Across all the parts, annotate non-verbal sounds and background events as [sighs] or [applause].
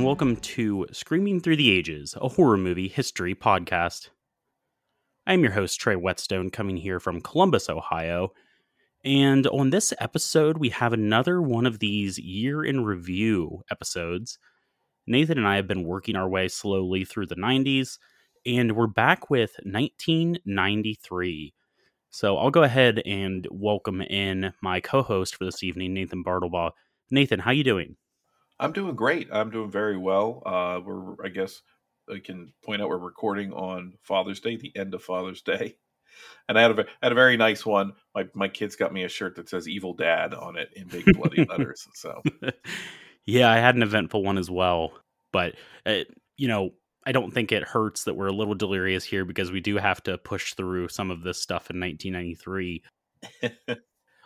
And welcome to Screaming Through the Ages, a horror movie history podcast. I am your host, Trey Whetstone, coming here from Columbus, Ohio. And on this episode, we have another one of these year in review episodes. Nathan and I have been working our way slowly through the 90s, and we're back with 1993. So I'll go ahead and welcome in my co-host for this evening, Nathan Bartlebaugh. Nathan, how you doing? I'm doing great. I'm doing very well. Uh, we're, I guess, I can point out we're recording on Father's Day, the end of Father's Day, [laughs] and I had a had a very nice one. My my kids got me a shirt that says "Evil Dad" on it in big bloody [laughs] letters. So, yeah, I had an eventful one as well, but uh, you know, I don't think it hurts that we're a little delirious here because we do have to push through some of this stuff in 1993. [laughs]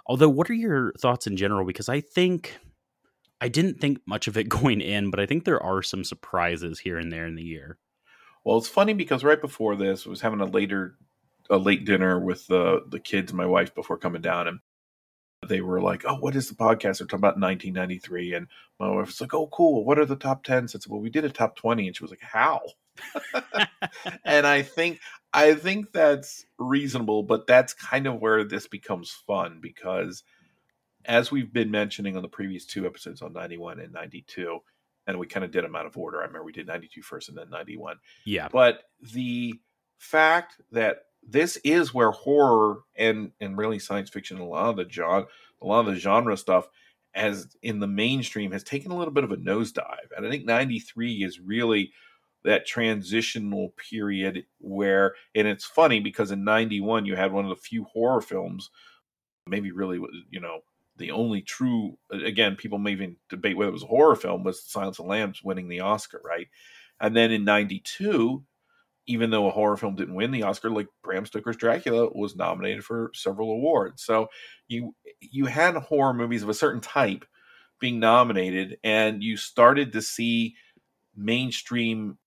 Although, what are your thoughts in general? Because I think I didn't think much of it [laughs] going in, but I think there are some surprises here and there in the year. Well, it's funny because right before this, I was having a later, a late dinner with the the kids and my wife before coming down, and they were like, "Oh, what is the podcast?" They're talking about 1993, and my wife was like, "Oh, cool. What are the top 10s?" I said, "Well, we did a top 20," and she was like, "How?" [laughs] and I think I think that's reasonable, but that's kind of where this becomes fun because as we've been mentioning on the previous two episodes on 91 and 92, and we kind of did them out of order. I remember we did 92 first and then 91. Yeah. But the fact that this is where horror and and really science fiction, a lot of the genre, a lot of the genre stuff, as in the mainstream, has taken a little bit of a nosedive. And I think 93 is really that transitional period where, and it's funny because in 91 you had one of the few horror films, maybe really, you know, the only true again people may even debate whether it was a horror film was silence of the lambs winning the oscar right? And then in 92 even though a horror film didn't win the oscar like bram stoker's dracula was nominated for several awards. So you you had horror movies of a certain type being nominated and you started to see mainstream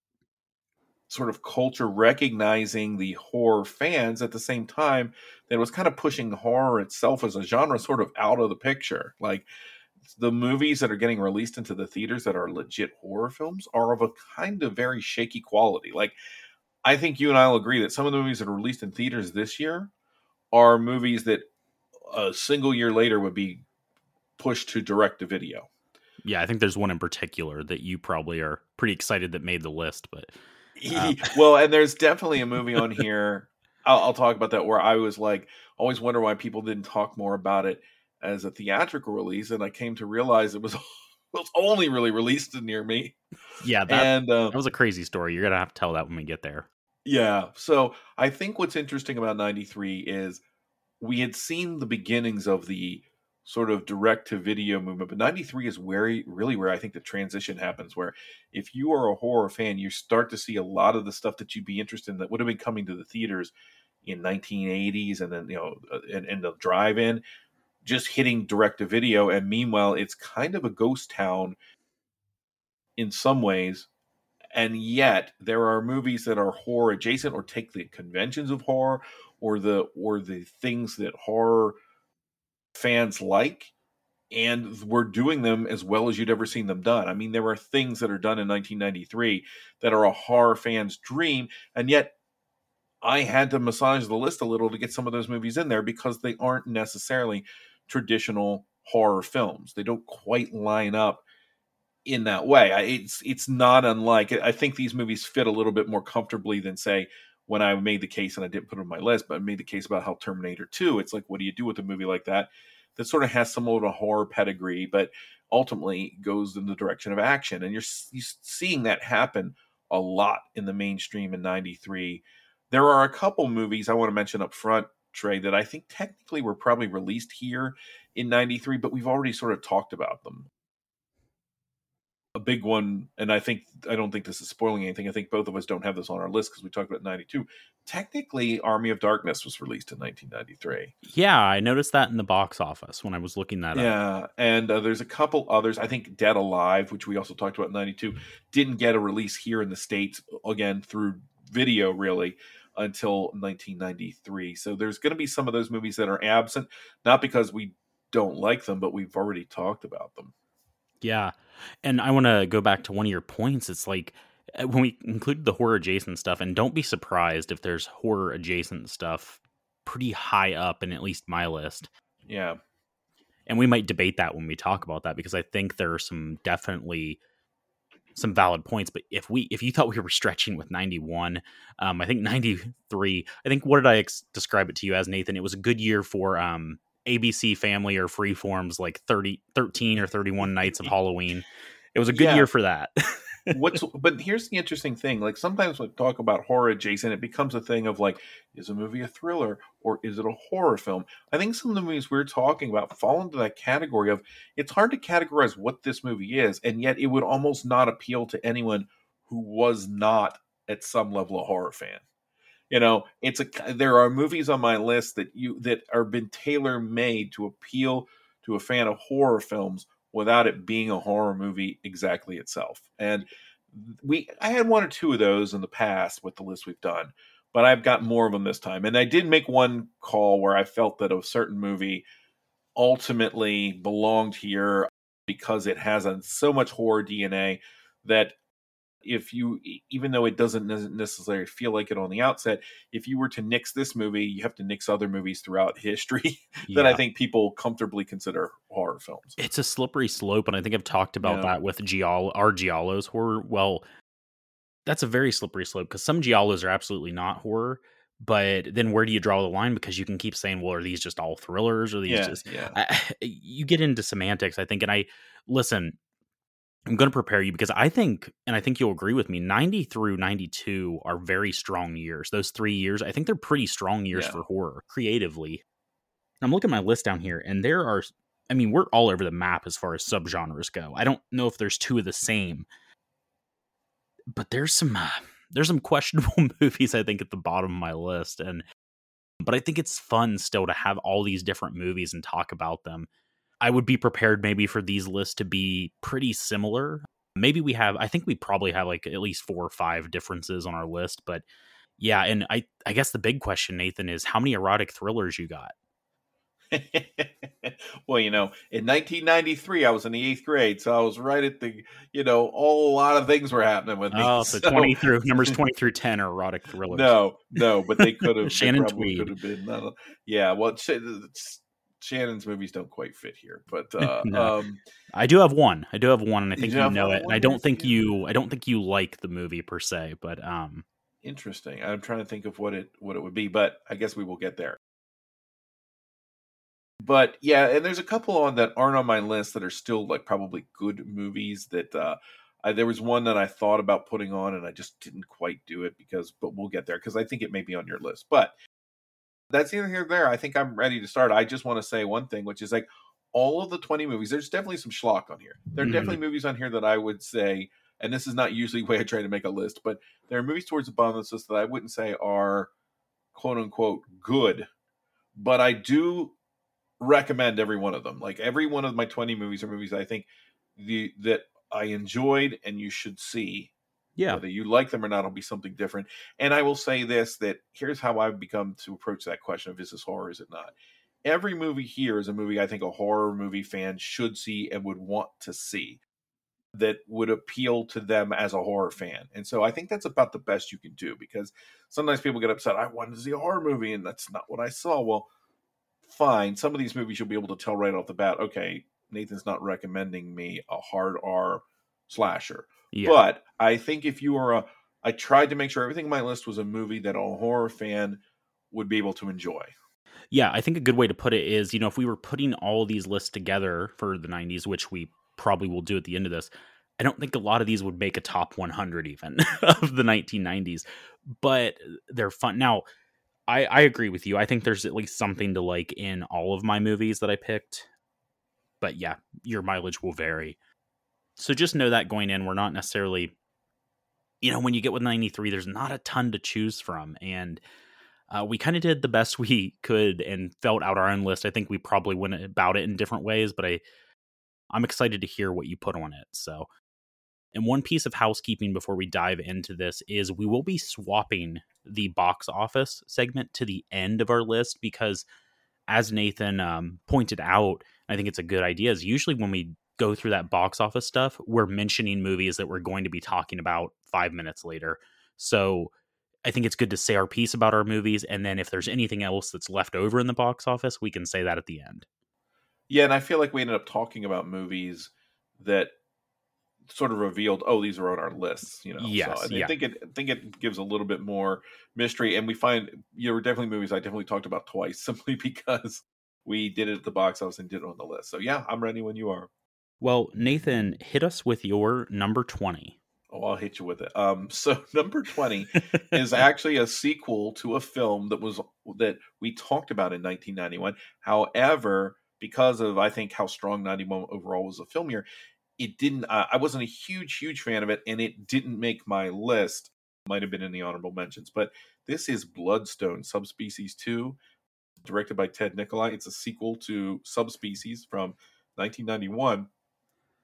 sort of culture recognizing the horror fans at the same time that was kind of pushing horror itself as a genre sort of out of the picture. Like the movies that are getting released into the theaters that are legit horror films are of a kind of very shaky quality. Like I think you and I will agree that some of the movies that are released in theaters this year are movies that a single year later would be pushed to direct to video. Yeah, I think there's one in particular that you probably are pretty excited that made the list, but um, [laughs] well, and there's definitely a movie on here. [laughs] I'll, I'll, talk about that where I was like, always wonder why people didn't talk more about it as a theatrical release, and I came to realize it was [laughs] was only really released near me. Yeah, that, and, uh, that was a crazy story. You're gonna have to tell that when we get there. Yeah. So I think what's interesting about '93 is we had seen the beginnings of the sort of direct to video movement. But 93 is where really where I think the transition happens, where if you are a horror fan, you start to see a lot of the stuff that you'd be interested in that would have been coming to the theaters in 1980s and then, you know, uh, and, in the drive in, just hitting direct to video. And meanwhile, it's kind of a ghost town in some ways. And yet there are movies that are horror adjacent or take the conventions of horror or the or the things that horror fans like and we're doing them as well as you'd ever seen them done. I mean, there are things that are done in 1993 that are a horror fan's dream, and yet I had to massage the list a little to get some of those movies in there because they aren't necessarily traditional horror films. They don't quite line up in that way. It's it's not unlike. I think these movies fit a little bit more comfortably than say when I made the case, and I didn't put it on my list, but I made the case about how Terminator 2, it's like, what do you do with a movie like that? That sort of has some of a horror pedigree, but ultimately goes in the direction of action. And you're, you're seeing that happen a lot in the mainstream in 93. There are a couple movies I want to mention up front, Trey, that I think technically were probably released here in 93, but we've already sort of talked about them a big one, and I think I don't think this is spoiling anything. I think both of us don't have this on our list because we talked about '92. Technically, Army of Darkness was released in 1993. Yeah, I noticed that in the box office when I was looking that yeah, up. Yeah, and uh, there's a couple others. I think Dead Alive, which we also talked about in '92, didn't get a release here in the states again through video really until 1993. So there's going to be some of those movies that are absent, not because we don't like them, but we've already talked about them. Yeah. And I want to go back to one of your points. It's like uh, when we include the horror adjacent stuff, and don't be surprised if there's horror adjacent stuff pretty high up in at least my list. Yeah. And we might debate that when we talk about that because I think there are some definitely some valid points. But if we if you thought we were stretching with 91, um, I think 93. I think what did I ex- describe it to you as Nathan? It was a good year for um, ABC Family or Freeform's like 30, 13 or 31 nights of [laughs] Halloween. It was a good Yeah. year for that. [laughs] What's but here's the interesting thing. Like sometimes when we talk about horror adjacent, it becomes a thing of like, is a movie a thriller or is it a horror film? I think some of the movies we're talking about fall into that category of it's hard to categorize what this movie is, and yet it would almost not appeal to anyone who was not at some level a horror fan. You know, it's a there are movies on my list that you that are been tailor made to appeal to a fan of horror films without it being a horror movie exactly itself. And we I had one or two of those in the past with the list we've done, but I've got more of them this time. And I did make one call where I felt that a certain movie ultimately belonged here because it has a, so much horror DNA that if you even though it doesn't necessarily feel like it on the outset if you were to nix this movie you have to nix other movies throughout [laughs] history that i think people comfortably consider horror films it's a slippery slope, and I think I've talked about Yeah. that with Giallo, our Giallos horror. Well, that's a very slippery slope because some Giallos are absolutely not horror, but then where do you draw the line? Because you can keep saying, well, are these just all thrillers? Or these yeah just yeah I, [laughs] you get into semantics, I think, and I listen. I'm going to prepare you because I think, and I think you'll agree with me. 90 through 92 are very strong years. Those three years, I think they're pretty strong years Yeah. for horror creatively. I'm looking at my list down here, and there are, I mean, we're all over the map as far as subgenres go. I don't know if there's two of the same, but there's some, uh, there's some questionable [laughs] movies I think at the bottom of my list, and but I think it's fun still to have all these different movies and talk about them. I would be prepared maybe for these lists to be pretty similar. Maybe we have I think we probably have like at least four or five differences on our list, but yeah, and I I guess the big question Nathan is how many erotic thrillers you got? [laughs] well, you know, in 1993, I was in the eighth grade, so I was right at the, you know, all a lot of things were happening with me. Oh, so [laughs] 20 through numbers [laughs] 20 through 10 are erotic thrillers. No, no, but they could have. Shannon probably Tweed. could have been. no. yeah, well, it's- uh, Shannon's movies don't quite fit here, but [laughs] uh, No. um, I do have one. I do have one and I think do you know it. And I don't think you I don't think you like the movie per se, but um interesting. I'm trying to think of what it what it would be, but I guess we will get there. But yeah, and there's a couple on that aren't on my list that are still like probably good movies that uh I, there was one that I thought about putting on and I just didn't quite do it because but we'll get there because I think it may be on your list. But that's either here or there. I think I'm ready to start. I just want to say one thing, which is like all of the 20 movies, there's definitely some schlock on here. There are Mhm. definitely movies on here that I would say, and this is not usually [laughs] the way I try to make a list, but there are movies towards the bottom of the list that I wouldn't say are quote unquote good, but I do recommend every one of them. Like every one of my 20 movies are movies I think the that I enjoyed and you should see. Yeah. Whether you like them or not it'll be something different. And I will say this that here's how I've become to approach that question of is this horror, is it not? Every movie here is a movie I think a horror movie fan should see and would want to see that would appeal to them as a horror fan. And so I think that's about the best you can do because sometimes people get upset. I wanted to see a horror movie and that's not what I saw. Well, fine. Some of these movies you'll be able to tell right off the bat, okay, Nathan's not recommending me a hard R slasher. Yeah. But I think if you are a, I tried to make sure everything on my list was a movie that a horror fan would be able to enjoy. Yeah, I think a good way to put it is, you know, if we were putting all these lists together for the 90s, which we probably will do at the end of this, I don't think a lot of these would make a top 100 even [laughs] of the 1990s, but they're fun. Now, I, I agree with you. I think there's at least something to like in all of my movies that I picked. But yeah, your mileage will vary. So just know that going in, we're not necessarily, you know, when you get with 93, there's not a ton to choose from. And uh, we kind of did the best [laughs] we could and felt out our own list. I think we probably went about it in different ways, but I I'm excited to hear what you put on it. So, and one piece of housekeeping before we dive into this is we will be swapping the box office segment to the end of our list because, as Nathan um, pointed out, I think it's a good idea. Is usually when we go through that box office stuff, we're mentioning movies that we're going to be talking about five minutes later. So I think it's good to say our piece about our movies, and then if there's anything else that's left over in the box office, we can say that at the end. Yeah, and I feel like we ended up talking about movies that sort of revealed, oh, these are on our lists. You know, yes, so I yeah. think it I think it gives a little bit more mystery, and we find you know definitely movies I definitely talked about twice [laughs] simply because we did it at the box office and did it on the list. So yeah, I'm ready when you are. Well, Nathan, hit us with your number twenty. Oh, I'll hit you with it. Um, [laughs] so number twenty [laughs] is actually a sequel to a film that was that we talked about in 1991. However, because of I think how strong 91 overall was a film year, it didn't. Uh, I wasn't a huge, huge fan of it, and it didn't make my list. Might have been in the honorable mentions, but this is Bloodstone Subspecies Two, directed by Ted Nicolaou. It's a sequel to Subspecies from 1991.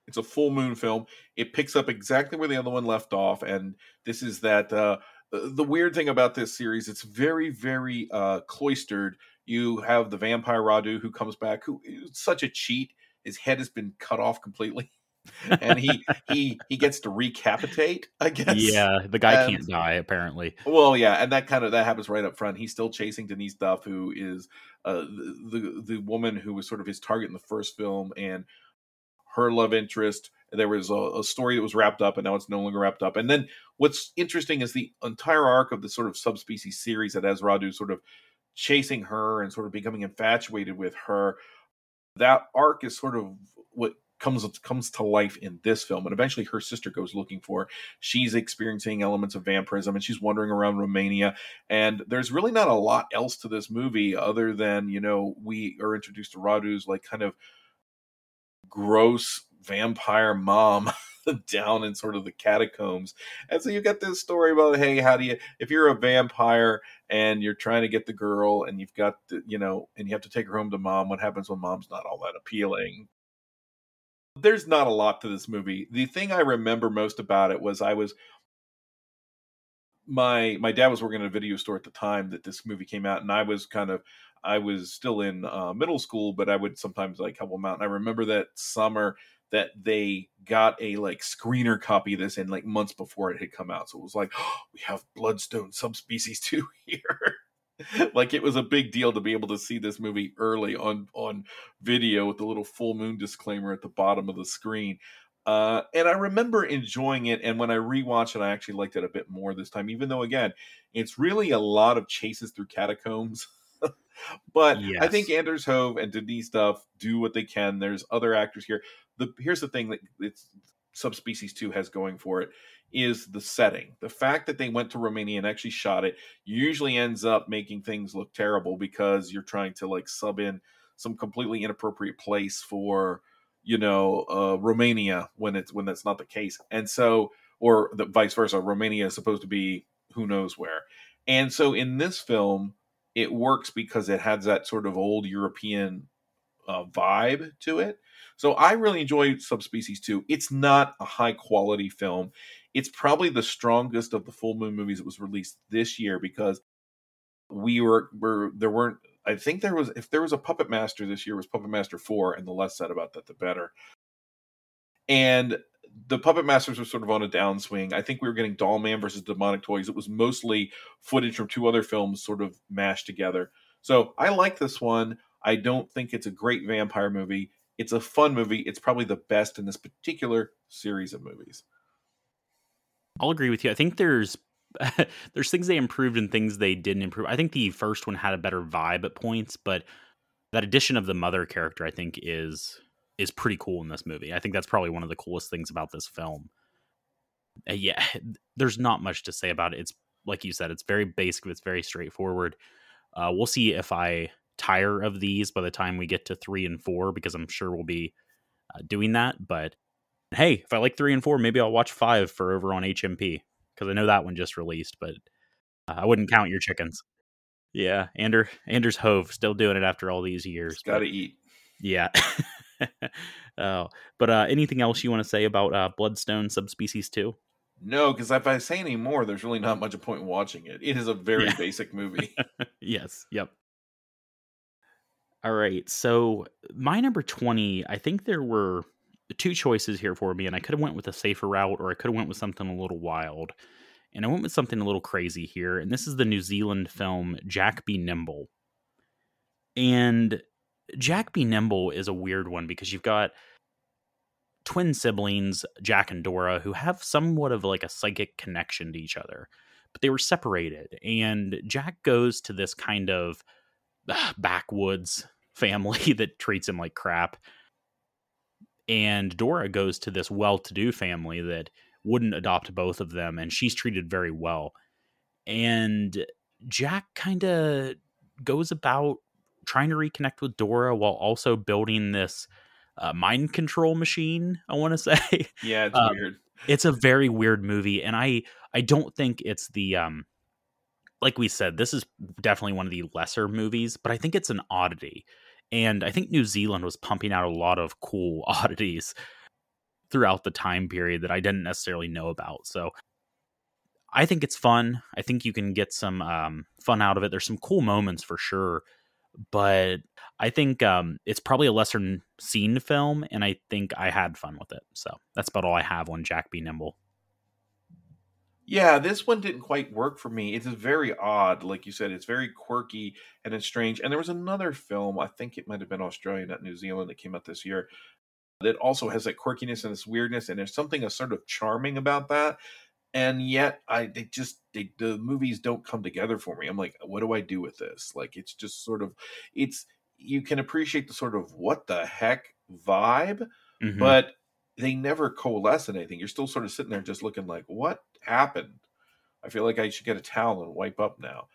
It's a full moon film. It picks up exactly where the other one left off, and this is that. Uh, the weird thing about this series, it's very, very uh, cloistered. You have the vampire Radu who comes back, who is such a cheat. His head has been cut off completely, [laughs] and he he he gets to recapitate. I guess. Yeah, the guy And- can't die apparently. Well, yeah, and that kind of that happens right up front. He's still chasing Denise Duff, who is uh, the, the the woman who was sort of his target in the first film, and her love interest. There was a, a story that was wrapped up, and now it's no longer wrapped up. And then what's interesting is the entire arc of the sort of subspecies series that has Radu sort of chasing her and sort of becoming infatuated with her. That arc is sort of what comes comes to life in this film, and eventually her sister goes looking for. her. She's experiencing elements of vampirism, and she's wandering around Romania. And there's really not a lot else to this movie other than you know we are introduced to Radu's like kind of gross vampire mom [laughs] down in sort of the catacombs. And so you get this story about hey, how do you if you're a vampire and you're trying to get the girl and you've got the, you know and you have to take her home to mom, what happens when mom's not all that appealing? There's not a lot to this movie. The thing I remember most about it was I was my my dad was working at a video store at the time that this movie came out and I was kind of I was still in uh, middle school, but I would sometimes like help them out. And I remember that summer that they got a like screener copy of this in like months before it had come out. So it was like, oh, we have Bloodstone subspecies [laughs] two here. like it was a big deal to be able to see this movie early on on video with the little full moon disclaimer at the bottom of the screen. Uh, and I remember enjoying it. And when I rewatched it, I actually liked it a bit more this time, even though, again, it's really a lot of chases through catacombs. [laughs] but I think Anders Hove and Denise Duff do what they can. There's other actors here. The here's the thing that it's subspecies two has going for it is the setting. The fact that they went to Romania and actually shot it usually ends up making things look terrible because you're trying to like sub in some completely inappropriate place for you know uh, Romania when it's when that's not the case, and so or the vice versa. Romania is supposed to be who knows where, and so in this film it works because it has that sort of old European uh, vibe to it. So I really enjoy Subspecies 2. It's not a high quality film. It's probably the strongest of the full moon movies that was released this year because we were were there weren't I think there was if there was a Puppet Master this year was Puppet Master 4 and the less said about that the better. And the Puppet Masters were sort of on a downswing. I think we were getting Doll Man versus Demonic Toys. It was mostly footage from two other films sort of mashed together. So I like this one. I don't think it's a great vampire movie. It's a fun movie. It's probably the best in this particular series of movies. I'll agree with you. I think there's [laughs] there's things they improved and things they didn't improve. I think the first one had a better vibe at points, but that addition of the mother character I think is is pretty cool in this movie. I think that's probably one of the coolest things about this film. Uh, yeah, [laughs] there's not much to say about it. It's like you said, it's very basic, it's very straightforward. Uh, we'll see if I tire of these by the time we get to three and four because I'm sure we'll be uh, doing that. But hey, if I like three and four, maybe I'll watch five for over on HMP because I know that one just released, but uh, I wouldn't count your chickens. Yeah, Ander Anders Hove still doing it after all these years. Got to eat. Yeah. [laughs] [laughs] oh, but uh, anything else you want to say about uh, Bloodstone subspecies two? No, because if I say any more, there's really not much point in watching it. It is a very Yeah. basic movie. [laughs] yes. Yep. All right. So my number 20, I think there were two choices here for me, and I could have went with a safer route, or I could have went with something a little wild. And I went with something a little crazy here, and this is the New Zealand film Jack Be Nimble. And Jack Be Nimble is a weird one because you've got twin siblings, Jack and Dora, who have somewhat of like a psychic connection to each other, but they were separated. And Jack goes to this kind of backwoods [laughs] family [laughs] that treats him like crap. And Dora goes to this well to do family that wouldn't adopt both of them, and she's treated very well. And Jack kind of goes about trying to reconnect with Dora while also building this uh, mind control machine. I want to [laughs] say, yeah, it's um, weird. It's a very weird movie, and I I don't think it's the um like we said, this is definitely one of the lesser movies, but I think it's an oddity. And I think New Zealand was pumping out a lot of cool [laughs] oddities throughout the time period that I didn't necessarily know about. So I think it's fun. I think you can get some um, fun out of it. There's some cool moments for sure but I think um, it's probably a lesser seen film, and I think I had fun with it. So that's about all I have on Jack Be Nimble. Yeah, this one didn't quite work for me. It's very odd, like you said. It's very quirky and it's strange. And there was another film, I think it might have been Australian, not New Zealand, that came out this year that also has that quirkiness and this weirdness, and there's something a sort of charming about that and yet I they just they, the movies don't come together for me. I'm like, what do I do with this? Like it's just sort of it's you can appreciate the sort of what the heck vibe, mm-hmm. but they never coalesce in anything. You're still sort of sitting there just looking like, what happened? I feel like I should get a towel and wipe up now.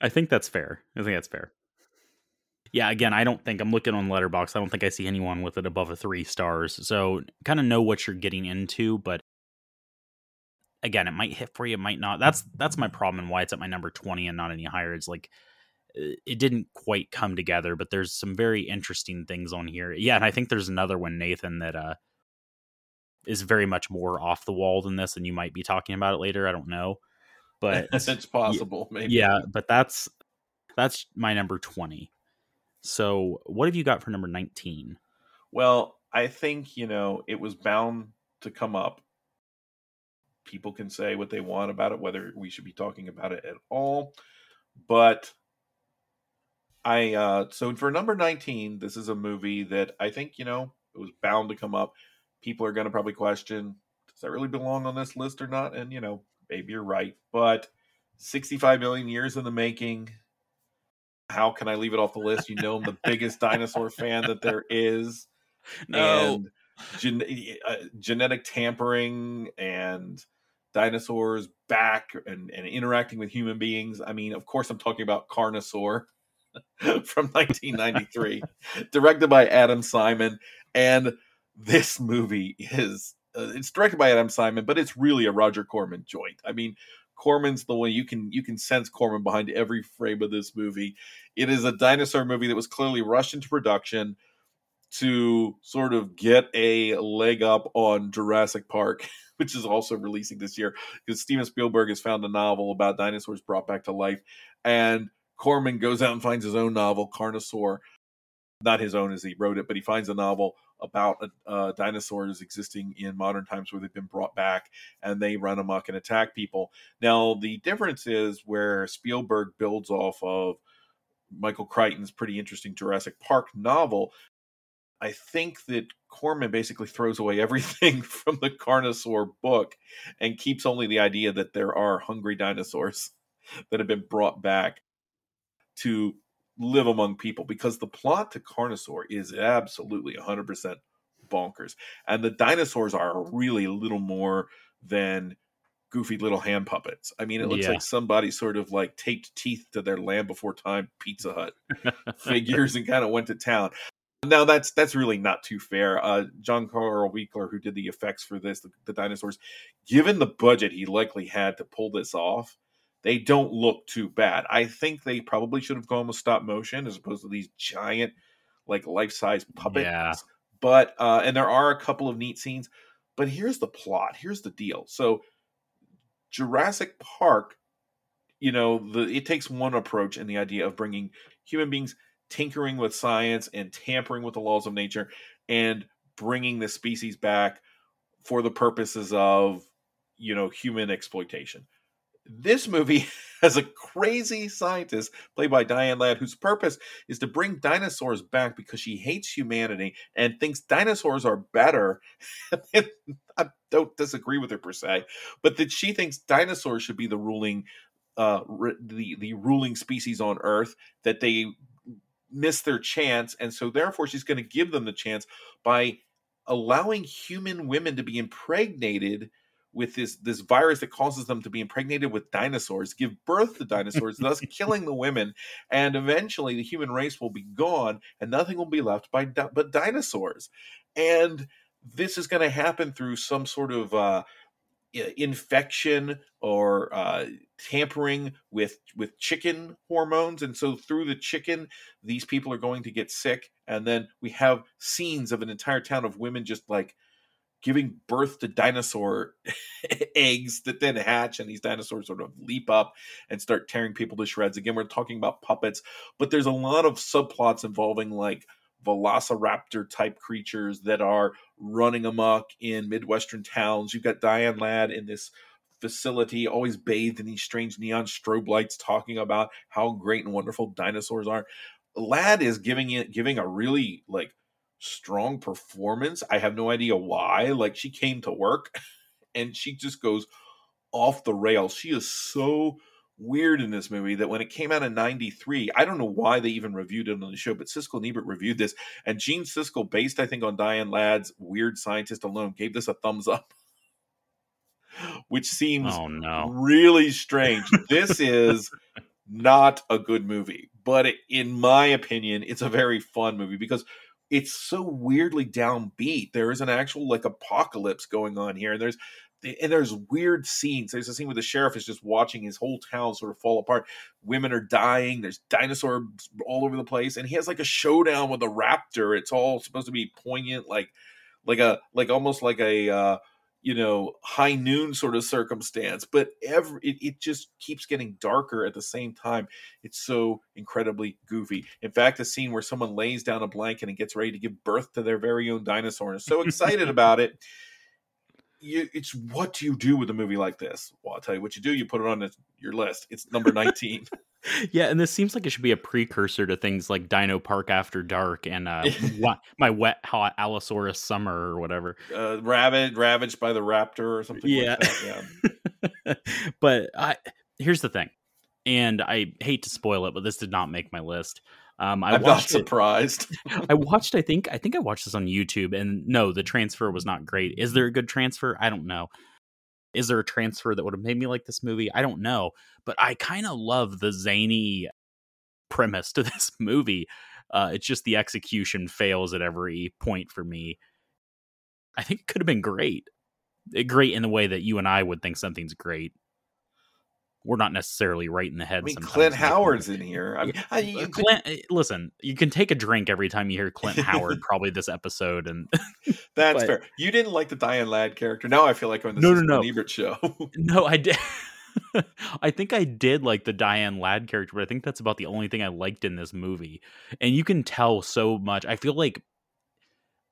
I think that's fair. I think that's fair. Yeah, again, I don't think I'm looking on Letterboxd. I don't think I see anyone with it above a three stars. So kind of know what you're getting into, but again, it might hit for you, it might not. That's that's my problem and why it's at my number 20 and not any higher. It's like it didn't quite come together, but there's some very interesting things on here. Yeah, and I think there's another one, Nathan, that uh is very much more off the wall than this, and you might be talking about it later. I don't know. But [laughs] it's possible, maybe. Yeah, but that's that's my number 20. So what have you got for number 19? Well, I think, you know, it was bound to come up people can say what they want about it, whether we should be talking about it at all. But I uh so for number 19, this is a movie that I think, you know, it was bound to come up. People are gonna probably question, does that really belong on this list or not? And you know, maybe you're right, but 65 million years in the making. How can I leave it off the list? You know, I'm the biggest dinosaur fan that there is. [laughs] No. And gen- uh, genetic tampering and dinosaurs back and, and interacting with human beings. I mean, of course, I'm talking about Carnosaur [laughs] from 1993, directed by Adam Simon. And this movie is uh, it's directed by Adam Simon, but it's really a Roger Corman joint. I mean, Corman's the one you can you can sense Corman behind every frame of this movie. It is a dinosaur movie that was clearly rushed into production to sort of get a leg up on Jurassic Park, [laughs] which is also releasing this year because Steven Spielberg has found a novel about dinosaurs brought back to life, and Corman goes out and finds his own novel, Carnosaur. Not his own as he wrote it, but he finds a novel about uh, dinosaurs existing in modern times where they've been brought back and they run amok and attack people. Now, the difference is where Spielberg builds off of Michael Crichton's pretty interesting Jurassic Park novel. I think that Corman basically throws away everything [laughs] from the Carnosaur book and keeps only the idea that there are hungry dinosaurs [laughs] that have been brought back to live among people because the plot to Carnosaur is absolutely 100% bonkers. And the dinosaurs are really little more than goofy little hand puppets. I mean, it looks yeah. like somebody sort of like taped teeth to their Land Before Time Pizza Hut [laughs] figures and kind of went to town. Now that's that's really not too fair. Uh, John Carl Winkler, who did the effects for this, the, the, dinosaurs, given the budget he likely had to pull this off, they don't look too bad. I think they probably should have gone with stop motion as opposed to these giant, like life size puppets. Yeah. But uh, and there are a couple of neat scenes. But here's the plot. Here's the deal. So Jurassic Park, you know, the it takes one approach in the idea of bringing human beings tinkering with science and tampering with the laws of nature and bringing the species back for the purposes of you know human exploitation this movie [laughs] has a crazy scientist played by Diane Ladd whose purpose is to bring dinosaurs back because she hates humanity and thinks dinosaurs are better. [laughs] I don't disagree with her per se, but that she thinks dinosaurs should be the ruling uh the the ruling species on earth that they miss their chance and so therefore she's going to give them the chance by allowing human women to be impregnated with this this virus that causes them to be impregnated with dinosaurs, give birth to dinosaurs, thus [laughs] killing the women, and eventually the human race will be gone, and nothing will be left by but dinosaurs. And this is going to happen through some sort of uh, infection or uh, tampering with with chicken hormones, and so through the chicken, these people are going to get sick. And then we have scenes of an entire town of women just like giving birth to dinosaur [laughs] eggs that then hatch and these dinosaurs sort of leap up and start tearing people to shreds again we're talking about puppets but there's a lot of subplots involving like velociraptor type creatures that are running amok in midwestern towns you've got diane ladd in this facility always bathed in these strange neon strobe lights talking about how great and wonderful dinosaurs are ladd is giving it giving a really like strong performance. I have no idea why. Like she came to work [laughs] and she just goes off the rails. She is so weird in this movie that when it came out in 93, I don't know why they even reviewed it on the show, but Siskel and Ebert reviewed this. And Gene Siskel, based, I think, on Diane Ladd's Weird Scientist alone, gave this a thumbs up. [laughs] Which seems oh, no. really strange. this is not a good movie, but it, in my opinion, it's a very fun movie because it's so weirdly downbeat. There is an actual like apocalypse going on here, and there's and there's weird scenes. There's a scene where the sheriff is just watching his whole town sort of fall apart. Women are dying. There's dinosaurs all over the place, and he has like a showdown with a raptor. It's all supposed to be poignant, like like a like almost like a uh, you know high noon sort of circumstance but every it, it, just keeps getting darker at the same time it's so incredibly goofy in fact a scene where someone lays down a blanket and gets ready to give birth to their very own dinosaur and is so excited [laughs] about it you, it's what do you do with a movie like this well i'll tell you what you do you put it on your list it's number [laughs] 19 yeah, and this seems like it should be a precursor to things like Dino Park After Dark and uh, [laughs] my wet hot Allosaurus Summer or whatever. Uh, ravaged, ravaged by the raptor or something. Yeah, like yeah. [laughs] but I here's the thing, and I hate to spoil it, but this did not make my list. Um, I am not surprised. [laughs] I watched. I think. I think I watched this on YouTube, and no, the transfer was not great. Is there a good transfer? I don't know. Is there a transfer that would have made me like this movie? I don't know, but I kind of love the zany premise to [laughs] this movie. Uh, it's just the execution fails at every point for me. I think it could have been great. Eh, great in the way that you and I would think something's great we're not necessarily right in the head. I mean, Clint Howard's in here. I mean, I, you, Clint, eh, listen, you can take a drink every time you hear Clint Howard. [laughs] probably this episode, and [laughs] that's but, fair. You didn't like the Diane Ladd character. Now I feel like on the no, no, no. Ebert show. [laughs] no, I did. I think I did like the Diane Ladd character, but I think that's about the only thing I liked in this movie. And you can tell so much. I feel like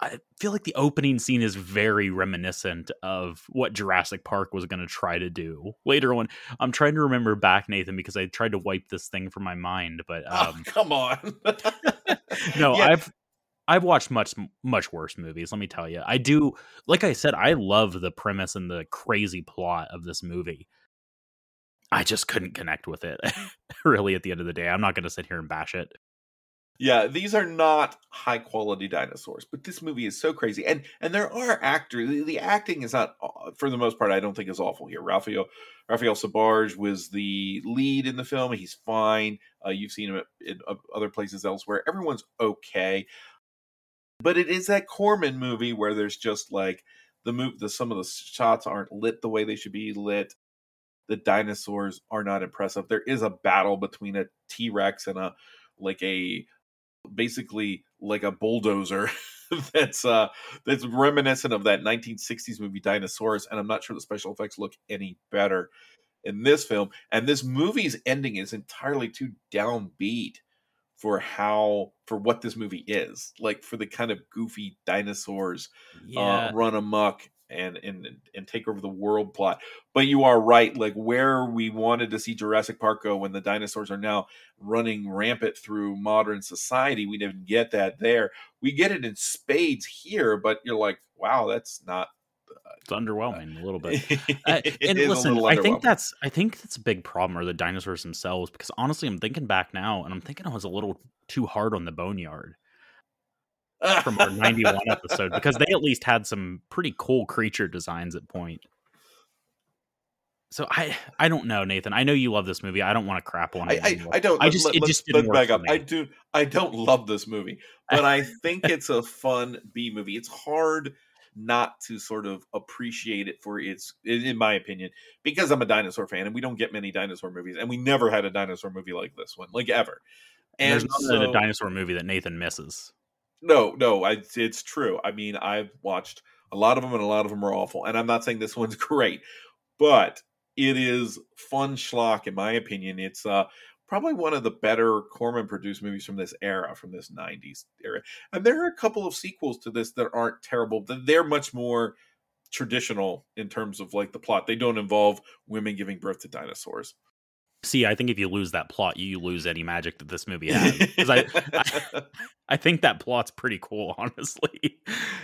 I feel like the opening scene is very reminiscent of what Jurassic Park was going to try to do later on. I'm trying to remember back, Nathan, because I tried to wipe this thing from my mind. But oh, um, oh, [laughs] come on, [laughs] no, yeah. I've I've watched much much worse movies. Let me tell you, I do. Like I said, I love the premise and the crazy plot of this movie. I just couldn't connect with it. [laughs] really, at the end of the day, I'm not going to sit here and bash it yeah these are not high quality dinosaurs but this movie is so crazy and and there are actors the, the acting is not uh, for the most part i don't think is awful here. Raphael raphael sbarge was the lead in the film he's fine uh, you've seen him in other places elsewhere everyone's okay. But it is that corman movie where there's just like the move the some of the shots aren't lit the way they should be lit the dinosaurs are not impressive. There is a battle between a t-rex and a like a basically like a bulldozer [laughs] that's uh that's reminiscent of that 1960s movie Dinosaurs and I'm not sure the special effects look any better in this film and this movie's ending is entirely too downbeat for how for what this movie is like for the kind of goofy dinosaurs uh, Yeah. uh, run amok and and and take over the world plot. But you are right like where we wanted to see jurassic park go when the dinosaurs are now running rampant through modern society we didn't get that there. We get it in spades here but you're like wow that's not it's underwhelming a little bit. [laughs] it Uh, and listen, I think that's I think that's a big problem are the dinosaurs themselves because honestly, I'm thinking back now and I'm thinking I was a little too hard on the boneyard [laughs] from our 91 episode because they at least had some pretty cool creature designs at point. So I I don't know, Nathan. I know you love this movie. I don't want to crap on I, it. I, anymore. I don't. I just- let- it just didn't work back up. I do. I don't love this movie, but I [laughs] think it's a fun B movie. It's hard not to sort of appreciate it for its, in my opinion, because I'm a dinosaur fan, and we don't get many dinosaur movies, and we never had a dinosaur movie like this one, like ever. and there's And not a dinosaur movie that Nathan misses. No, no, I, it's true. I mean, I've watched a lot of them, and a lot of them are awful. And I'm not saying this [laughs] one's great, but it is fun schlock, in my opinion. It's uh, probably one of the better Corman produced movies from this era, from this '90s era. And there are a couple of sequels to this that aren't terrible. They're much more traditional in terms of like the plot. They don't involve women giving birth to dinosaurs. See, I think if you lose that plot, you lose any magic that this movie has. [laughs] 'Cause I, I, I think that plot's pretty cool, [laughs] honestly.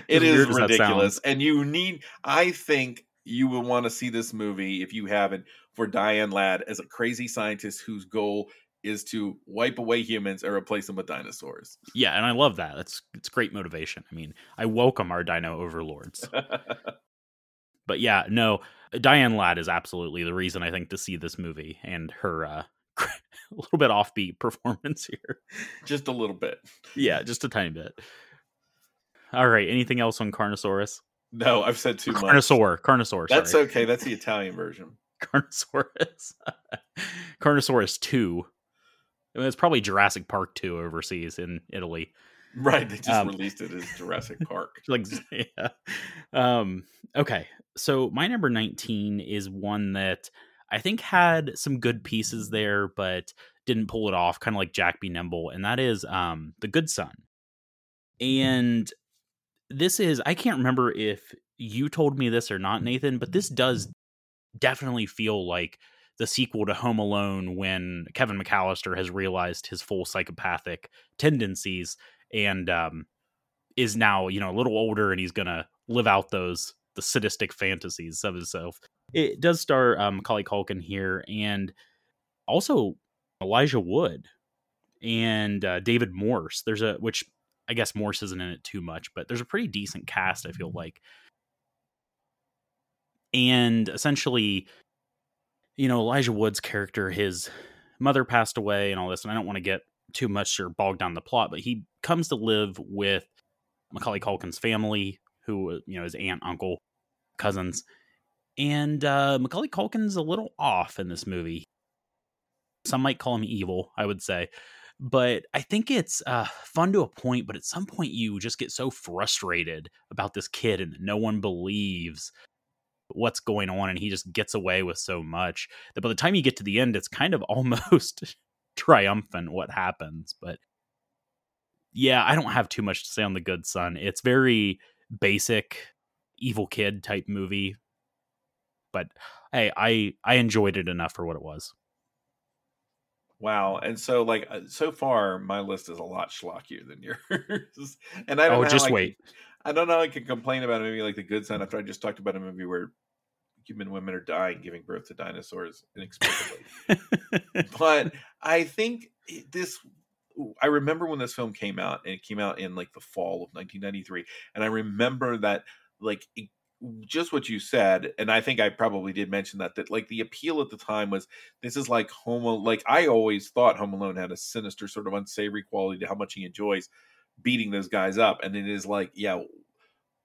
it is weird as that ridiculous and you need i think you will want to see this movie if you haven't for diane ladd as a crazy scientist whose goal is to wipe away humans and replace them with dinosaurs Yeah, and I love that. That's it's great motivation. I mean, I welcome our dino overlords. [laughs] but yeah, no, Diane Ladd is absolutely the reason I think to see this movie and her uh [laughs] a little bit offbeat [laughs] performance here. just a little bit Yeah, just a tiny bit. All right, anything else on Carnosaurus? no i've said too much Carnosaur, Carnosaur. that's sorry. okay that's the italian version [laughs] Carnosaurus. Carnosaurus 2. I mean, it's probably Jurassic Park 2 overseas in Italy. Right they just Um, released it as jurassic park [laughs] like [laughs] yeah. Um okay. So my number 19 is one that I think had some good pieces there but didn't pull it off kind of like Jack Be Nimble and that is um The Good Son. And this is I can't remember if you told me this or not Nathan, but this does definitely feel like the sequel to Home Alone when Kevin McCallister has realized his full psychopathic tendencies and um, is now you know a little older and he's gonna live out those the sadistic fantasies of himself. It does star um, Macaulay Culkin here and also Elijah Wood and uh, David Morse. There's a which I guess Morse isn't in it too much, but there's a pretty decent cast. I feel like, and essentially, you know, Elijah Wood's character, his mother passed away and all this, and I don't want to get too much or bogged down the plot, but he comes to live with Macaulay Culkin's family, who you know his aunt, uncle, cousins, and uh, Macaulay Culkin's a little off in this movie. Some might call him evil, I would say, but I think it's uh, fun to a point. But at some point, you just get so frustrated about this kid, and no one believes what's going on, and he just gets away with so much that by the time you get to the end, it's kind of [laughs] almost triumphant what happens. But yeah, I don't have too much to say on the Good Son. It's very basic, evil kid type movie, but hey, I I enjoyed it enough for what it was. Wow. And so, like, uh, so far, my list is a lot schlockier than yours. [laughs] and I don't Oh, know just I can- wait. I don't know. I can complain about a movie like The Good Son after I just talked about a movie where human women are dying, giving birth to dinosaurs inexplicably. [laughs] but I think this. I remember when this film came out, and it came out in like the fall of 1993, and I remember that like it, just what you said, and I think I probably did mention that that like the appeal at the time was this is like Home. Like I always thought Home Alone had a sinister sort of unsavory quality to how much he enjoys beating those guys up, and it is like yeah.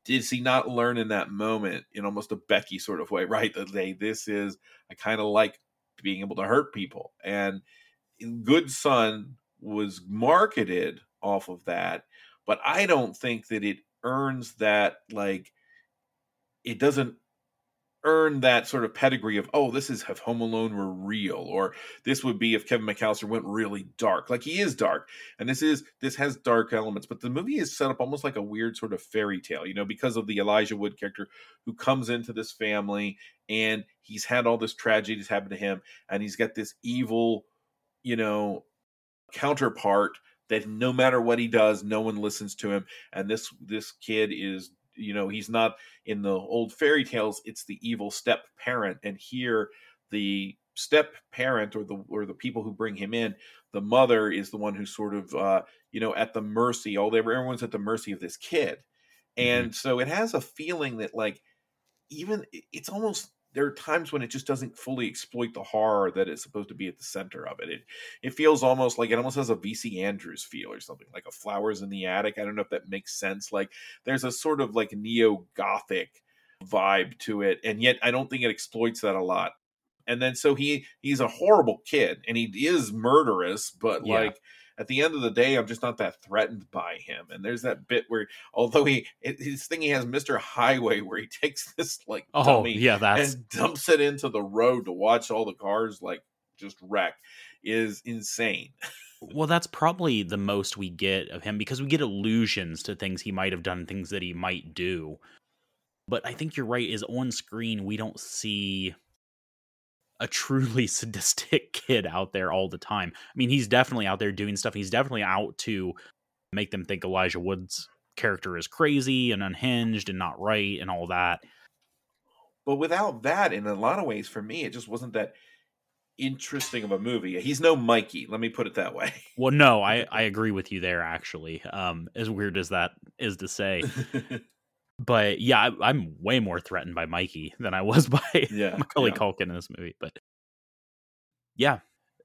Did he not learn in that moment in almost a Becky sort of way, right? That they this is I kind of like being able to hurt people, and Good Son was marketed off of that, but I don't think that it earns that like it doesn't earn that sort of pedigree of oh this is if home alone were real or this would be if Kevin McCallister went really dark. Like he is dark and this is this has dark elements but the movie is set up almost like a weird sort of fairy tale you know because of the elijah wood character who comes into this family and he's had all this tragedies happen to him and he's got this evil you know counterpart that no matter what he does no one listens to him and this this kid is you know he's not in the old fairy tales it's the evil step parent and here the step parent or the or the people who bring him in the mother is the one who's sort of uh you know at the mercy all everyone's at the mercy of this kid mm-hmm. and mm-hmm. so it has a feeling that like even it's almost there are times when it just doesn't fully exploit the horror that is supposed to be at the center of it. It it feels almost like it almost has a VC Andrews feel or something, like a flowers in the attic. I don't know if that makes sense. Like there's a sort of like neo gothic vibe to it, and yet I don't think it exploits that a lot. And then so he he's a horrible kid and he is murderous, but yeah. like at the end of the day, I'm just not that threatened by him. And there's that bit where, although he his thing, he has Mr. Highway, where he [laughs] takes this like oh dummy yeah, that's and dumps it into the road to watch all the cars like just wreck, is insane. [laughs] well, that's probably the most we get of him because we get allusions to things he might have done, things that he might do. But I think you're right. Is on screen we don't see a truly [laughs] sadistic kid out there all the time. I mean, he's definitely out there doing stuff. He's definitely out to make them think Elijah Wood's character is crazy and unhinged and not right and all that. But without that, in a lot of ways, for me, it just wasn't that interesting of a movie. He's no Mikey, let me put it that way. [laughs] Well, no, I, I agree with you there, actually. Um, as weird as that is to say. [laughs] but yeah, I, am way more threatened by Mikey than I was [laughs] by yeah, Macaulay yeah. Culkin in this movie. But yeah,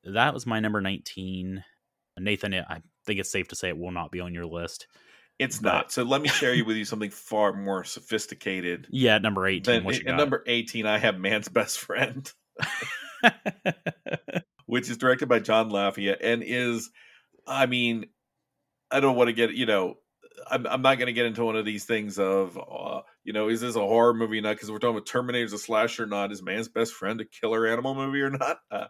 that was my number 19. Nathan, I think it's safe to say it will not be on your list. It's but... not. So let me share you with you something far more sophisticated. Yeah, number 18. Than, at number 18, I have Man's Best Friend, [laughs] [laughs] which is directed by John Lafia and is, I mean, I don't want to get, you know, I'm, I'm not going to get into one of these things of, uh, you know, is this a horror movie or not? Because we're talking about Terminator's a slasher or not. Is Man's Best Friend a killer animal movie or not? Uh,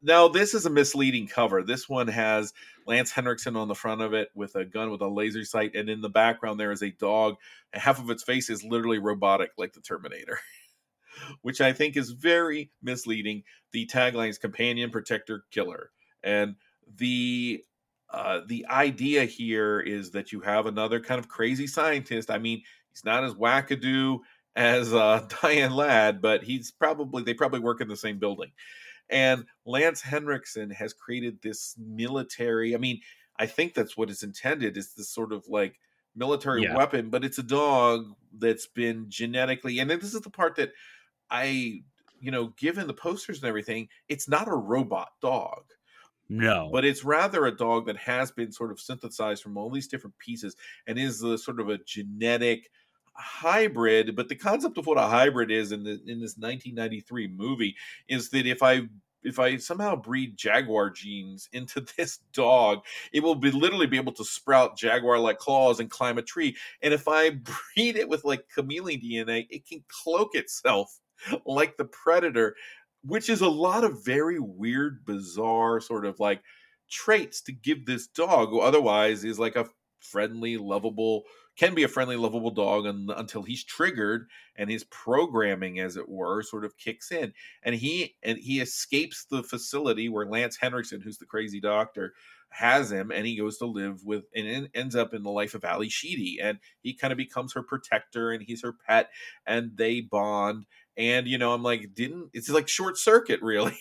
now, this is a misleading cover. This one has Lance Henriksen on the front of it with a gun with a laser sight, and in the background there is a dog. And half of its face is literally robotic, like the Terminator, [laughs] which I think is very misleading. The tagline is "Companion, Protector, Killer," and the uh, the idea here is that you have another kind of crazy scientist. I mean, he's not as wackadoo [laughs] as uh, [laughs] Diane Ladd, but he's probably they probably work in the same building. And Lance Henriksen has created this military. I mean, I think that's what it's intended It's this sort of like military yeah. weapon, but it's a dog that's been genetically. And this is the part that I, you know, given the posters and everything, it's not a robot dog no. But it's rather a dog that has been sort of synthesized from all these different pieces and is the sort of a genetic hybrid. But the concept of what a hybrid is in the in this 1993 movie is that if I if I somehow breed jaguar genes into [laughs] this dog, it will be literally be able to sprout jaguar like claws and climb a tree. And if I [laughs] breed it with like chameleon DNA, it can cloak itself like the predator which is a lot of very weird, bizarre sort of like traits to give this dog, who otherwise is like a friendly, lovable, can be a friendly, lovable dog and, until he's triggered and his programming, as it were, sort of kicks in. And he and he escapes the facility where Lance Henriksen, who's the crazy doctor, has him and he goes to live with and ends up in the life of Ally Sheedy and he kind of becomes her protector and he's her pet and they bond and you know, I'm like, didn't it's like short circuit, really?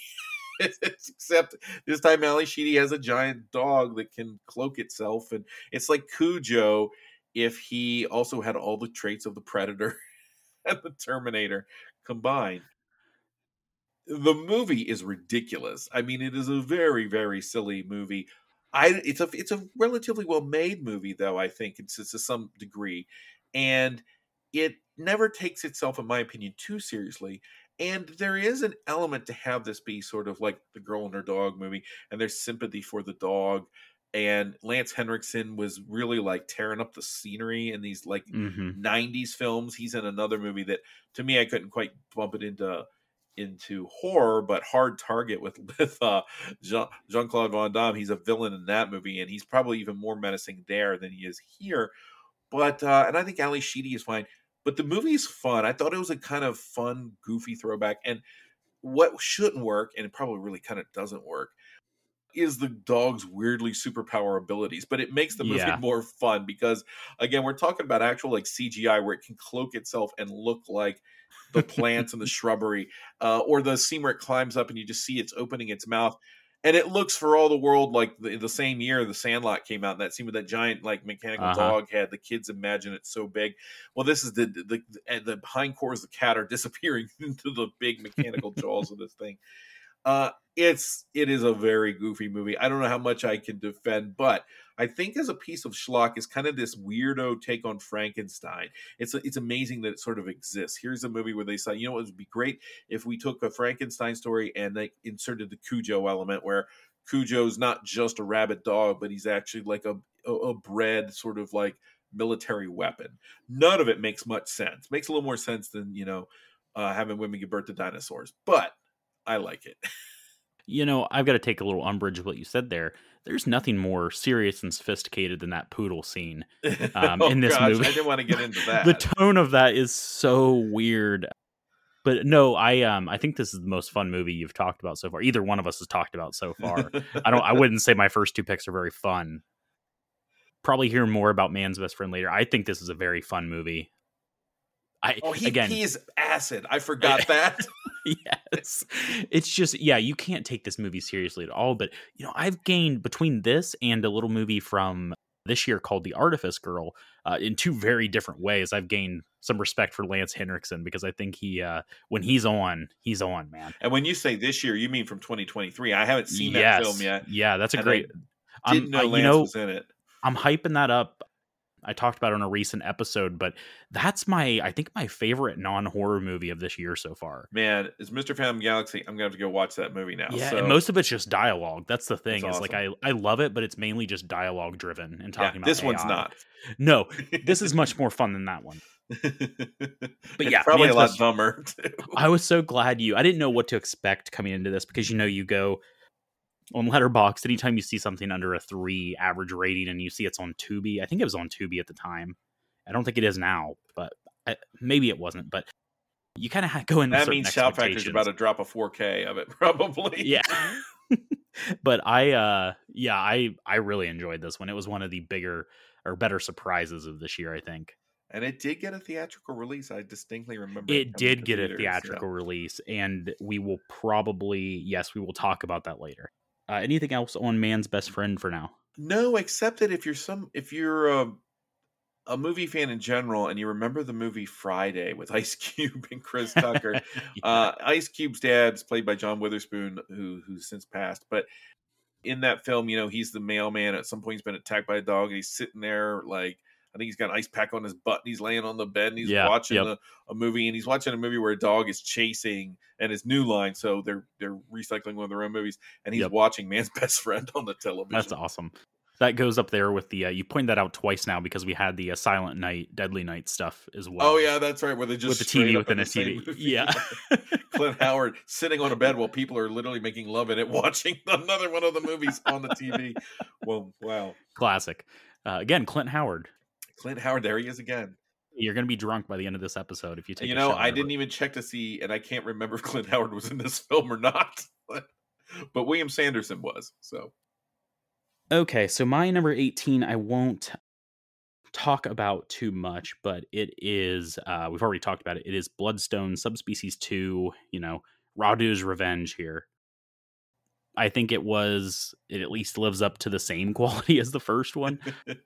[laughs] Except this time, Ally Sheedy has a giant dog that can cloak itself, and it's like Cujo if he also had all the traits of the Predator [laughs] and the Terminator combined. The movie is ridiculous. I mean, it is a very, very silly movie. I it's a it's a relatively well made movie, though. I think it's, it's to some degree, and it never takes itself, in my opinion, too seriously. And there is an element to have this be sort of like the girl and her dog movie, and there's sympathy for the dog. and Lance Henriksen was really like tearing up the scenery in these like Mhm. 90s films. He's in another movie that to me I couldn't quite bump it into into horror, but Hard Target with [laughs] with uh, Jean Claude Van Damme. He's a villain in that movie, and he's probably even more menacing there than he is here. But uh, and I think Ally Sheedy is fine. But the movie is fun. I thought it was a kind of fun, goofy throwback. And what shouldn't work, and it probably really kind of doesn't work, is the dog's weirdly superpower abilities. But it makes the movie [laughs] Yeah. more fun because again, we're talking about actual like CGI where it can cloak itself and look like the plants and the [laughs] shrubbery, uh, or the scene where it climbs up and you just see it's opening its mouth. And it looks for all the world like the, the same year the Sandlot came out. And that scene with that giant like mechanical Uh-huh. dog head. The kids imagine it so big. Well, this is the the the, the hindquarters of the cat are disappearing [laughs] into the big mechanical jaws of this thing. Uh, it's it is a very goofy movie. I don't know how much I can defend, but I think as a piece of schlock is kind of this weirdo take on Frankenstein. It's it's amazing that it sort of exists. Here's a movie where they say, you know, it would be great if we took a Frankenstein story and they inserted the Cujo element, where Cujo's not just a rabid dog, but he's actually like a a, a bred sort of like military weapon. None of it makes much sense. Makes a little more sense than you know uh, having women give birth to dinosaurs, but I like it. [laughs] You know, I've got to take a little umbrage of what you said there. There's nothing more serious and sophisticated than that poodle scene. [laughs] Um, in this movie. Oh, I didn't want to get into [laughs] that. the tone of that is so weird. But no, I um I think this is the most fun movie you've talked about so far. Either one of us has talked about so far. I don't I wouldn't say my first two picks are very fun. Probably hear more about Man's Best Friend later. I think this is a very fun movie. I oh, he, again he's acid. I forgot [laughs] that. yes. It's just yeah, you can't take this movie seriously at all. But you know, I've gained between this and a little movie from this year called The Artifice Girl, uh, in two very different ways. I've gained some respect for Lance Henriksen because I think he, uh, when he's on, he's on, man. and when you say this year, you mean from 2023. I haven't seen that film yet. Yeah, that's a and great. I Didn't know I- Lance you know, was in it. I'm hyping that up. I talked about it on a recent episode, but that's my, I think, my favorite non horror movie of this year so far. Man, is Mr. Phantom Galaxy? I'm gonna have to go watch that movie now. Yeah, so, and most of it's just dialogue. That's the thing. That's Is like I I love it, but it's mainly just dialogue driven and yeah, talking about this one's AI. not. No, this is much [laughs] more fun than that one. [laughs] but yeah, probably a lot dumber. [laughs] Too. I was so glad you. I didn't know what to expect coming into this because you know you go on Letterboxd anytime you see something under a three average rating and you see it's on Tubi. I think it was on Tubi at the time. I don't think it is now, but I, maybe it wasn't. But you kind of go in. with That means Shout Factory's expectations. about to drop a 4K of it, [laughs] probably. yeah [laughs] but i uh yeah i i really enjoyed this one it was one of the bigger or better surprises of this year i think And it did get a theatrical release. I distinctly remember. it coming did to get a theaters, yeah. theatrical release and we will probably yes we will talk about that later uh, anything else on man's best friend for now No, except that if you're some if you're a, a movie fan in general and you remember the movie Friday with [laughs] Ice Cube and Chris Tucker, [laughs] uh, Ice Cube's dad's played by John Witherspoon, who who's since passed. But in that film, you know, he's the mailman. At some point, he's been attacked by a dog, and he's sitting there like I think he's got an ice pack on his butt, and he's laying on the bed, and he's Yeah, watching yep. a, a movie, and he's watching a movie where a dog is chasing, and his new line. So they're they're recycling one of their own movies, and he's Yep. watching Man's [laughs] Best Friend on the television. that's awesome that goes up there with the uh, you pointed that out twice now because we had the uh, silent night deadly night stuff as well Oh yeah, that's right. Where they just with the tv within a tv movie. yeah [laughs] Clint Howard sitting on a bed while people are literally making love in it, [laughs] watching another one of the movies on the TV. Well, wow. classic uh, again clint howard Clint Howard, there he is again. You're going to be drunk by the end of this episode if you take. It. You know, shot I didn't even check to see, and I can't remember if [laughs] Clint Howard was in this film or not. But, but William Sanderson was. So Okay, so my number 18, I won't talk about too much, but it is. Uh, we've already talked about it. It is Bloodstone Subspecies Two. You know, Radu's Revenge here. I think it was. It at least lives up to the same [laughs] quality as the first one. [laughs]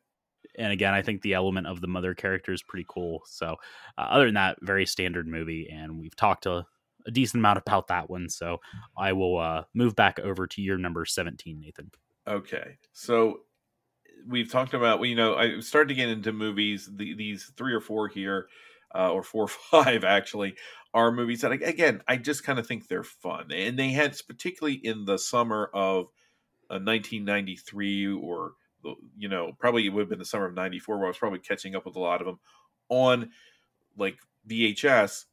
and again, I think the element of the mother character is pretty cool. So, uh, other than that, very standard movie, and we've talked a, a decent amount about that one. So, I will uh, move back over to your number seventeen, Nathan. Okay, so we've talked about you know I started to get into movies. The, these three or four here, uh, or four [laughs] or five actually, are movies that again I just kind of think they're fun, and they had particularly in the summer of uh, 1993 or you know probably it would have been the summer of 94 where i was probably catching up with a lot of them on like vhs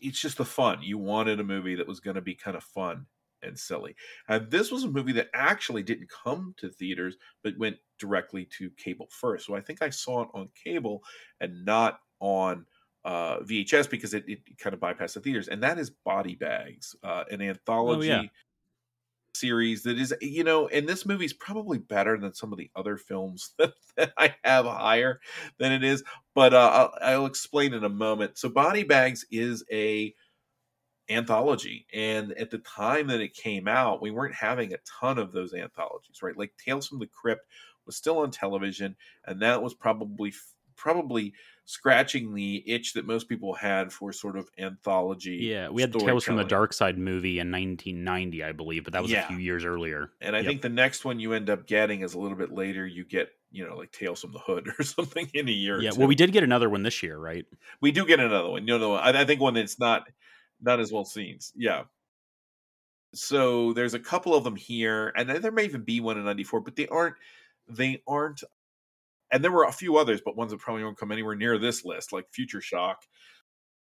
it's just the fun. You wanted a movie that was going to be kind of fun and silly. And this was a movie that actually didn't come to theaters but went directly to cable first. So i think i saw it on cable and not on uh, VHS because it, it, kind of bypassed the theaters, and that is Body Bags, uh, an anthology oh, yeah series that is you know and this movie's probably better than some of the other films [laughs] that, that i have higher than it is but uh, I'll, I'll, explain in a moment. So body bags is a anthology and at the time that it came out we weren't having a ton of those anthologies right? Like tales from the crypt was still on television and that was probably probably scratching the itch that most people had for sort of anthology. Yeah, we had the Tales from the Dark Side movie in 1990, I believe, but that was yeah. a few years earlier. And I yep. think the next one you end up getting is a little bit later. You get, you know, like Tales from the Hood [laughs] or something in a year. Yeah, well, we did get another one this year, right? We do get another one. You know, I, I think one that's not not as well seen. Yeah. So there's a couple of them here, and there may even be one in '94, but they aren't they aren't and there were a few others, but ones that probably won't come anywhere near this list, like Future Shock,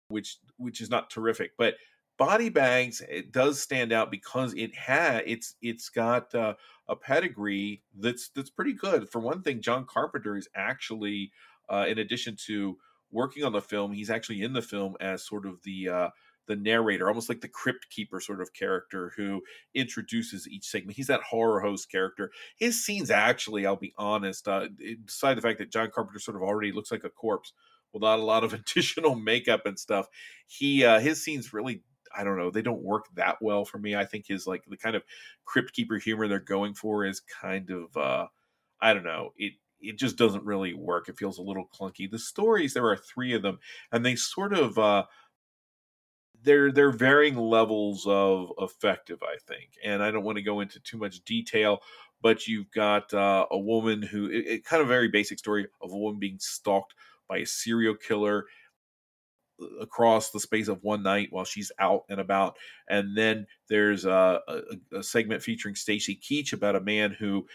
which which is not terrific. But Body Bags it does stand out because it had it's it's got uh, a pedigree that's that's pretty good. For one thing, John Carpenter is actually, uh, in addition to working on the film, he's actually in the film as sort of the uh, the narrator, almost like the crypt keeper sort of character who introduces each segment. He's that horror host character. His scenes, actually, I'll be honest, uh, the fact that John Carpenter sort of already looks like a corpse without a lot of [laughs] additional makeup and stuff, he uh, his scenes really I don't know, they don't work that well for me. I think his like the kind of crypt keeper humor they're going for is kind of uh I don't know, it it just doesn't really work. It feels a little clunky. The stories, there are three of them, and they sort of uh they're they're varying levels of effective, I think. And I don't want to go into too much detail, but you've got uh, a woman who it, it, kind of very basic story of a woman being stalked by a serial killer uh, across the space of one night while she's out and about. And then there's a, a, a segment featuring Stacy Keach about a man who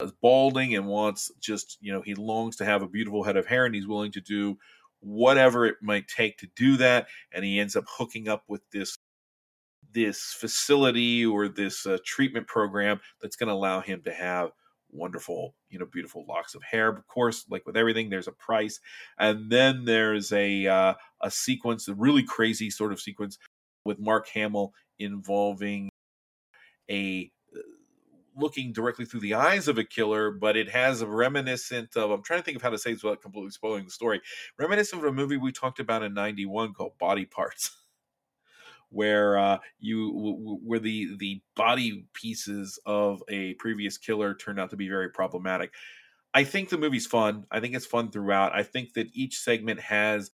is balding and wants just, you know, he longs to have a beautiful head of hair and he's willing to do whatever it might take to do that and he ends up hooking up with this this facility or this uh, treatment program that's going to allow him to have wonderful you know beautiful locks of hair. Of course like with everything there's a price and then there's a uh, a sequence a really crazy sort of sequence with mark hamill involving a looking directly through the eyes of a killer, but it has a reminiscent of I'm trying to think of how to say this without completely spoiling the story. Reminiscent of a movie we talked about in '91 called Body Parts. [laughs] where uh, you where the the body pieces of a previous killer turned out to be very problematic. I think the movie's fun. I think it's fun throughout. I think that each segment has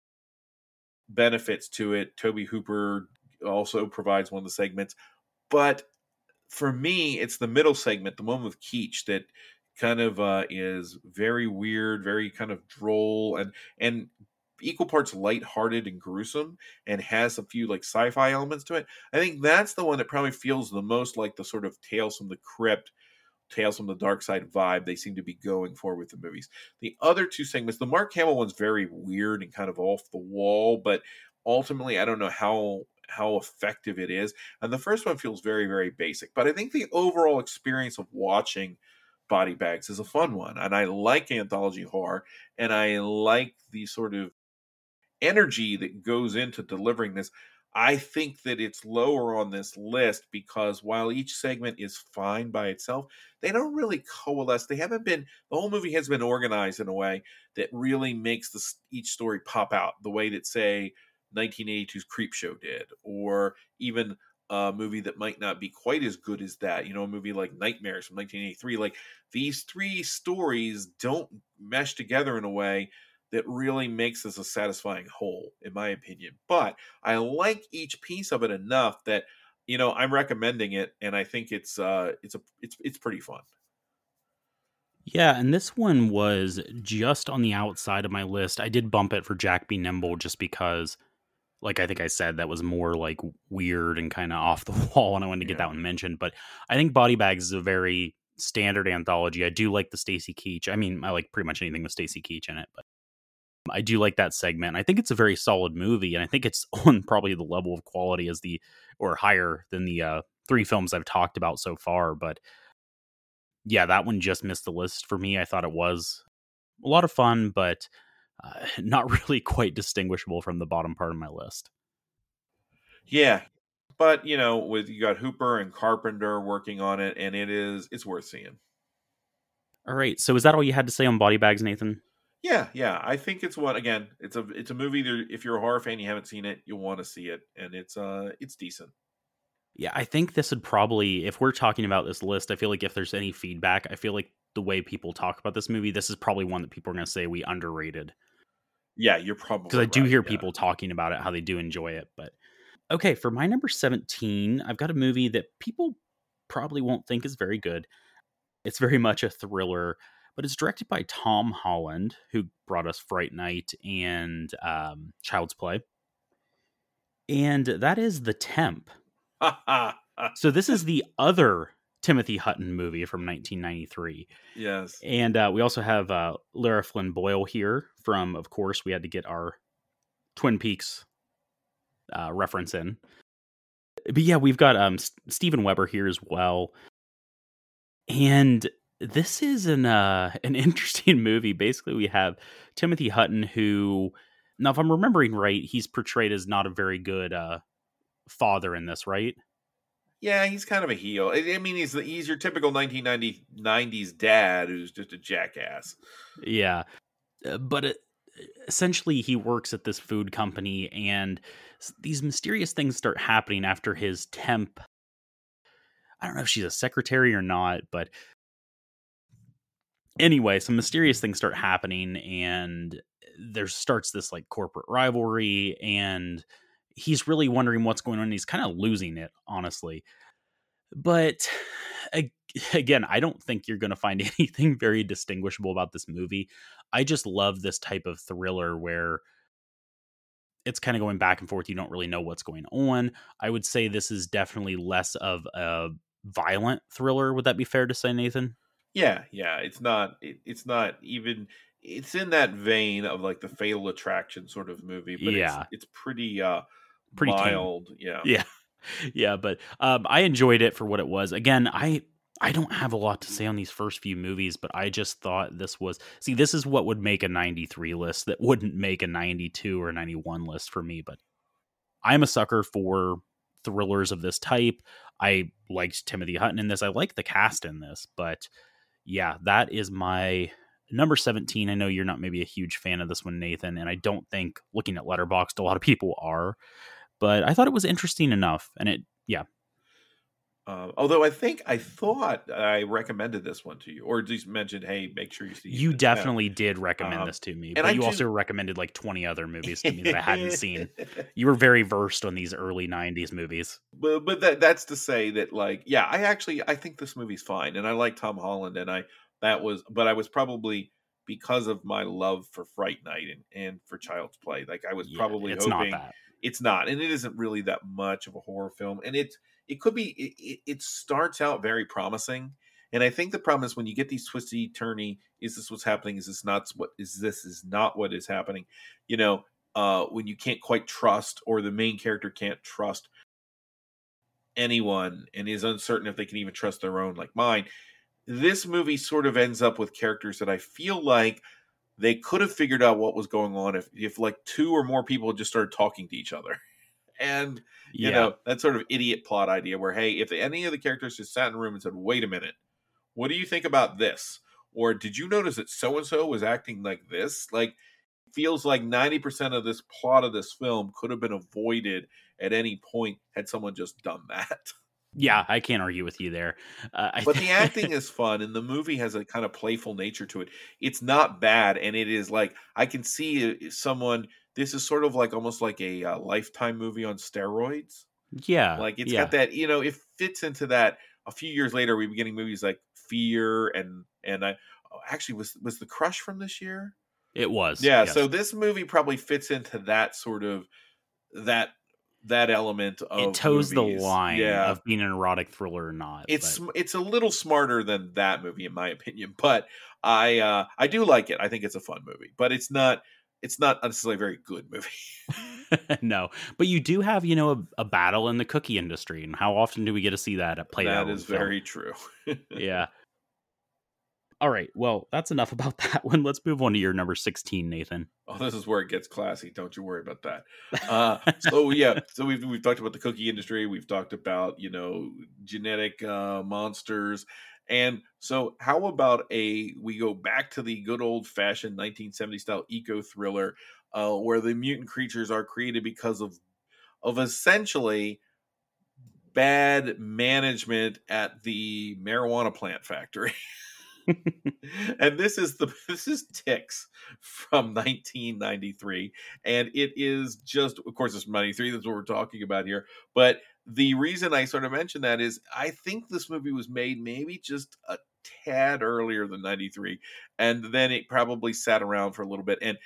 benefits to it. Tobe Hooper also provides one of the segments, but for me, it's the middle segment, the one with Keach, that kind of uh, is very weird, very kind of droll, and and equal parts lighthearted and gruesome, and has a few like sci-fi elements to it. I think that's the one that probably feels the most like the sort of Tales from the Crypt. Tales from the Dark Side vibe they seem to be going for with the movies. The other two segments, the Mark Hamill one's very weird and kind of off the wall, but ultimately I don't know how how effective it is. And the first one feels very, very basic. But I think the overall experience of watching Body Bags is a fun one. And I like anthology horror and I like the sort of energy that goes into delivering this. I think that it's lower on this list because while each segment is fine by itself, they don't really coalesce. They haven't been, the whole movie has been organized in a way that really makes the, each story pop out the way that, say, 1982's Creepshow did, or even a movie that might not be quite as good as that. You know, a movie like Nightmares from 1983. Like these three stories don't mesh together in a way that really makes this a satisfying whole, in my opinion. But I like each piece of it enough that you know I'm recommending it, and I think it's uh it's a it's it's pretty fun. Yeah, and this one was just on the outside of my list. I did bump it for Jack Be Nimble just because like I think I said, that was more like weird and kind of off the [laughs] wall, and I wanted to get yeah. that one mentioned. But I think Body Bags is a very standard anthology. I do like the Stacy Keach. I mean, I like pretty much anything with Stacy Keach in it, but I do like that segment. I think it's a very solid movie, and I think it's [laughs] on probably the level of quality as the or higher than the uh, three films I've talked about so far. But yeah, that one just missed the list for me. I thought it was a lot of fun, but uh, [laughs] not really quite distinguishable from the bottom part of my list. Yeah, but you know, with you got Hooper and Carpenter working on it, and it is it's worth seeing. All right, so is that all you had to say on Body Bags, Nathan? Yeah, yeah. I think it's what again. It's a it's a movie that if you're a horror fan, you haven't seen it, you'll want to see it, and it's uh it's decent. Yeah, I think this would probably, if we're talking about this list, I feel like if there's any feedback, I feel like the way people talk about this movie, this is probably one that people are going to say we underrated. Yeah, you're probably because I do right, hear yeah. people talking about it, how they do enjoy it. But okay, for my number 17, I've got a movie that people probably won't think is very good. It's very much a thriller, but it's directed by Tom Holland, who brought us Fright Night and um, Child's Play. And that is The Temp. [laughs] So this is the other Timothy Hutton movie from 1993. yes. And uh, we also have uh, Lara Flynn Boyle here from, of course, we had to get our Twin Peaks uh, reference in. But yeah, we've got um, S- Steven Weber here as well. And this is an uh, [laughs] an interesting movie. Basically, we have Timothy Hutton, who, now if I'm remembering right, he's portrayed as not a very good uh, father in this, right? Yeah, he's kind of a heel. I mean, he's he's your typical 1990 90s dad who's just a jackass. Yeah. Uh, But it, essentially, he works at this food company, and these mysterious things start happening after his temp. I don't know if she's a secretary or not, but anyway, some mysterious things start happening, and there starts this like corporate rivalry, and he's really wondering what's going on. He's kind of losing it, honestly. But again, I don't think you're going to find [laughs] anything very distinguishable about this movie. I just love this type of thriller where it's kind of going back and forth. You don't really know what's going on. I would say this is definitely less of a violent thriller. Would that be fair to say, Nathan? Yeah, yeah. It's not. It, it's not even. It's in that vein of like the Fatal Attraction sort of movie, but Yeah. it's, it's pretty uh Pretty tame. Yeah. Yeah. [laughs] Yeah, but um, I enjoyed it for what it was. Again, I I don't have a lot to say on these first few movies, but I just thought this was see this is what would make a 93 list that wouldn't make a 92 or 91 list for me, but I'm a sucker for thrillers of this type. I liked Timothy Hutton in this. I like the cast in this, but yeah, that is my number 17. I know you're not maybe a huge fan of this one, Nathan, and I don't think looking at Letterboxd a lot of people are, but I thought it was interesting enough and it yeah, Uh, although I think I thought I recommended this one to you, or just mentioned, hey, make sure you see. you definitely did recommend Um, this to me, but I you do- also recommended like 20 other movies to me that I hadn't seen. [laughs] You were very versed on these early 90s movies. but but that that's to say that like yeah i actually i think this movie's fine and i like tom holland and i that was but i was probably because of my love for fright night and, and for child's play like i was Yeah, probably it's hoping not that. It's not and it isn't really that much of a horror film and it it could be it, it, starts out very promising and i think the problem is when you get these twisty turny is this what's happening? Is this not what is this is not what is happening? You know uh when you can't quite trust or the main character can't trust anyone and is uncertain if they can even trust their own like mine this movie sort of ends up with characters that i feel like they could have figured out what was going on if if like two or more people just started talking to each other. [laughs] And you Yeah. know that sort of idiot plot idea where hey if any of the characters just sat in a room and said wait a minute what do you think about this? Or did you notice that so and so was acting like this? Like feels like 90% of this plot of this film could have been avoided at any point had someone just done that [laughs] yeah, I can't argue with you there. Uh, but the [laughs] acting is fun and the movie has a kind of playful nature to it it's not bad and it is like i can see uh, someone this is sort of like almost like a uh, lifetime movie on steroids yeah, like it's yeah. got that you know it fits into that a few years later we were getting movies like fear and and i oh, actually was was the crush from this year It was. yeah yes. so this movie probably fits into that sort of that that element of it toes movies. the line Yeah. of being an erotic thriller or not. it's but- it's a little smarter than that movie in my opinion, but I uh I do like it. I think it's a fun movie, but it's not it's not necessarily a very good movie. [laughs] [laughs] no, but you do have you know a, a battle in the cookie industry, and how often do we get to see that played out? that is very true. [laughs] yeah. All right, well, that's enough [laughs] about that one. Let's move on to your number sixteen, Nathan. Oh, this is where it gets classy. Don't you worry about that. [laughs] Uh, so yeah, so we've we've talked about the cookie industry. We've talked about you know genetic uh, monsters, and so how about a we go back to the good old fashioned 1970 style eco thriller, uh, where the mutant creatures are created because of of essentially bad management at the marijuana plant factory. [laughs] and this is the [laughs] this is ticks from 1993 and it is just of course it's from 93 that's what we're talking about here but the reason i sort of mentioned that is i think this movie was made maybe just a tad earlier than 93 and then it probably sat around for a little bit and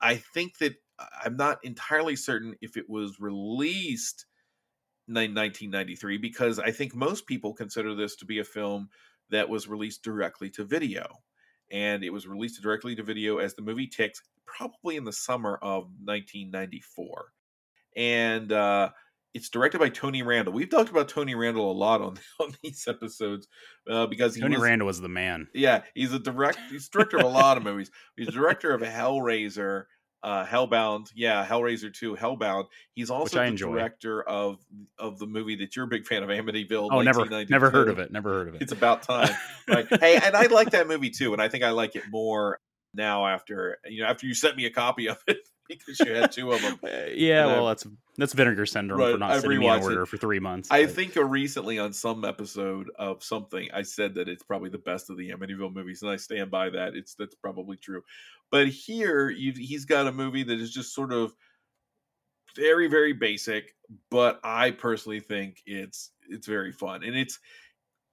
i think that uh, i'm not entirely certain if it was released in 1993 because i think most people consider this to be a film that was released directly to video. And it was released directly to video as the movie Ticks, probably in the summer of 1994. And uh, it's directed by Tony Randel. We've talked about Tony Randel a lot on, [laughs] on these episodes uh, because Tony was, Randel was the man. yeah, he's a direct. He's director of a lot of movies. He's director of Hellraiser, uh, Hellbound. Yeah, Hellraiser two, Hellbound. He's also the enjoy. director of of the movie that you're a big fan of, Amityville. Oh, never, never heard of it. Never heard of it. It's about time. Right? [laughs] hey, and I like that movie too, and I think I like it more now after you know after you sent me a copy of it because you had two of them. [laughs] Uh, yeah, And I- well, that's that's vinegar syndrome Right, for not I've sending me an rewatched it. order for three months. I but- think recently on some episode of something, I said that it's probably the best of the Amityville movies, and I stand by that. It's that's probably true. But here, you've, he's got a movie that is just sort of very, very basic. But I personally think it's it's very fun, and it's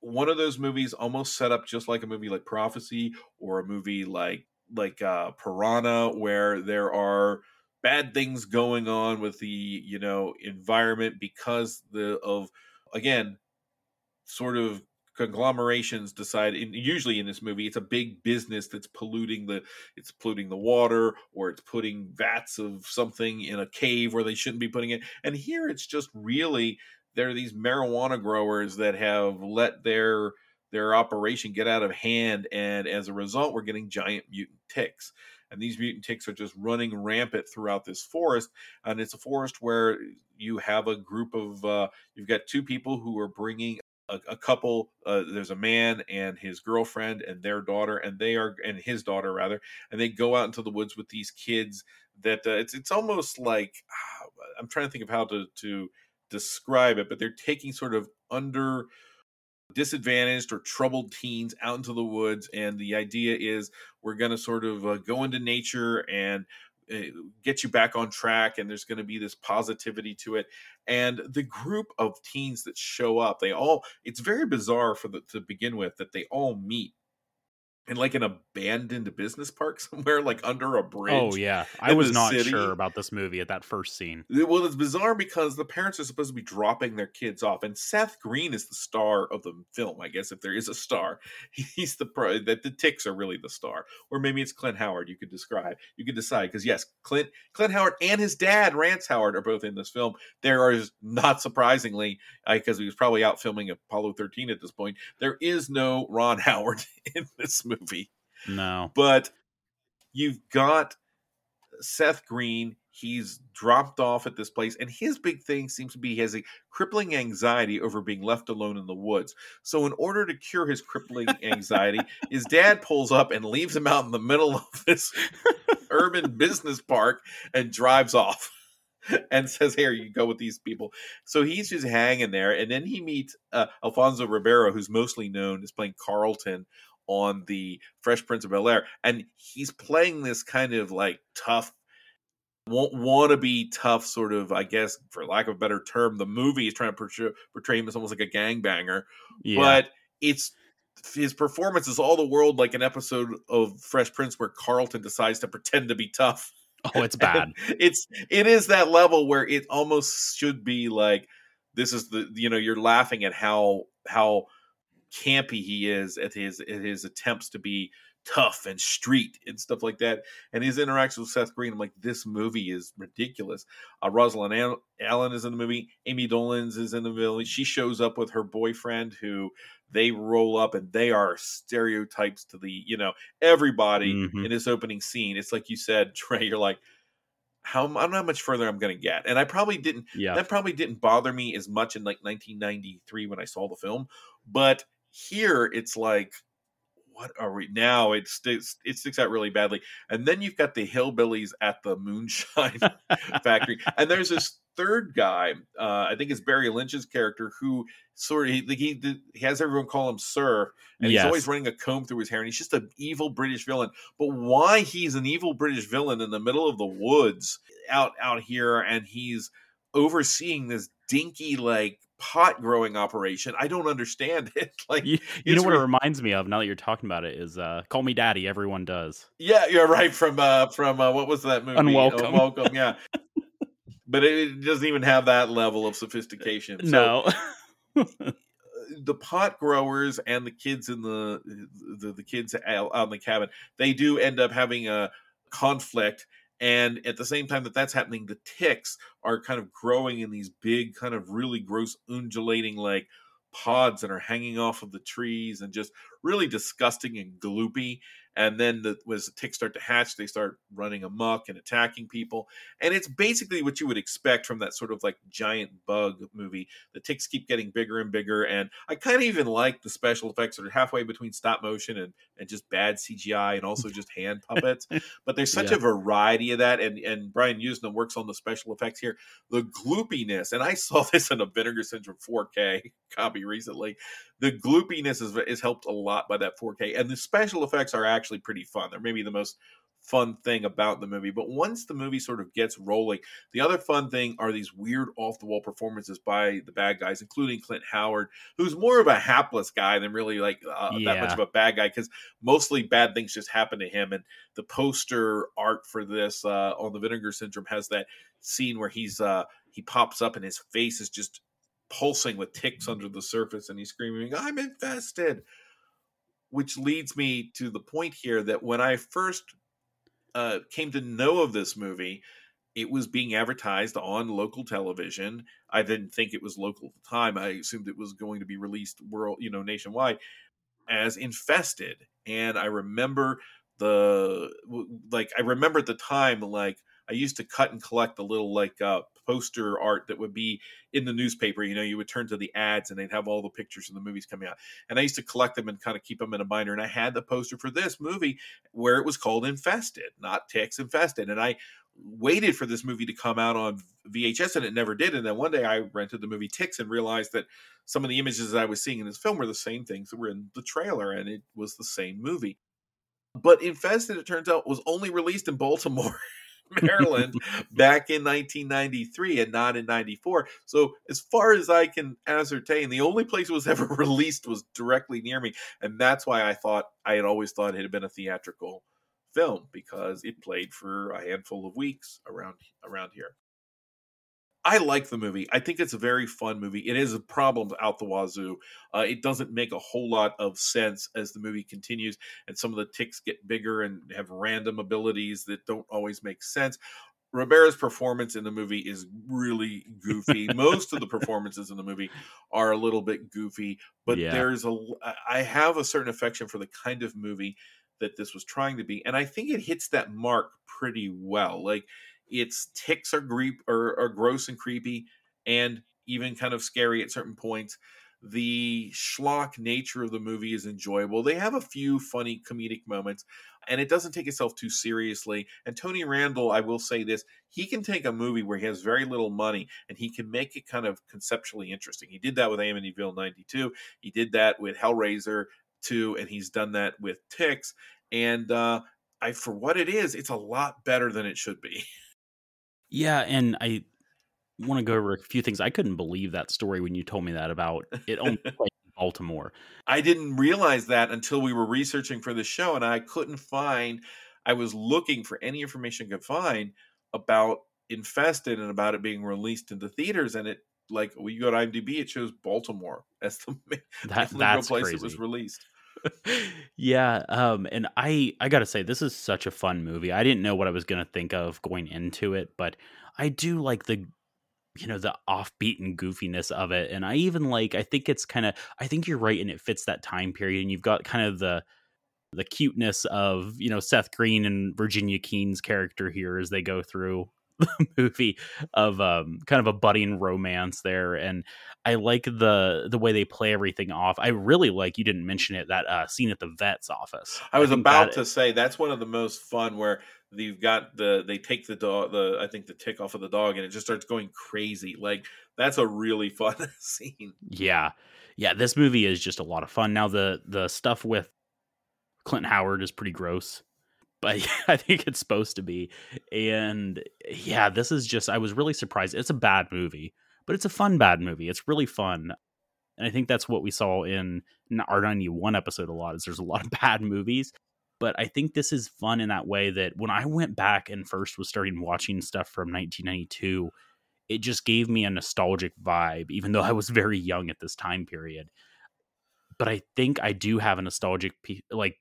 one of those movies almost set up just like a movie like Prophecy or a movie like like uh, Piranha, where there are bad things going on with the you know environment because the of again sort of conglomerations decide and usually in this movie it's a big business that's polluting the it's polluting the water or it's putting vats of something in a cave where they shouldn't be putting it. And here it's just really there are these marijuana growers that have let their their operation get out of hand and as a result we're getting giant mutant ticks. And these mutant ticks are just running rampant throughout this forest and it's a forest where you have a group of uh, you've got two people who are bringing a, a couple uh, there's a man and his girlfriend and their daughter and they are and his daughter rather and they go out into the woods with these kids that uh, it's it's almost like ah, i'm trying to think of how to to describe it but they're taking sort of under disadvantaged or troubled teens out into the woods and the idea is we're going to sort of uh, go into nature and uh, get you back on track and there's going to be this positivity to it. And the group of teens that show up they all it's very bizarre for the to begin with that they all meet in like an abandoned business park [laughs] somewhere like under a oh, bridge Oh yeah, I was not city. sure about this movie at that first scene. well, it's bizarre because the parents are supposed to be dropping their kids off, and Seth Green is the star of the film. I guess if there is a star, [laughs] he's the pro. That the ticks are really the star, or maybe it's Clint Howard. You could describe, you could decide because yes, Clint Clint Howard and his dad Rance Howard are both in this film. There is not surprisingly because he was probably out filming Apollo 13 at this point. There is no Ron [laughs] Howard in this movie No, but you've got Seth Green. He's dropped off at this place, and his big thing seems to be he has a crippling anxiety over being left alone in the woods. So, in order to cure his crippling [laughs] anxiety, his dad pulls up and leaves him out in the middle of this [laughs] urban business park and drives off. [laughs] And says, "Here, you go with these people." So he's just hanging there, and then he meets uh, Alfonso Ribeiro, who's mostly known as playing Carlton on the Fresh Prince of Bel Air, and he's playing this kind of like tough, want to be tough, sort of, I guess, for lack of a better term. The movie is trying to portray, portray him as almost like a gangbanger, yeah, but it's his performance is all the world like an episode of Fresh Prince where Carlton decides to pretend to be tough. [laughs] Oh, it's [laughs] bad. it's it is that level where it almost should be like this is the you know you're laughing at how how campy he is at his at his attempts to be tough and street and stuff like that. And his interaction with Seth Green, I'm like, this movie is ridiculous. Uh, Rosalind Allen is in the movie. Ami Dolenz is in the movie. She shows up with her boyfriend, who they roll up, and they are stereotypes to the you know everybody mm-hmm. in this opening scene. It's like you said, [laughs] Trey. You're like. How I don't know how much further I'm going to get, and I probably didn't. Yeah. That probably didn't bother me as much in like 1993 when I saw the film, but here it's like what are we now? It sticks it sticks out really badly. And then you've got the hillbillies at the moonshine [laughs] factory. And there's this third guy, uh, I think it's Barry Lynch's character, who sort of he, he, he has everyone call him Sir, and yes. he's always running a comb through his hair, and he's just an evil British villain. But why he's an evil British villain in the middle of the woods out out here, and he's overseeing this dinky like pot growing operation. I don't understand [laughs] it. like you, you know what re- it reminds me of now that you're talking about it is uh Call Me Daddy, everyone does. Yeah, you're right from uh from uh what was that movie? Unwelcome. Unwelcome, yeah. [laughs] but it doesn't even have that level of sophistication. So, no. [laughs] the pot growers and the kids in the the, the kids out in the cabin, they do end up having a conflict and at the same time that that's happening the ticks are kind of growing in these big kind of really gross undulating like pods that are hanging off of the trees and just really disgusting and gloopy and then the, as the ticks start to hatch they start running amok and attacking people. And it's basically what you would expect from that sort of like giant bug movie. The ticks keep getting bigger and bigger and i kind of even like the special effects that are halfway between stop motion and, and just bad cgi and also just hand [laughs] puppets. But there's such yeah. a variety of that and and Brian Yuzna works on the special effects here. The gloopiness and i [laughs] saw this in a vinegar syndrome 4k copy recently. The gloopiness is, is helped a lot by that 4K, and the special effects are actually pretty fun. They're maybe the most fun thing about the movie. But once the movie sort of gets rolling, the other fun thing are these weird off the wall performances by the bad guys, including Clint Howard, who's more of a hapless guy than really like uh, yeah. that much of a bad guy because mostly bad things just happen to him. And the poster art for this uh, on the Vinegar Syndrome has that scene where he's uh, he pops up and his face is just pulsing with ticks under the surface and he's screaming, I'm infested. Which leads me to the point here that when I first uh, came to know of this movie, it was being advertised on local television. I didn't think it was local at the time. I assumed it was going to be released world, you know, nationwide as Infested. And I remember the like I remember at the time like I used to cut and collect the little like uh, poster art that would be in the newspaper. You know, you would turn to the ads and they'd have all the pictures of the movies coming out. And I used to collect them and kind of keep them in a binder. And I had the poster for this movie where it was called Infested, not Ticks Infested. And I waited for this movie to come out on VHS and it never did. And then one day I rented the movie Ticks and realized that some of the images that I was seeing in this film were the same things that were in the trailer and it was the same movie. But Infested, it turns out, was only released in [laughs] Baltimore. Maryland back in 1993 and not in 94. So, as far as I can ascertain, the only place it was [laughs] ever released was directly near me. And that's why I thought I had always thought it had been a theatrical film because it played for a handful of weeks around around here. I like the movie. I think it's a very fun movie. It is a problem out the wazoo. Uh, it doesn't make a whole lot of sense as the movie continues, and some of the ticks get bigger and have random abilities that don't always make sense. Ribeiro's performance in the movie is really goofy. [laughs] Most of the performances in the movie are a little bit goofy, but yeah. there's a. I have a certain affection for the kind of movie that this was trying to be, and I think it hits that mark pretty well. Like its ticks are, creep, are, are gross and creepy and even kind of scary at certain points. The schlock nature of the movie is enjoyable. They have a few funny comedic moments, and it doesn't take itself too seriously. And Tony Randel, I will say this, he can take a movie where he has very little money and he can make it kind of conceptually interesting. He did that with Amityville 92. He did that with Hellraiser 2, and he's done that with Ticks. And uh, I, for what it is, it's a lot better than it should be. [laughs] Yeah, and I want to go over a few things. I couldn't believe that story when you told me that about [laughs] it only Baltimore. I didn't realize that until we were researching for the show, and I couldn't find I was looking for any information I could find about Infested and about it being released into theaters, and it like when you go to IMDb, it shows Baltimore as the, [laughs] That that's place crazy. it was released. [laughs] yeah, um, and I I gotta say this is such a fun movie. I didn't know what I was gonna think of going into it, but I do like the you know the offbeat and goofiness of it, and I even like I think it's kind of I think you're right, and it fits that time period, and you've got kind of the the cuteness of you know Seth Green and Virginia Keehne's character here as they go through the [laughs] movie of um kind of a budding romance there and I like the the way they play everything off. I really like you didn't mention it that uh scene at the vet's office. I was think about to say that's one of the most fun where you've got the they take the dog the I think the tick off of the dog and it just starts going crazy. Like that's a really [laughs] fun scene. Yeah. Yeah, this movie is just a lot of fun. Now the the stuff with Clint Howard is pretty gross. But [laughs] I think it's supposed to be. And yeah, this is just I was really surprised. It's a bad movie, but it's a fun bad movie. It's really fun. And I think that's what we saw in our 91 episode a lot is there's a lot of [laughs] bad movies. But I think this is fun in that way that when I went back and first was starting watching stuff from 1992, it just gave me a nostalgic vibe, even though I was [laughs] very young at this time period. But I think I do have a nostalgic, like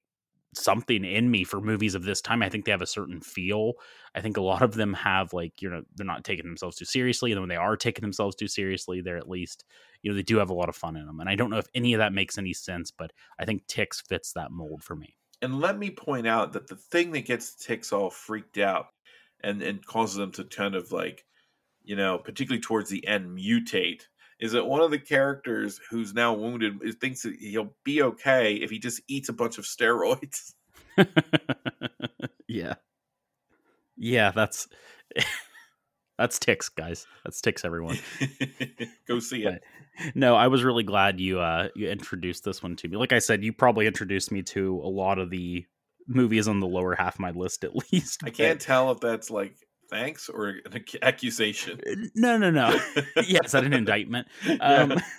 something in me for movies of this time. I think they have a certain feel. I think a lot of them have like, you know, they're not taking themselves too seriously. And when they are taking themselves too seriously, they're at least, you know, they do have a lot of fun in them. And I don't know if any of that makes any sense, but I think Ticks fits that mold for me. And let me point out that the thing that gets ticks all freaked out and and causes them to kind of like, you know, particularly towards the end mutate is that one of the characters who's now wounded is- thinks that he'll be okay if he just eats a bunch of steroids. [laughs] yeah. Yeah, that's [laughs] that's ticks, guys. That's ticks everyone. [laughs] Go see it. No, I was really glad you uh you introduced this one to me. Like I said, you probably introduced me to a lot of the movies on the lower half of my list at least. I can't tell if that's like thanks or an accusation. No, no, no. yeah, is that an indictment? Yeah. Um [laughs]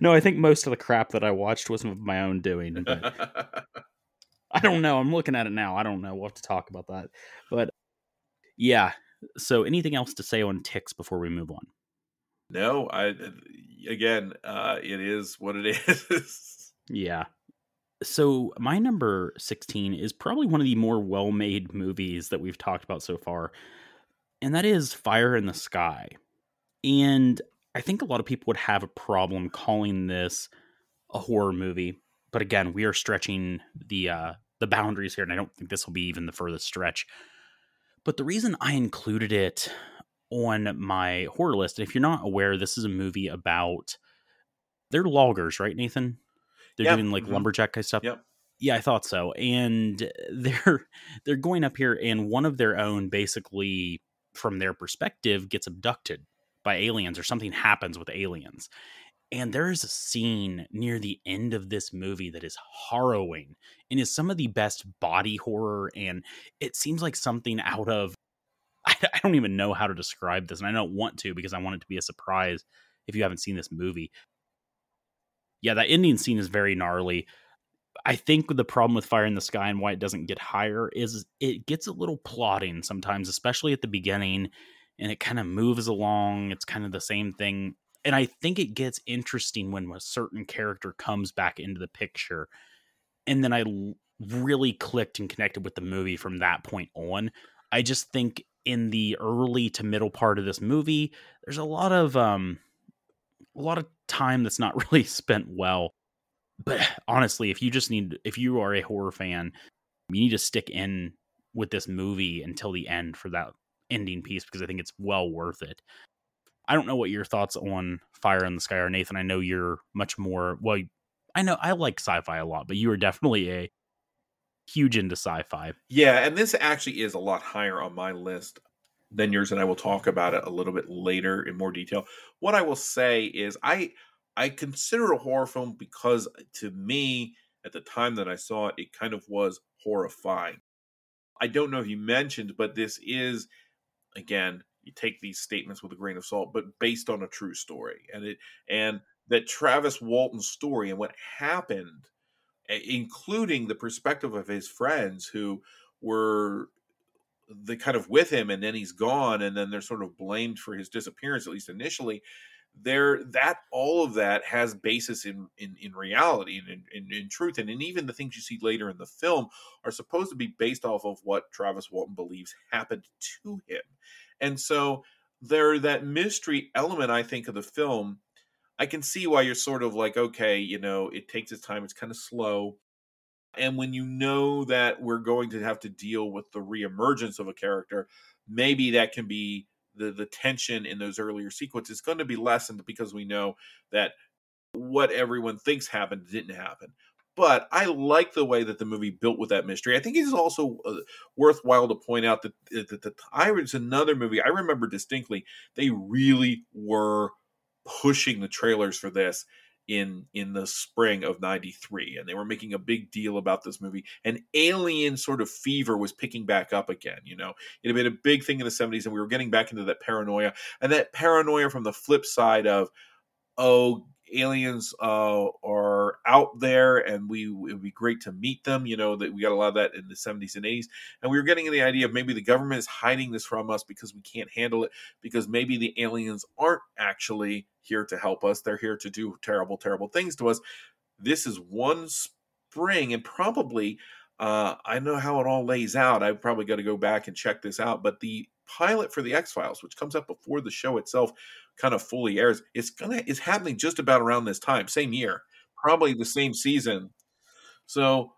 No, I think most of the crap that I watched was of my own doing. [laughs] I don't know. I'm looking at it now. I don't know. We'll have to talk about that. But yeah. So anything else to say on ticks before we move on? no, I again, uh, it is what it [laughs] is. Yeah. So my number 16 is probably one of the more well-made movies that we've talked about so far. And that is Fire in the Sky. And I think a lot of people would have a problem calling this a horror movie. But again, we are stretching the uh the boundaries here and I don't think this will be even the furthest stretch. But the reason I included it on my horror list, and if you're not aware, this is a movie about they're loggers, right, Nathan? They're Yeah, doing like mhm. lumberjack kind of stuff. Yep. Yeah, I thought so. And [laughs] they're they're going up here, and one of their own, basically from their perspective, gets abducted by aliens, or something happens with aliens. And there is a scene near the end of this movie that is harrowing and is some of the best body horror. And it seems like something out of [laughs] I, I don't even know how to describe this, and I don't want to because I want it to be a surprise if you haven't seen this movie. Yeah, that ending scene is very gnarly. I think the problem with Fire in the Sky and why it doesn't get higher is it gets a little plotting sometimes, especially at the beginning, and it kind of moves along. It's kind of the same thing. And I think it gets interesting when a certain character comes back into the picture. And then I really clicked and connected with the movie from that point on. I just think in the early to middle part of this movie, there's a lot of um a lot of time that's not [laughs] really spent well. But [sighs] honestly, if you just need if you are a horror fan, you need to stick in with this movie until the end for that ending piece because I think it's well worth it. I don't know what your thoughts on Fire in the Sky are, Nathan. I know you're much more well. I know I like sci-fi a lot, but you are definitely a huge into sci-fi. Yeah, and this actually is a lot higher on my list than yours, and I will talk about it a little bit later in more detail. What I will say is I I consider it a horror film because uh, to me, at the time that I saw it, it kind of was horrifying. I don't know if you mentioned, but this is again, you take these statements with a grain of salt, but based on a true story. And it and that Travis Walton's story and what happened, including the perspective of his friends who were the kind of with him and then he's gone and then they're sort of blamed for his disappearance at least initially there that all of that has basis in in, in reality and in, in, in truth. And, and even the things you see later in the film are supposed to be based off of what travis walton believes happened to him. And so there that mystery element i think of the film i can see why you're sort of like okay you know it takes its time it's kind of slow. And when you know that we're going to have to deal with the reemergence of a character, maybe that can be the the tension in those earlier sequences is going to be lessened because we know that what everyone thinks happened didn't happen. But I like the way that the movie built with that mystery. I think it is also uh, worthwhile to point out that, that the Tyrant's another movie I remember distinctly. They really were pushing the trailers for this in in the spring of 93 and they were making a big deal about this movie and alien sort of fever was picking back up again you know? It had been a big thing in the 70s and we were getting back into that paranoia and that paranoia from the flip side of oh aliens uh, are out there and we it would be great to meet them you know that we got a lot of that in the 70s and 80s and we were getting the idea of maybe the government is hiding this from us because we can't handle it because maybe the aliens aren't actually here to help us they're here to do terrible terrible things to us this is one spring and probably uh, I know how it all lays out. I've probably got to go back and check this out. But the pilot for the X Files, which comes up before the show itself, kind of fully airs, it's gonna it's happening just about around this time, same year, probably the same season. So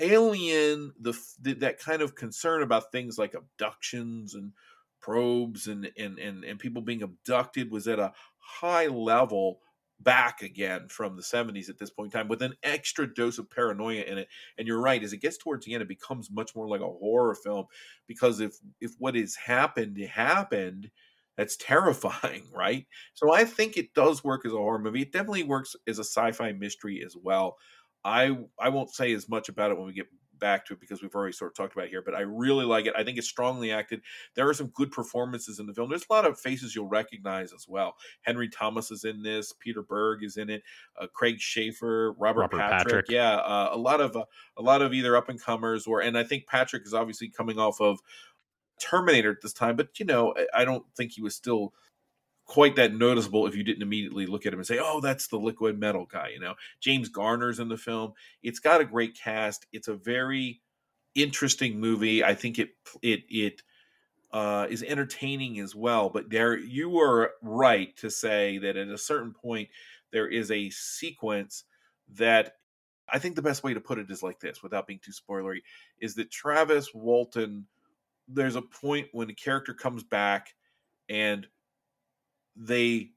Alien, the, the that kind of concern about things like abductions and probes and and and, and people being abducted was at a high level back again from the 70s at this point in time with an extra dose of paranoia in it and you're right as it gets towards the end it becomes much more like a horror film because if if what has happened happened that's terrifying, [laughs] right? So I think it does work as a horror movie. It definitely works as a sci-fi mystery as well. I I won't say as much about it when we get back to it because we've already sort of talked about it here, but I really like it. I think it's strongly acted. There are some good performances in the film. There's a lot of faces you'll recognize as well. Henry Thomas is in this. Peter Berg is in it. Uh, Craig Sheffer, Robert, Robert Patrick. Patrick. Yeah, uh, a lot of uh, a lot of either up and comers or, and I think Patrick is obviously coming off of Terminator at this time, but you know, I don't think he was still quite that noticeable if you didn't immediately look at him and say, "Oh, that's the liquid metal guy." You know, James Garner's in the film. It's got a great cast. It's a very interesting movie. I think it it it uh, is entertaining as well. But there, you are right to say that at a certain point there is a sequence that I think the best way to put it is like this, without being too spoilery, is that Travis Walton there's a point when a character comes back and they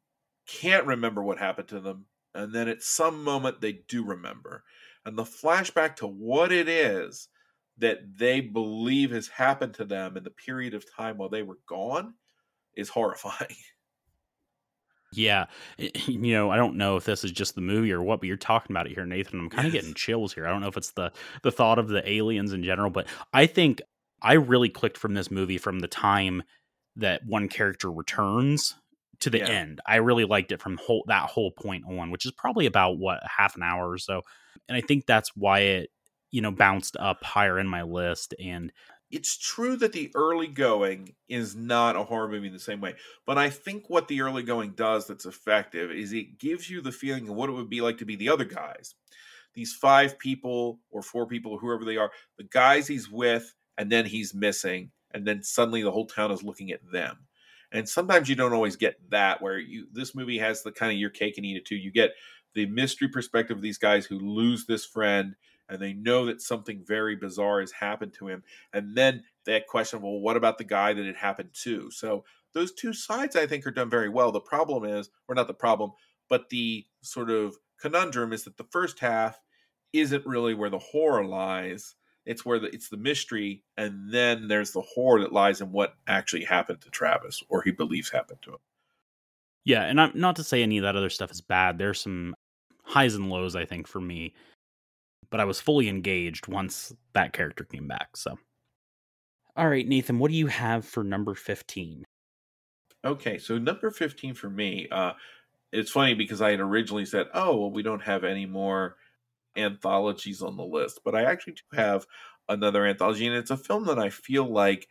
can't remember what happened to them and then at some moment they do remember. And the flashback to what it is that they believe has happened to them in the period of time while they were gone is horrifying. [laughs] Yeah eh, [laughs] you know i don't know if this is just the movie or what but you're talking about it here nathan. I'm kind of yes. getting chills here. I don't know if it's the the thought of the aliens in general but i think I really clicked from this movie from the time that one character returns to the yeah. end. I really liked it from whole that whole point on, which is probably about what half an hour or so. And I think that's why it, you know, bounced up higher in my list. And it's true that the early going is not a horror movie in the same way, but I think what the early going does that's effective is it gives you the feeling of what it would be like to be the other guys. These five people or four people, or whoever they are, the guys he's with and then he's missing and then suddenly the whole town is looking at them and sometimes you don't always get that where you this movie has the kind of your cake and eat it too. You get the mystery perspective of these guys who lose this friend and they know that something very bizarre has happened to him and then that question well what about the guy that it happened to? So those two sides i think are done very well. The problem is or not the problem but the sort of conundrum is that the first half isn't really where the horror lies it's where the, it's the mystery, and then there's the horror that lies in what actually happened to Travis, or he believes happened to him. Yeah, and I'm not to say any of that other stuff is bad. There's some highs and lows, I think, for me, but I was fully engaged once that character came back. So, all right, Nathan, what do you have for number fifteen? Okay, so number fifteen for me, uh, it's funny because I had originally said, "Oh, well, we don't have any more." Anthologies on the list, but I actually do have another anthology, and it's a film that I feel like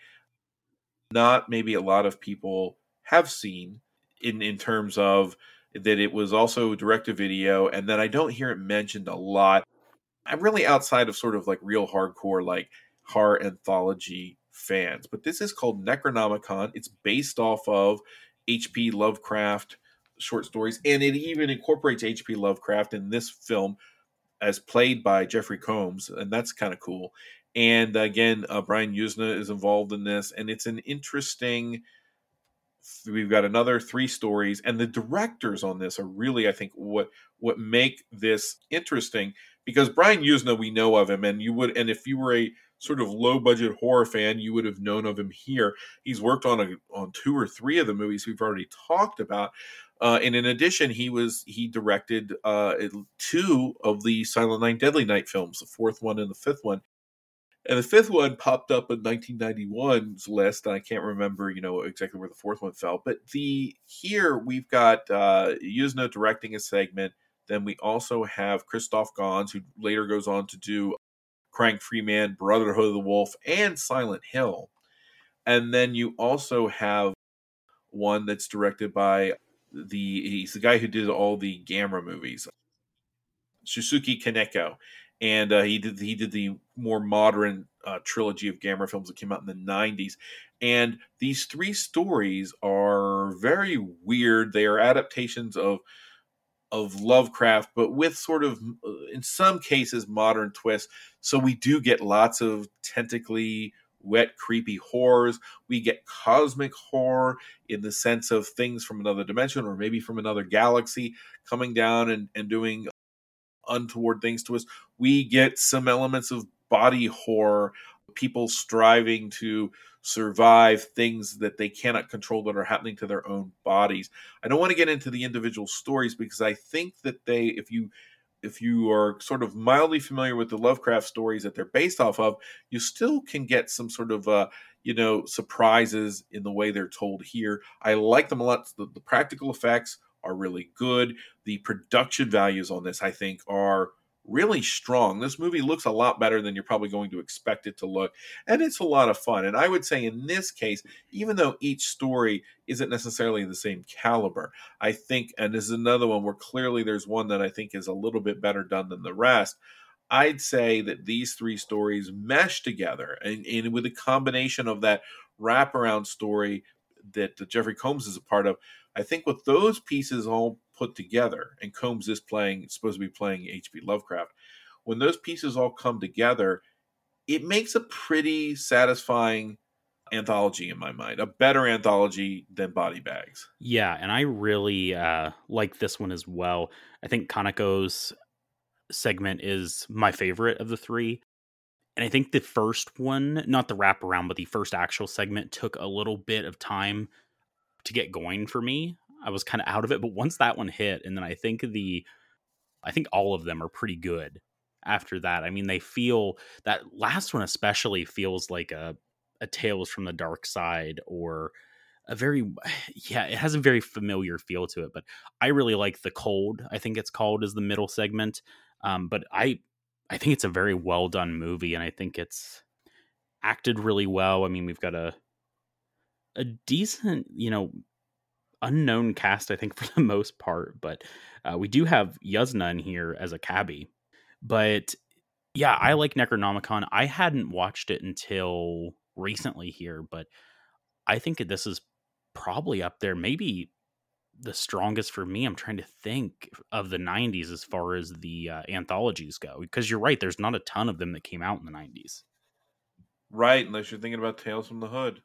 not maybe a lot of people have seen in in terms of that it was also direct to video, and that I don't hear it mentioned a lot. I'm really outside of sort of like real hardcore like horror anthology fans, but this is called Necronomicon. It's based off of H.P. Lovecraft short stories, and it even incorporates H.P. Lovecraft in this film as played by Jeffrey Combs, and that's kind of cool. And again, uh, Brian Yuzna is involved in this, and it's an interesting. We've got another three stories, and the directors on this are really, I think, what what make this interesting because Brian Yuzna, we know of him, and you would, and if you were a sort of low budget horror fan, you would have known of him here. He's worked on a, on two or three of the movies we've already talked about. Uh, and in addition, he was he directed uh, two of the Silent Night, Deadly Night films, the fourth one and the fifth one. And the fifth one popped up in 1991's list, and I can't remember, you know, exactly where the fourth one fell. But the here we've got uh, Yuzna directing a segment. Then we also have Christoph Gans, who later goes on to do Crying Freeman, Brotherhood of the Wolf, and Silent Hill. And then you also have one that's directed by the he's the guy who did all the Gamera movies, Shusuke Kaneko, and uh, he did he did the more modern uh, trilogy of Gamera films that came out in the '90s. And these three stories are very weird. They are adaptations of of Lovecraft, but with sort of, in some cases, modern twists. So we do get lots of tentacly wet, creepy horrors. We get cosmic horror in the sense of things from another dimension or maybe from another galaxy coming down and, and doing untoward things to us. We get some elements of body horror, people striving to survive things that they cannot control that are happening to their own bodies. I don't want to get into the individual stories because I think that they, if you if you are sort of mildly familiar with the Lovecraft stories that they're based off of, you still can get some sort of uh, you know surprises in the way they're told here. I like them a lot. The, the practical effects are really good. The production values on this, I think, are really strong. This movie looks a lot better than you're probably going to expect it to look, and it's a lot of fun. And I would say in this case, even though each story isn't necessarily the same caliber, I think, and this is another one where clearly there's one that I think is a little bit better done than the rest. I'd say that these three stories mesh together, and, and with a combination of that wraparound story that Jeffrey Combs is a part of, I think with those pieces all put together, and Combs is playing supposed to be playing H.P. Lovecraft. When those pieces all come together, it makes a pretty satisfying anthology in my mind, a better anthology than Body Bags. Yeah, and I really uh, like this one as well. I think Kaneko's segment is my favorite of the three. And I think the first one, not the wraparound, but the first actual segment took a little bit of time to get going for me. I was kind of out of it, but once that one hit, and then I think the, I think all of them are pretty good after that. I mean, they feel that last one especially feels like a a Tales from the Dark Side or a very [sighs] yeah, it has a very familiar feel to it. But I really like the Cold. I think it's called as the middle segment. Um, but I I think it's a very well done movie, and I think it's acted really well. I mean, we've got a a decent, you know, unknown cast, I think, [laughs] for the most part. But uh, we do have Yuzna in here as a cabbie. But yeah, I like Necronomicon. I hadn't watched it until recently here, but I think this is probably up there, maybe the strongest for me. I'm trying to think of the 90s as far as the uh, anthologies go, because you're right, there's not a ton of them that came out in the 90s. Right, unless you're thinking about Tales from the Hood.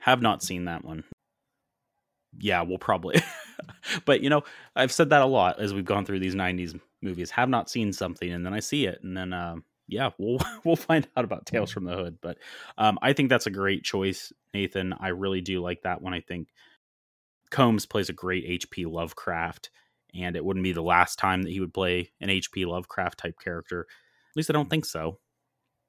Have not seen that one yeah, we'll probably. [laughs] but you know, I've said that a lot as we've gone through these '90s movies. Have not seen something, and then I see it, and then uh, yeah, we'll [laughs] we'll find out about Tales from the Hood. But um, I think that's a great choice, Nathan. I really do like that one. I think Combs plays a great H.P. Lovecraft, and it wouldn't be the last time that he would play an H.P. Lovecraft type character. At least I don't think so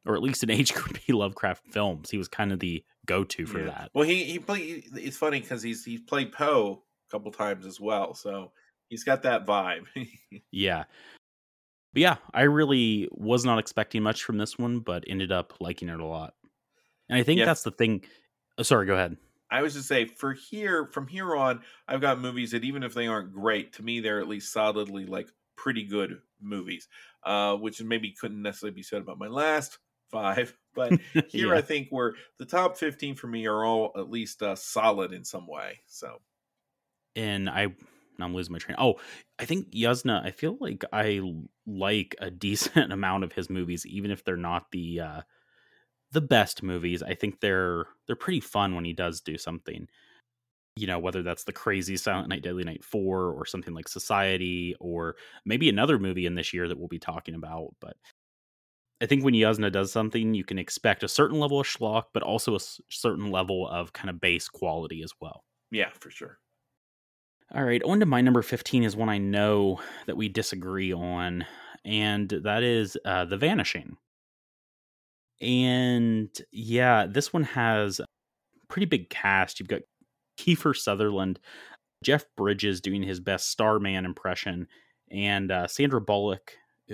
or at least in H.P. Lovecraft films. He was kind of the go-to for yeah. that. Well, he he played. It's funny because he's he's played Poe a couple times as well, so he's got that vibe. [laughs] yeah. But yeah, I really was not expecting much from this one, but ended up liking it a lot. And I think Yeah. that's the thing. Oh, sorry, go ahead. I was to say for here from here on, I've got movies that even if they aren't great, to me they're at least solidly like pretty good movies. Uh, which maybe couldn't necessarily be said about my last five, [laughs] but [laughs] here Yeah. I think we're the top fifteen for me are all at least uh, solid in some way. So and I I'm losing my train. Oh, I think Yuzna. I feel like I like a [laughs] decent amount of his movies, even if they're not the uh, the best movies. I think they're they're pretty fun when he does do something. You know, whether that's the crazy Silent Night, Deadly Night four, or something like Society, or maybe another movie in this year that we'll be talking about. But I think when Yuzna does something, you can expect a certain level of schlock, but also a certain level of kind of base quality as well. yeah, for sure. All right, on to my number 15 is one I know that we disagree on, and that is uh, The Vanishing. And yeah, this one has a pretty big cast. You've got Kiefer Sutherland, Jeff Bridges doing his best Starman impression, and uh, Sandra Bullock,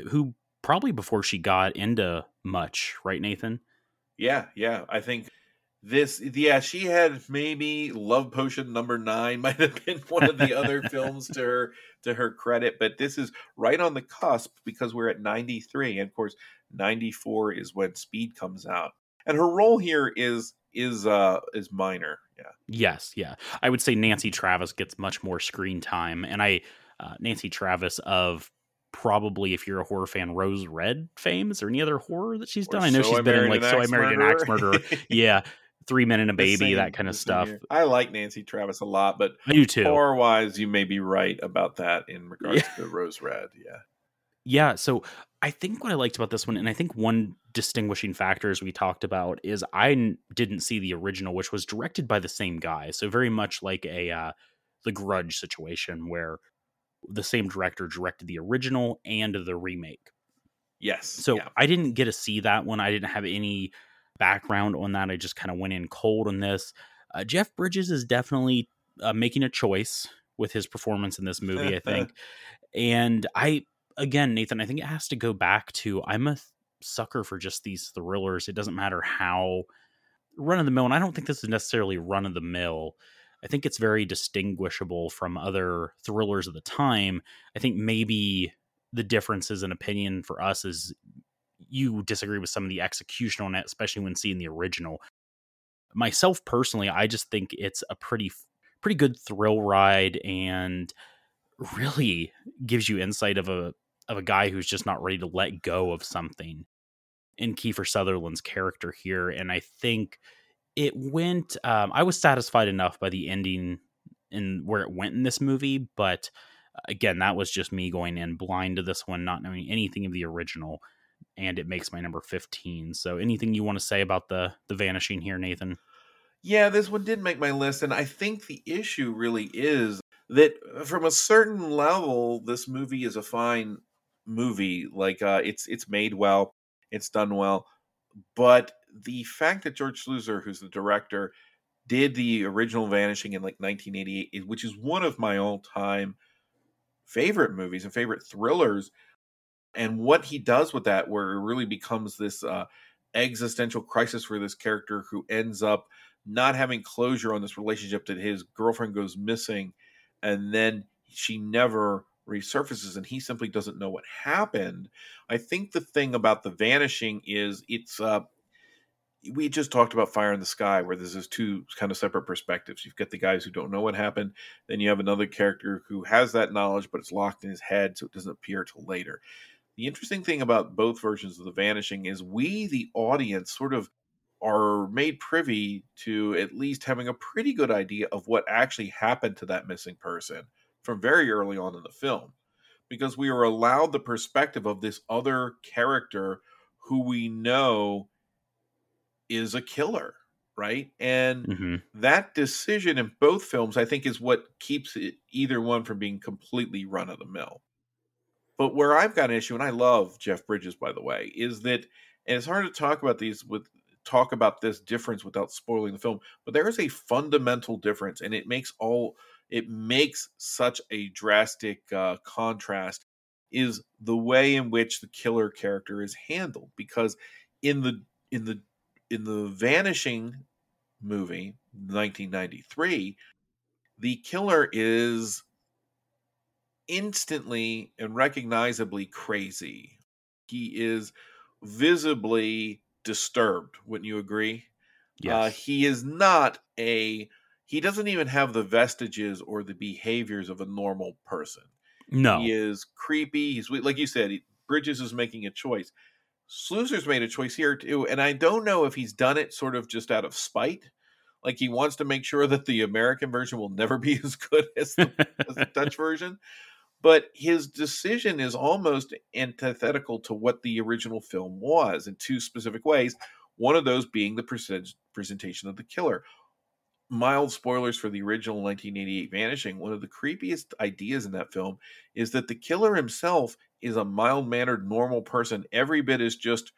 who probably before she got into much, right, Nathan? Yeah, yeah. I think this yeah, she had maybe Love Potion number nine [laughs] might have been one of the other films to her to her credit, but this is right on the cusp because we're at 93. And of course, 94 is when Speed comes out. And her role here is is uh is minor. Yeah. Yes, yeah. I would say Nancy Travis gets much more screen time, and I uh, Nancy Travis of probably if you're a horror fan, Rose Red fame. Is there any other horror that she's Or done? I know So she's I been in like So I Married an Axe Murderer. [laughs] yeah, Three Men and a Baby, same- that kind of stuff. year. I like Nancy Travis a lot, but you too. horror wise, you may be right about that in regards to Rose Red. Yeah. Yeah, so I think what I liked about this one, and I think one distinguishing factor as we talked about is I n- didn't see the original, which was directed by the same guy. So very much like a uh, the Grudge situation where the same director directed the original and the remake. Yes. So yeah. I didn't get to see that one. I didn't have any background on that. I just kind of went in cold on this. Uh, Jeff Bridges is definitely uh, making a choice with his performance in this movie, I think. [laughs] and I, again, Nathan, I think it has to go back to I'm a th- sucker for just these thrillers. It doesn't matter how run of the mill, and I don't think this is necessarily run of the mill. I think it's very distinguishable from other thrillers of the time. I think maybe the differences in opinion for us is you disagree with some of the execution on it, especially when seeing the original. Myself personally, I just think it's a pretty pretty good thrill ride and really gives you insight of a of a guy who's just not ready to let go of something in Kiefer Sutherland's character here. And I think it went um, I was satisfied enough by the ending and where it went in this movie, but uh, again, that was just me going in blind to this one, not knowing anything of the original, and it makes my number 15. So anything you want to say about the the vanishing here, Nathan? Yeah, this one did make my list, and I think the issue really is that uh, from a certain level, this movie is a fine movie. Like uh, it's it's made well, it's done well, but the fact that George Sluizer, who's the director, did the original Vanishing in like 1988, which is one of my all time favorite movies and favorite thrillers, and what he does with that, where it really becomes this uh, existential crisis for this character who ends up not having closure on this relationship that his girlfriend goes missing and then she never resurfaces and he simply doesn't know what happened. I think the thing about the vanishing is it's uh we just talked about fire in the sky where there's this two kind of separate perspectives. You've got the guys who don't know what happened then you have another character who has that knowledge but it's locked in his head so it doesn't appear till later. The interesting thing about both versions of the vanishing is we the audience sort of are made privy to at least having a pretty good idea of what actually happened to that missing person from very early on in the film because we are allowed the perspective of this other character who we know is a killer right? And hmm that decision in both films i think is what keeps it, either one from being completely run of the mill. But where i've got an issue and i love jeff bridges by the way is that and it's hard to talk about these with talk about this difference without spoiling the film but there is a fundamental difference and it makes all it makes such a drastic uh, contrast is the way in which the killer character is handled because in the in the in the vanishing movie 1993 the killer is instantly and recognizably crazy he is visibly disturbed wouldn't you agree Yes. uh, he is not a he doesn't even have the vestiges or the behaviors of a normal person no. he is creepy. He's like you said. He, Bridges is making a choice. Sluizer's made a choice here too, and I don't know if he's done it sort of just out of spite, like he wants to make sure that the American version will never be [laughs] as good as the, as the Dutch [laughs] version. But his decision is almost antithetical to what the original film was in two specific ways. One of those being the present- presentation of the killer mild spoilers for the original 1988 Vanishing, one of the creepiest ideas in that film is that the killer himself is a mild mannered, normal person. Every bit is just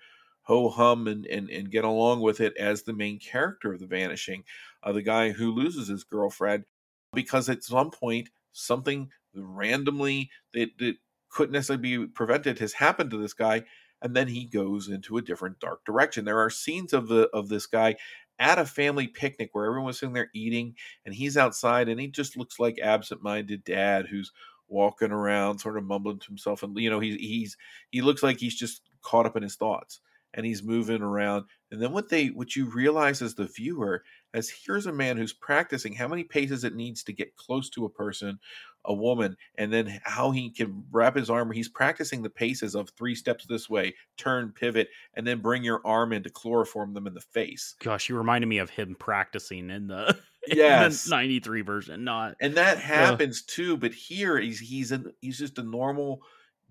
ho hum and, and, and get along with it as the main character of The Vanishing, uh, the guy who loses his girlfriend because at some point something randomly that, that couldn't necessarily be prevented has happened to this guy and then he goes into a different dark direction there are scenes of the of this guy at a family picnic where everyone's sitting there eating and he's outside and he just looks like absent-minded dad who's walking around sort of mumbling to himself and you know he's he's he looks like he's just caught up in his thoughts and he's moving around. And then what they what you realize as the viewer as here's a man who's practicing how many paces it needs to get close to a person a woman and then how he can wrap his arm he's practicing the paces of three steps this way turn pivot and then bring your arm in to chloroform them in the face Gosh, you reminded me of him practicing in the, [laughs] in Yes. the 93 version, not and that happens too but here he's he's an, he's just a normal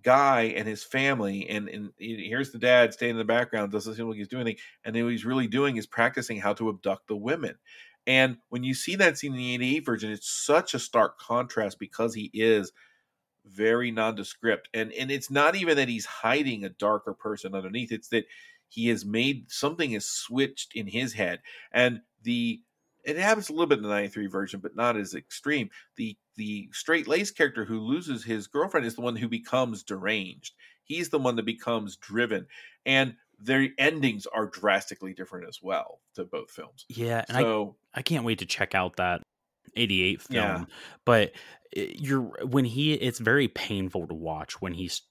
guy and his family and and here's the dad staying in the background doesn't seem like he's doing anything and then what he's really doing is practicing how to abduct the women. And when you see that scene in the 88 version it's such a stark contrast because he is very nondescript and and it's not even that he's hiding a darker person underneath it's that he has made something has switched in his head. And the it happens a little bit in the 93 version but not as extreme the the straight lace character who loses his girlfriend is the one who becomes deranged he's the one that becomes driven and their endings are drastically different as well to both films yeah. And I so I can't wait to check out that 88 film. Yeah. But eh, you're when he it's very painful to watch when he's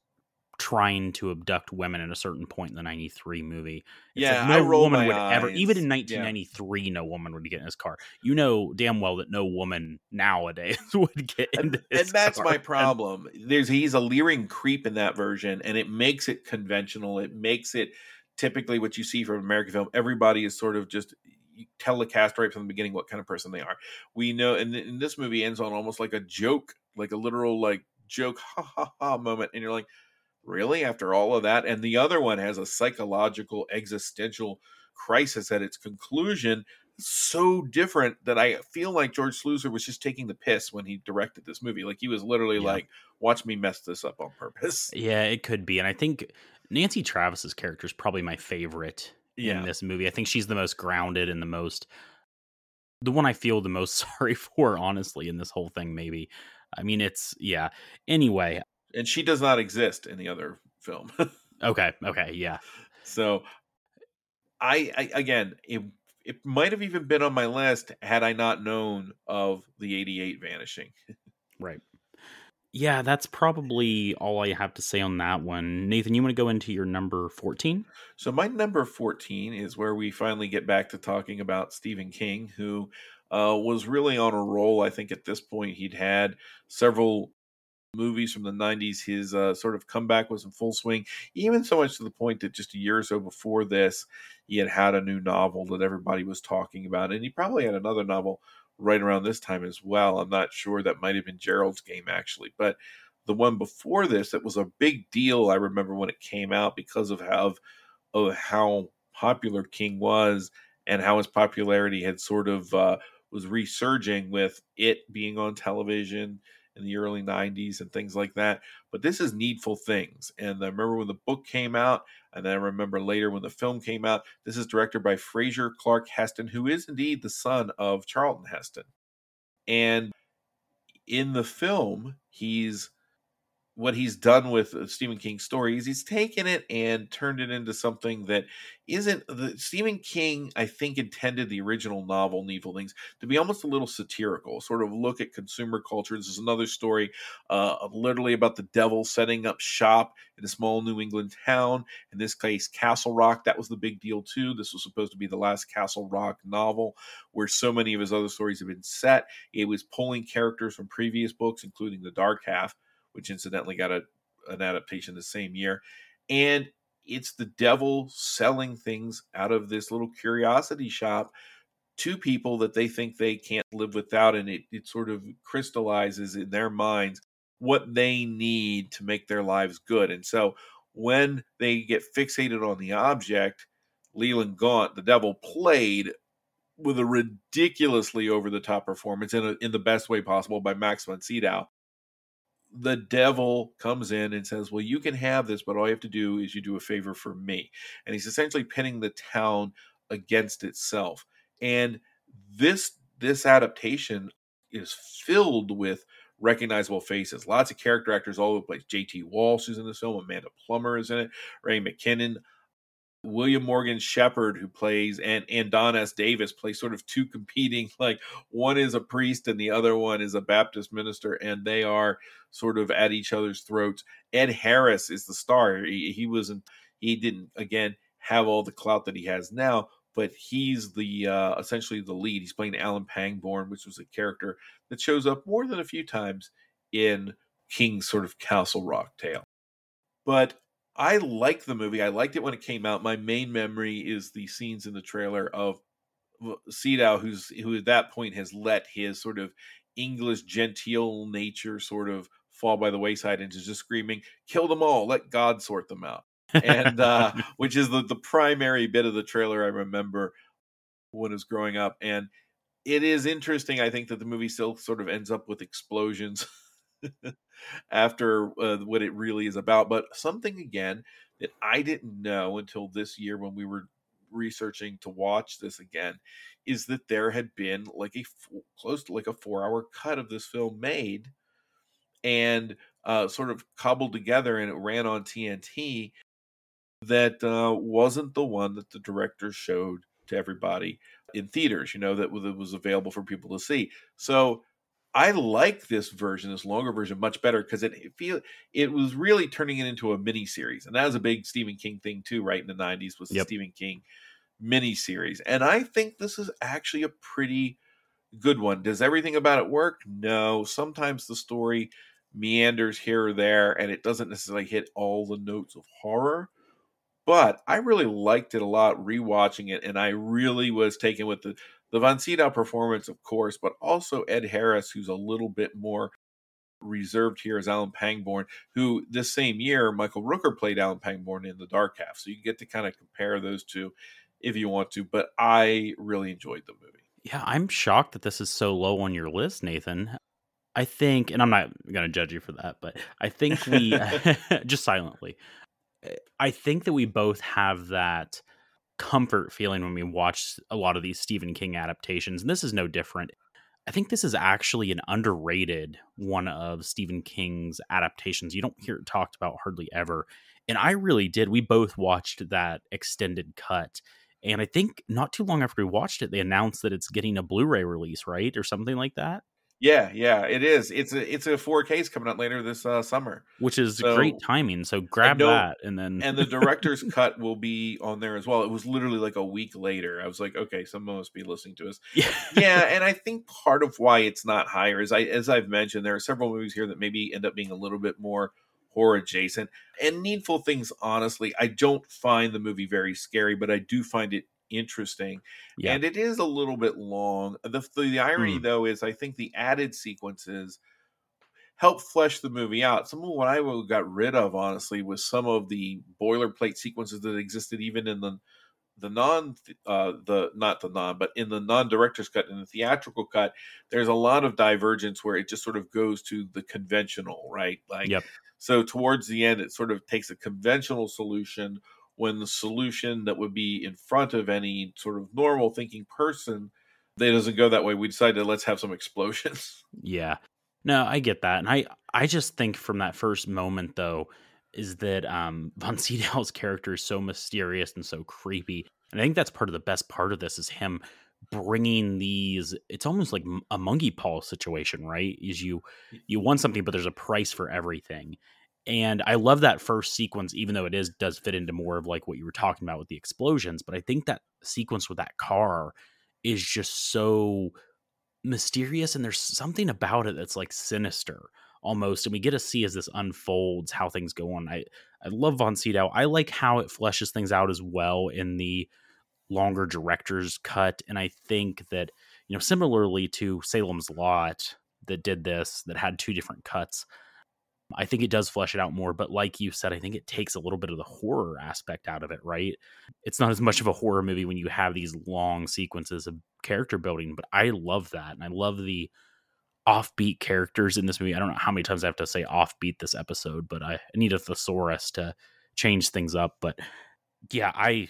trying to abduct women at a certain point in the 93 movie. It's Yeah, like no woman would ever even eyes. in Yeah. 1993 no woman would get in his car. You know damn well that no woman nowadays [laughs] would get and, into and his that's car. my [laughs] And- problem. There's he's a leering creep in that version, and it makes it conventional. It makes it typically what you see from American film. Everybody is sort of just you telecast right from the beginning what kind of person they are. We know, and, th- and this movie ends on almost like a joke, like a literal like joke, ha ha ha moment, and you're like, really? After all of that, and the other one has a psychological existential crisis at its conclusion so different that I feel like George Sluizer was just taking the piss when he directed this movie. Like he was literally Yeah. like, "Watch me mess this up on purpose." Yeah, it could be. And I think Nancy Travis's character is probably my favorite Yeah. in this movie. I think she's the most grounded and the most the one I feel the most [laughs] sorry for, honestly, in this whole thing, maybe. I mean, it's yeah. Anyway, And she does not exist in the other film. [laughs] okay, okay, yeah. so, I, I again, it it might have even been on my list had I not known of the '88 vanishing. [laughs] Right. Yeah, that's probably all I have to say on that one. Nathan, you want to go into your number 14? So my number 14 is where we finally get back to talking about Stephen King, who uh, was really on a roll. I think at this point he'd had several movies from the 90s. His uh, sort of comeback was in full swing, even so much to the point that just a year or so before this, he had had a new novel that everybody was talking about. And he probably had another novel right around this time as well. I'm not sure. That might have been Gerald's Game, actually. But the one before this, it was a big deal. I remember when it came out because of how of how popular King was and how his popularity had sort of uh, was resurging with it being on television in the early 90s and things like that. But this is Needful Things. And I remember when the book came out, and then I remember later when the film came out. This is directed by Fraser Clarke Heston, who is indeed the son of Charlton Heston. And in the film, he's what he's done with uh, Stephen King's story is he's taken it and turned it into something that isn't the Stephen King, I think, intended the original novel, Needful Things, to be almost a little satirical, sort of look at consumer culture. This is another story, uh, literally about the devil setting up shop in a small New England town. In this case, Castle Rock. That was the big deal, too. This was supposed to be the last Castle Rock novel where so many of his other stories have been set. It was pulling characters from previous books, including The Dark Half which incidentally got a, an adaptation the same year. And it's the devil selling things out of this little curiosity shop to people that they think they can't live without. And it, it sort of crystallizes in their minds what they need to make their lives good. And so when they get fixated on the object, Leland Gaunt, the devil, played with a ridiculously over the top performance in, a, in the best way possible by Max von Sydow the devil comes in and says, Well, you can have this, but all you have to do is you do a favor for me. And he's essentially pinning the town against itself. And this this adaptation is filled with recognizable faces. Lots of character actors all over the place. JT Walsh is in this film, Amanda Plummer is in it, Ray McKinnon. William Morgan Sheppard, who plays, and and Don S. Davis play sort of two competing, [laughs] like one is a priest and the other one is a Baptist minister, and they are sort of at each other's throats. Ed Harris is the star. He, he wasn't, he didn't again have all the clout that he has now, but he's the uh, essentially the lead. He's playing Alan Pangborn, which was a character that shows up more than a few times in King's sort of Castle Rock tale. But I like the movie. I liked it when it came out. My main memory is the scenes in the trailer of Sydow, who's who at that point has let his sort of English genteel nature sort of fall by the wayside into just screaming, "Kill them all! Let God sort them out." and uh, [laughs] which is the the primary bit of the trailer I remember when I was growing up. And it is interesting. I think that the movie still sort of ends up with explosions. [laughs] [laughs] after uh, what it really is about. But something again that I didn't know until this year when we were researching to watch this again is that there had been like a f- close to like a four hour cut of this film made and uh, sort of cobbled together and it ran on TNT that uh, wasn't the one that the director showed to everybody in theaters, you know, that was available for people to see. So I like this version, this longer version, much better because it, it feel it was really turning it into a mini series, and that was a big Stephen King thing too, right in the '90s was the yep. Stephen King mini series, and I think this is actually a pretty good one. Does everything about it work? No. Sometimes the story meanders here or there, and it doesn't necessarily hit all the notes of horror. But I really liked it a lot rewatching it, and I really was taken with the the Von Sydow performance, of course, but also Ed Harris, who's a little bit more reserved here as Alan Pangborn, who this same year Michael Rooker played Alan Pangborn in The Dark Half. So you get to kind of compare those two if you want to. But I really enjoyed the movie. Yeah, I'm shocked that this is so low on your list, Nathan. I think, and I'm not going to judge you for that, but I think we [laughs] [laughs] just silently. I think that we both have that comfort feeling when we watch a lot of these Stephen King adaptations, and this is no different. I think this is actually an underrated one of Stephen King's adaptations. You don't hear it talked about hardly ever. And I really did. We both watched that extended cut. And I think not too long after we watched it, they announced that it's getting a Blu ray release, right? Or something like that. Yeah, yeah, it is. It's a it's a 4Ks coming out later this uh, summer, which is so, great timing. So grab know, that, and then and the director's [laughs] cut will be on there as well. It was literally like a week later. I was like, okay, someone must be listening to us. Yeah, yeah, and I [laughs] think part of why it's not higher is I as I've mentioned, there are several movies here that maybe end up being a little bit more horror adjacent and needful things. Honestly, I don't find the movie very scary, but I do find it interesting. Yeah. And it is a little bit long. The, the, irony, mm. though, is I think the added sequences help flesh the movie out. Some of what I got rid of, honestly, was some of the boilerplate sequences that existed even in the the non uh the not the non but in the non director's cut in the theatrical cut there's a lot of divergence where it just sort of goes to the conventional right like yep. so towards the end it sort of takes a conventional solution when the solution that would be in front of any sort of normal thinking person they doesn't go that way we decided let's have some explosions [laughs] yeah No, I get that. And I I just think from that first moment though is that um [laughs] Von Sydow's character is so mysterious and so creepy. And I think that's part of the best part of this is him bringing these it's almost like a monkey paw situation right is you you want something but there's a price for everything and i love that first sequence even though it is does fit into more of like what you were talking about with the explosions but i think that sequence with that car is just so mysterious and there's something about it that's like sinister almost and we get to see as this unfolds how things go on i i love von sydow i like how it fleshes things out as well in the longer director's cut. And I think that, you know, similarly to Salem's Lot that did this, that had two different cuts, I think it does flesh it out more. But like you said, I think it takes a little bit of the horror aspect out of it, right? It's not as much of a horror movie when you have these long sequences of character building, but I love that. And I love the offbeat characters in this movie. I don't know how many times I have to say offbeat this episode, but I need a thesaurus to change things up. But yeah, I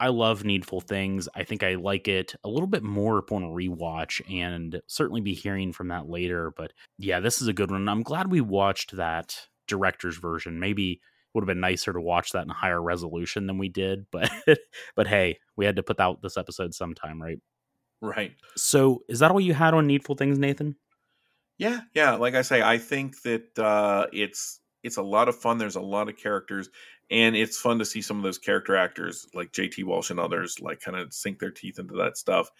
I love Needful Things. I think I like it a little bit more upon a rewatch and certainly be hearing from that later. But yeah, this is a good one. I'm glad we watched that director's version. Maybe it would have been nicer to watch that in higher resolution than we did, [laughs] but but hey, we had to put out this episode sometime, right? Right. So is that all you had on Needful Things, Nathan? Yeah, yeah. Like I say, I think that uh, it's it's a lot of fun. There's a lot of characters, and it's fun to see some of those character actors like JT Walsh and others like kind of sink their teeth into that stuff,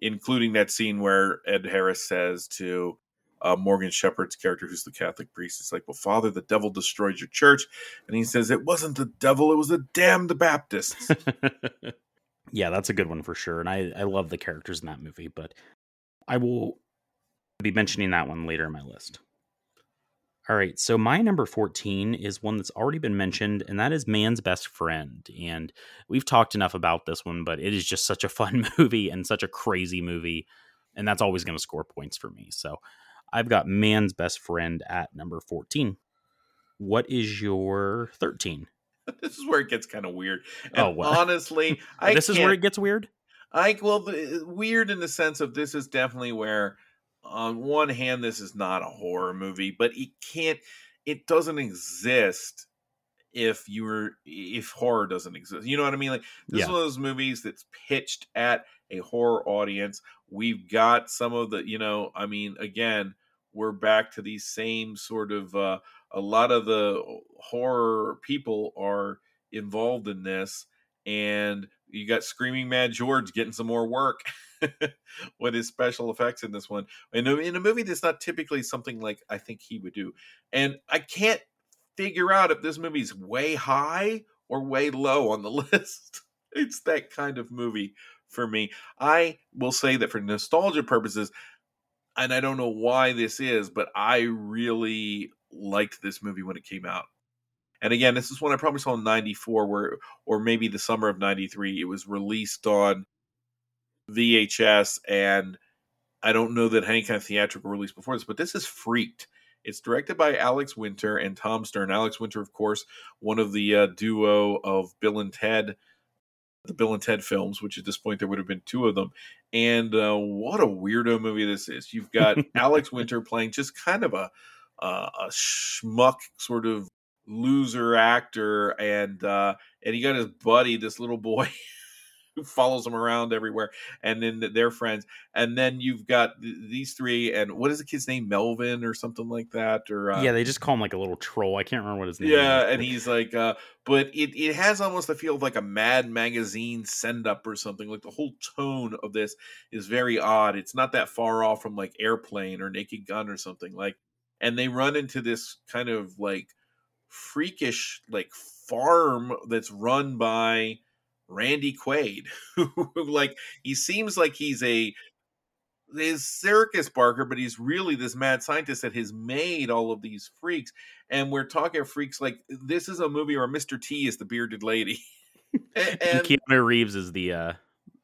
including that scene where Ed Harris says to uh, Morgan Sheppard's character, who's the Catholic priest, it's like, "Well, Father, the devil destroyed your church," and he says, "It wasn't the devil; it was the damned Baptists." [laughs] yeah, that's a good one for sure, and I I love the characters in that movie, but I will be mentioning that one later in my list. All right, so my number 14 is one that's already been mentioned, and that is Man's Best Friend. And we've talked enough about this one, but it is just such a [laughs] fun movie and such a crazy movie. And that's always going to score points for me. So I've got Man's Best Friend at number 14. What is your 13? [laughs] This is where it gets kind of weird. And oh, well. honestly, [laughs] oh, I this is where it gets weird. I well, uh, weird in the sense of this is definitely where on one hand, this is not a horror movie, but it can't, it doesn't exist if you were if horror doesn't exist. You know what I mean? Like this yeah. is one of those movies that's pitched at a horror audience. We've got some of the, you know, I mean, again, we're back to these same sort of uh a lot of the horror people are involved in this and you got Screaming Mad George getting some more work [laughs] with his special effects in this one. In a, in a movie that's not typically something like I think he would do. And I can't figure out if this movie's way high or way low on the [laughs] list. it's that kind of movie for me. I will say that for nostalgia purposes, and I don't know why this is, but I really liked this movie when it came out. And again, this is one I probably saw in '94, where or maybe the summer of '93. It was released on VHS, and I don't know that any kind of theatrical release before this, but this is Freaked. It's directed by Alex Winter and Tom Stern. Alex Winter, of course, one of the uh, duo of Bill and Ted, the Bill and Ted films, which at this point there would have been two of them. And uh, what a weirdo movie this is! You've got [laughs] Alex Winter playing just kind of a uh, a schmuck sort of loser actor and uh and he got his buddy this little boy [laughs] who follows him around everywhere and then they're friends. And then you've got th- these three and what is the kid's name? Melvin or something like that or uh, yeah they just call him like a little troll. I can't remember what his name yeah is. and he's like uh but it it has almost the feel of like a mad magazine send up or something. Like the whole tone of this is very odd. It's not that far off from like airplane or naked gun or something like and they run into this kind of like freakish like farm that's run by Randy Quaid, [laughs] who like he seems like he's a his circus barker, but he's really this mad scientist that has made all of these freaks. And we're talking freaks like this is a movie where Mr. T is the bearded lady. [laughs] and, and Keanu Reeves is the uh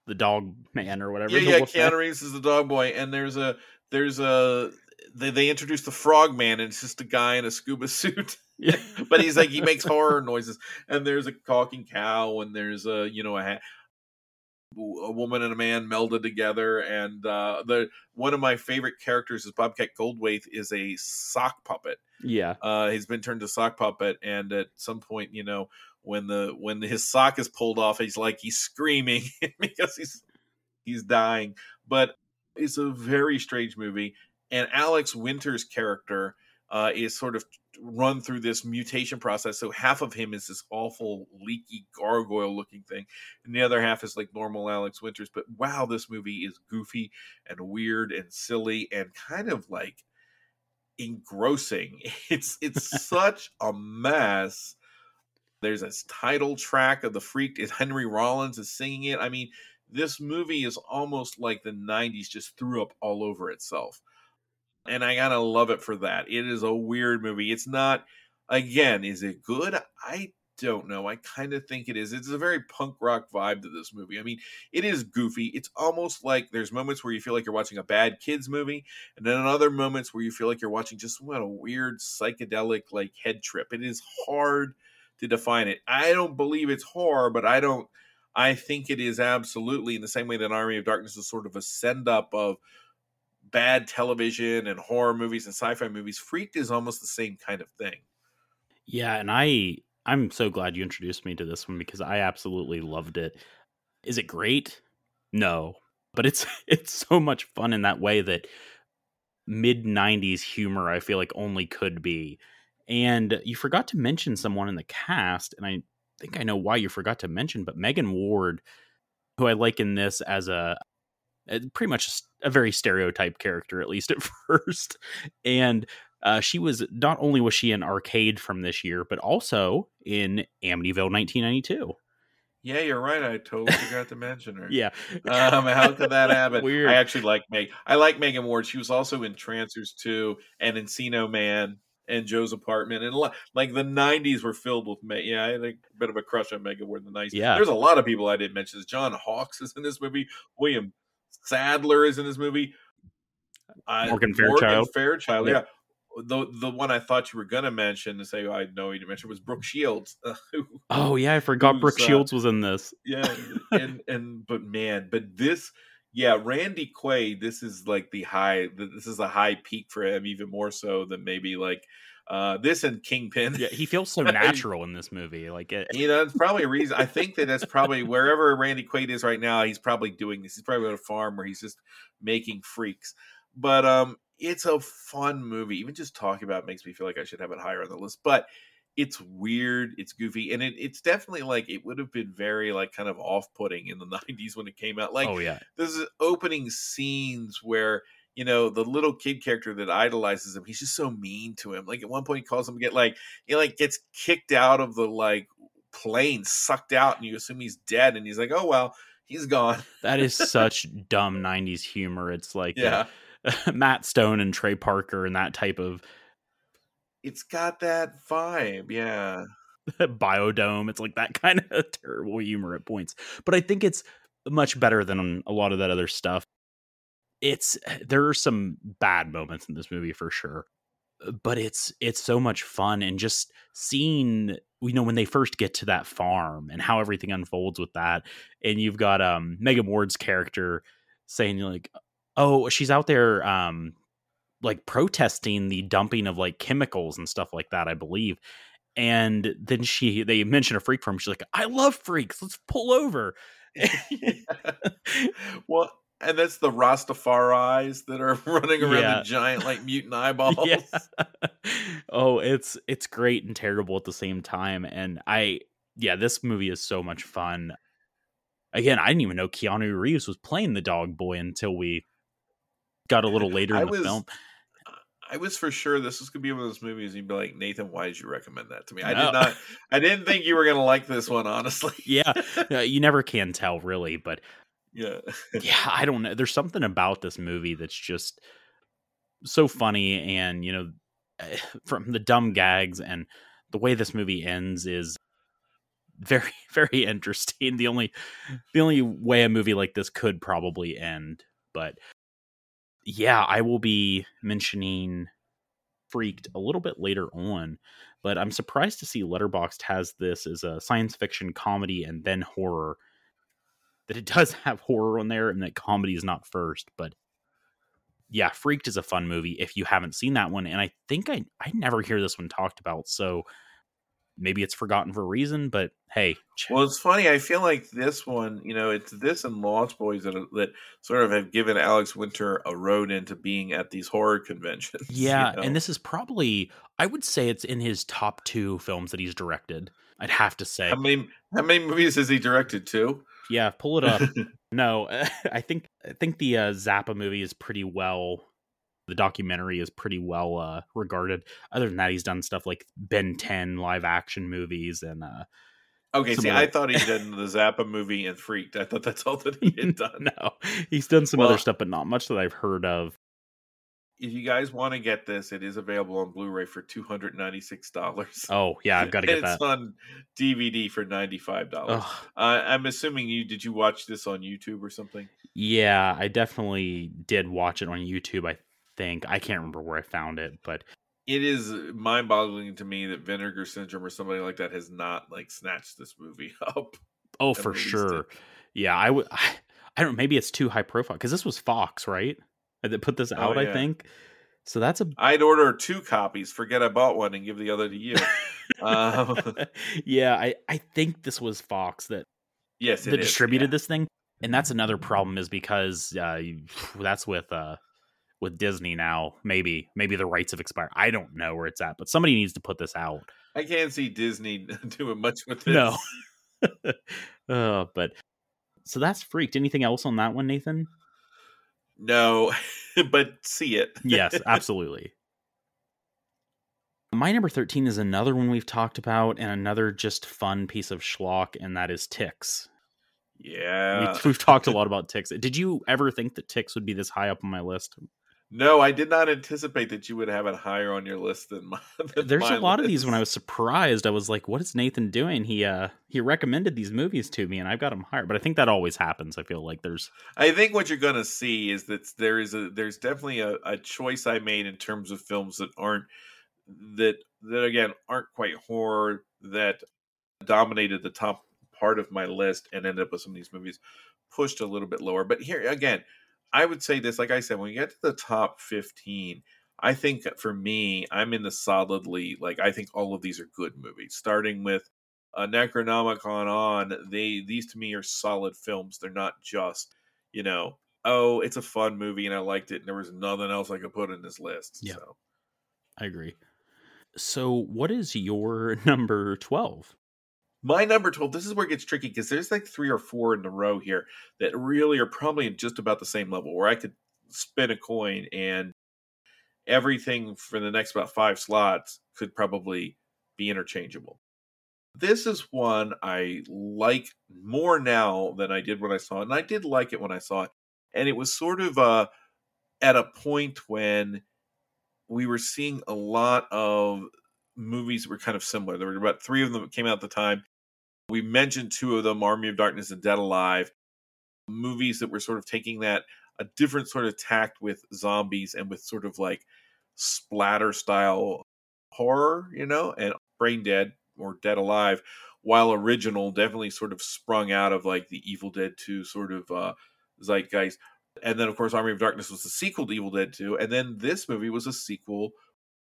the dog man or whatever. Yeah, yeah, Keanu Reeves is the dog boy, and there's a there's a they, they introduced the frog man and it's just a guy in a scuba [laughs] suit [laughs] but he's like he makes horror noises and there's a talking cow and there's a you know a a woman and a man melded together and uh the one of my favorite characters is bobcat goldthwait is a sock puppet. Yeah. uh he's been turned to sock puppet and at some point you know when the when his sock is pulled off he's like he's screaming [laughs] because he's he's dying. But it's a very strange movie and alex winter's character uh, is sort of run through this mutation process. So half of him is this awful, leaky gargoyle looking thing, and the other half is like normal Alex Winters. But wow, this movie is goofy and weird and silly and kind of like engrossing. [laughs] It's it's [laughs] such a mess. There's this title track of the freaked. Is Henry Rollins is singing it. I mean, this movie is almost like the '90s just threw up all over itself and I gotta love it for that. It is a weird movie. It's not, again, is it good? I don't know. I kind of think it is. It's a very punk rock vibe to this movie. I mean, it is goofy. It's almost like there's moments where you feel like you're watching a bad kids movie, and then other moments where you feel like you're watching just what a weird psychedelic like head trip. It is hard to define it. I don't believe it's horror, but I don't. I think it is absolutely in the same way that Army of Darkness is sort of a send up of bad television and horror movies and sci-fi movies freaked is almost the same kind of thing Yeah, and I I'm so glad you introduced me to this one because I absolutely loved it. Is it great? No, but it's [laughs] it's so much fun in that way that mid 90s humor I feel like only could be. And you forgot to mention someone in the cast and I think I know why you forgot to mention but Megan Ward who I like in this as a pretty much a very stereotype character at least [laughs] at first and uh, she was not only was she in arcade from this year but also in amityville 1992 yeah you're right i totally forgot to mention her [laughs] yeah um how could that [laughs] happen Weird. i actually like meg i like megan ward she was also in trancers 2 and encino man and Joe's apartment, and like the '90s were filled with me. Yeah, I had a bit of a crush on Megan Ward in the '90s. Yeah, there's a lot of people I didn't mention. John Hawkes is in this movie. William Sadler is in this movie. Uh, Morgan Fairchild. Morgan Fairchild, yeah. yeah. The the one I thought you were gonna mention to say oh, I know you didn't mention was Brooke Shields. [laughs] oh yeah, I forgot Brooke uh, Shields was in this. yeah, and and but man, but this yeah, Randy Quaid. This is like the high. This is a high peak for him, even more so than maybe like uh, this and Kingpin. Yeah, he feels so [laughs] natural in this movie. Like it, you know, it's probably a reason. I think that that's probably wherever Randy Quaid is right now. He's probably doing this. He's probably at a farm where he's just making freaks. But um, it's a fun movie. Even just talking about it makes me feel like I should have it higher on the list. But it's weird, it's goofy, and it, it's definitely like it would have been very like kind of off-putting in the [laughs] '90s when it came out. Like, oh yeah, there's opening scenes where you know the little kid character that idolizes him. He's just so mean to him. Like at one point, he calls him get like he like gets kicked out of the like plane, sucked out, and you assume he's dead, and he's like, oh well, he's gone. That is [laughs] such dumb '90s humor. It's like yeah. Uh, [laughs] Matt Stone and Trey Parker and that type of it's got that vibe, yeah. [laughs] Biodome. It's like that kind of terrible humor at points. But I think it's much better than a lot of that other stuff. It's [sighs] there are some bad moments in this movie for sure. But it's it's so much fun and just seeing you know when they first get to that farm and how everything unfolds with that and you've got um Megan Ward's character saying like oh she's out there um like protesting the dumping of like chemicals and stuff like that, I believe. And then she they mention a freak farm. She's like, I love freaks. Let's pull over. [laughs] [laughs] well, and that's the Rastafari's that are [laughs] running around Yeah. the giant like mutant [laughs] eyeballs. yeah. [laughs] oh, it's it's great and terrible at the same time. And I yeah, this movie is so much fun. Again, I didn't even know Keanu Reeves was playing the dog boy until we got a little later in I the was- film. I was for sure this was gonna be one of those movies. You'd be like, Nathan, why did you recommend that to me? I did not. I didn't think you were gonna like this one, honestly. Yeah, uh, you never can tell really, but yeah. yeah, [laughs] I don't know. There's something about this movie that's just so funny, and you know, eh, [laughs] from the dumb gags and the way this movie ends is very, [laughs] very interesting. The only, the only way a movie like this could probably end, but yeah, I will be mentioning Freaked a little bit later on, but I'm surprised to see Letterboxd has this as a science fiction comedy and then horror that it [laughs] does have horror on there and that comedy is not first. But yeah, Freaked is a fun movie if you haven't seen that one. And I think I I never hear this one talked about. So maybe it's forgotten for a reason, but hey. Well, it's funny. I feel like this one, you know, it's this and Lost Boys that that sort of have given Alex Winter a road into being at these horror [laughs] conventions. Yeah, you know? and this is probably I would say it's in his top two films that he's directed. I'd have to say. How many how many movies has he directed? Two. Yeah, pull it up. [laughs] no, [laughs] I think I think the uh, Zappa movie is pretty well. The documentary is pretty well uh, regarded. Other than that, he's done stuff like Ben Ten live action movies and. Uh, okay, see, other- I thought he did the Zappa movie and Freaked. I thought that's all that he had [laughs] done. no, he's done some Well- other stuff, but not much that I've heard of. If you guys want to get this, it is available on Blu-ray for two hundred ninety-six dollars. Oh yeah, I've got to get it's that. on DVD for ninety-five dollars. Uh, I'm assuming you did you watch this on YouTube or something? Yeah, I definitely did watch it on YouTube. I think I can't remember where I found it, but It is mind-boggling to me that Vinegar Syndrome or somebody like that has not like snatched this movie [laughs] up. oh, for sure. it. Yeah, I would. I, [sighs] I don't. Maybe it's too high profile because this was Fox, right? That put this Oh, out, I think. So that's a. I'd order two copies. Forget I bought one and give the other to you. um, [laughs] yeah, I I think this was Fox that yes, that is, distributed yeah. this thing, and that's another problem is because uh, [sighs] that's with uh with Disney now. Maybe maybe the rights have expired. I don't know where it's at, but somebody needs to put this out. I can't see Disney [laughs] doing much with this. No. [laughs] uh, but so that's freaked. Anything else on that one, Nathan? No, [laughs] but see it. Yes, [laughs] absolutely. My number 13 is another one we've talked about and another just fun piece of schlock, and that is Ticks. yeah. we, we've talked a [laughs] lot about Ticks. Did you ever think that Ticks would be this high up on my list? No, I did not anticipate that you would have it higher on your list than my. [laughs] than There's my a lot of these when I was surprised. I was like, what is Nathan doing? He uh he recommended these movies to me and I've got them higher. But I think that always happens. I feel like there's I think what you're going to see is that there is a there's definitely a, a choice I made in terms of films that aren't that that again aren't quite horror that dominated the top part of my list and ended up with some of these movies pushed a little bit lower. But here again, I would say this like I said when we get to the top 15, I think for me, I'm in the solidly like I think all of these are good movies. Starting with uh, Necronomicon on, they these to me are solid films. They're not just you know, oh, it's a fun movie and I liked it, and there was nothing else I could put in this list. Yeah. So I agree. So what is your [laughs] number 12? My number 12, this is where it gets tricky because there's like three or four in a row here that really are probably just about the same level where I could spin a coin and everything for the next about five slots could probably be interchangeable. This is one I like more now than I did when I saw it, and I did like it when I saw it. And it was sort of uh, at a point when we were seeing a lot of movies that were kind of similar. There were about three of them that came out at the time. We mentioned two of them, Army of Darkness and Dead Alive, movies that were sort of taking that a different sort of tact with zombies and with sort of like splatter style horror, you know, and Brain Dead or Dead Alive, while original definitely sort of sprung out of like the Evil Dead 2 sort of uh zeitgeist. And then of course Army of Darkness was the sequel to Evil Dead 2, and then this movie was a sequel,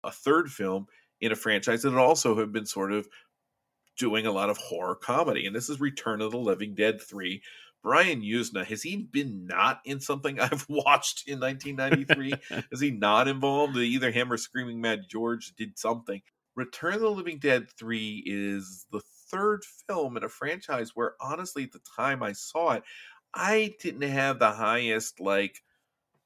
a third film in a franchise that also have been sort of doing a lot of horror comedy. And this is Return of the Living Dead 3. Brian Yuzna, has he been not in something [laughs] I've watched in 1993? [laughs] is he not involved? Either him or Screaming Mad George did something. Return of the Living Dead 3 is the third film in a franchise where honestly at the time I saw it, I didn't have the highest like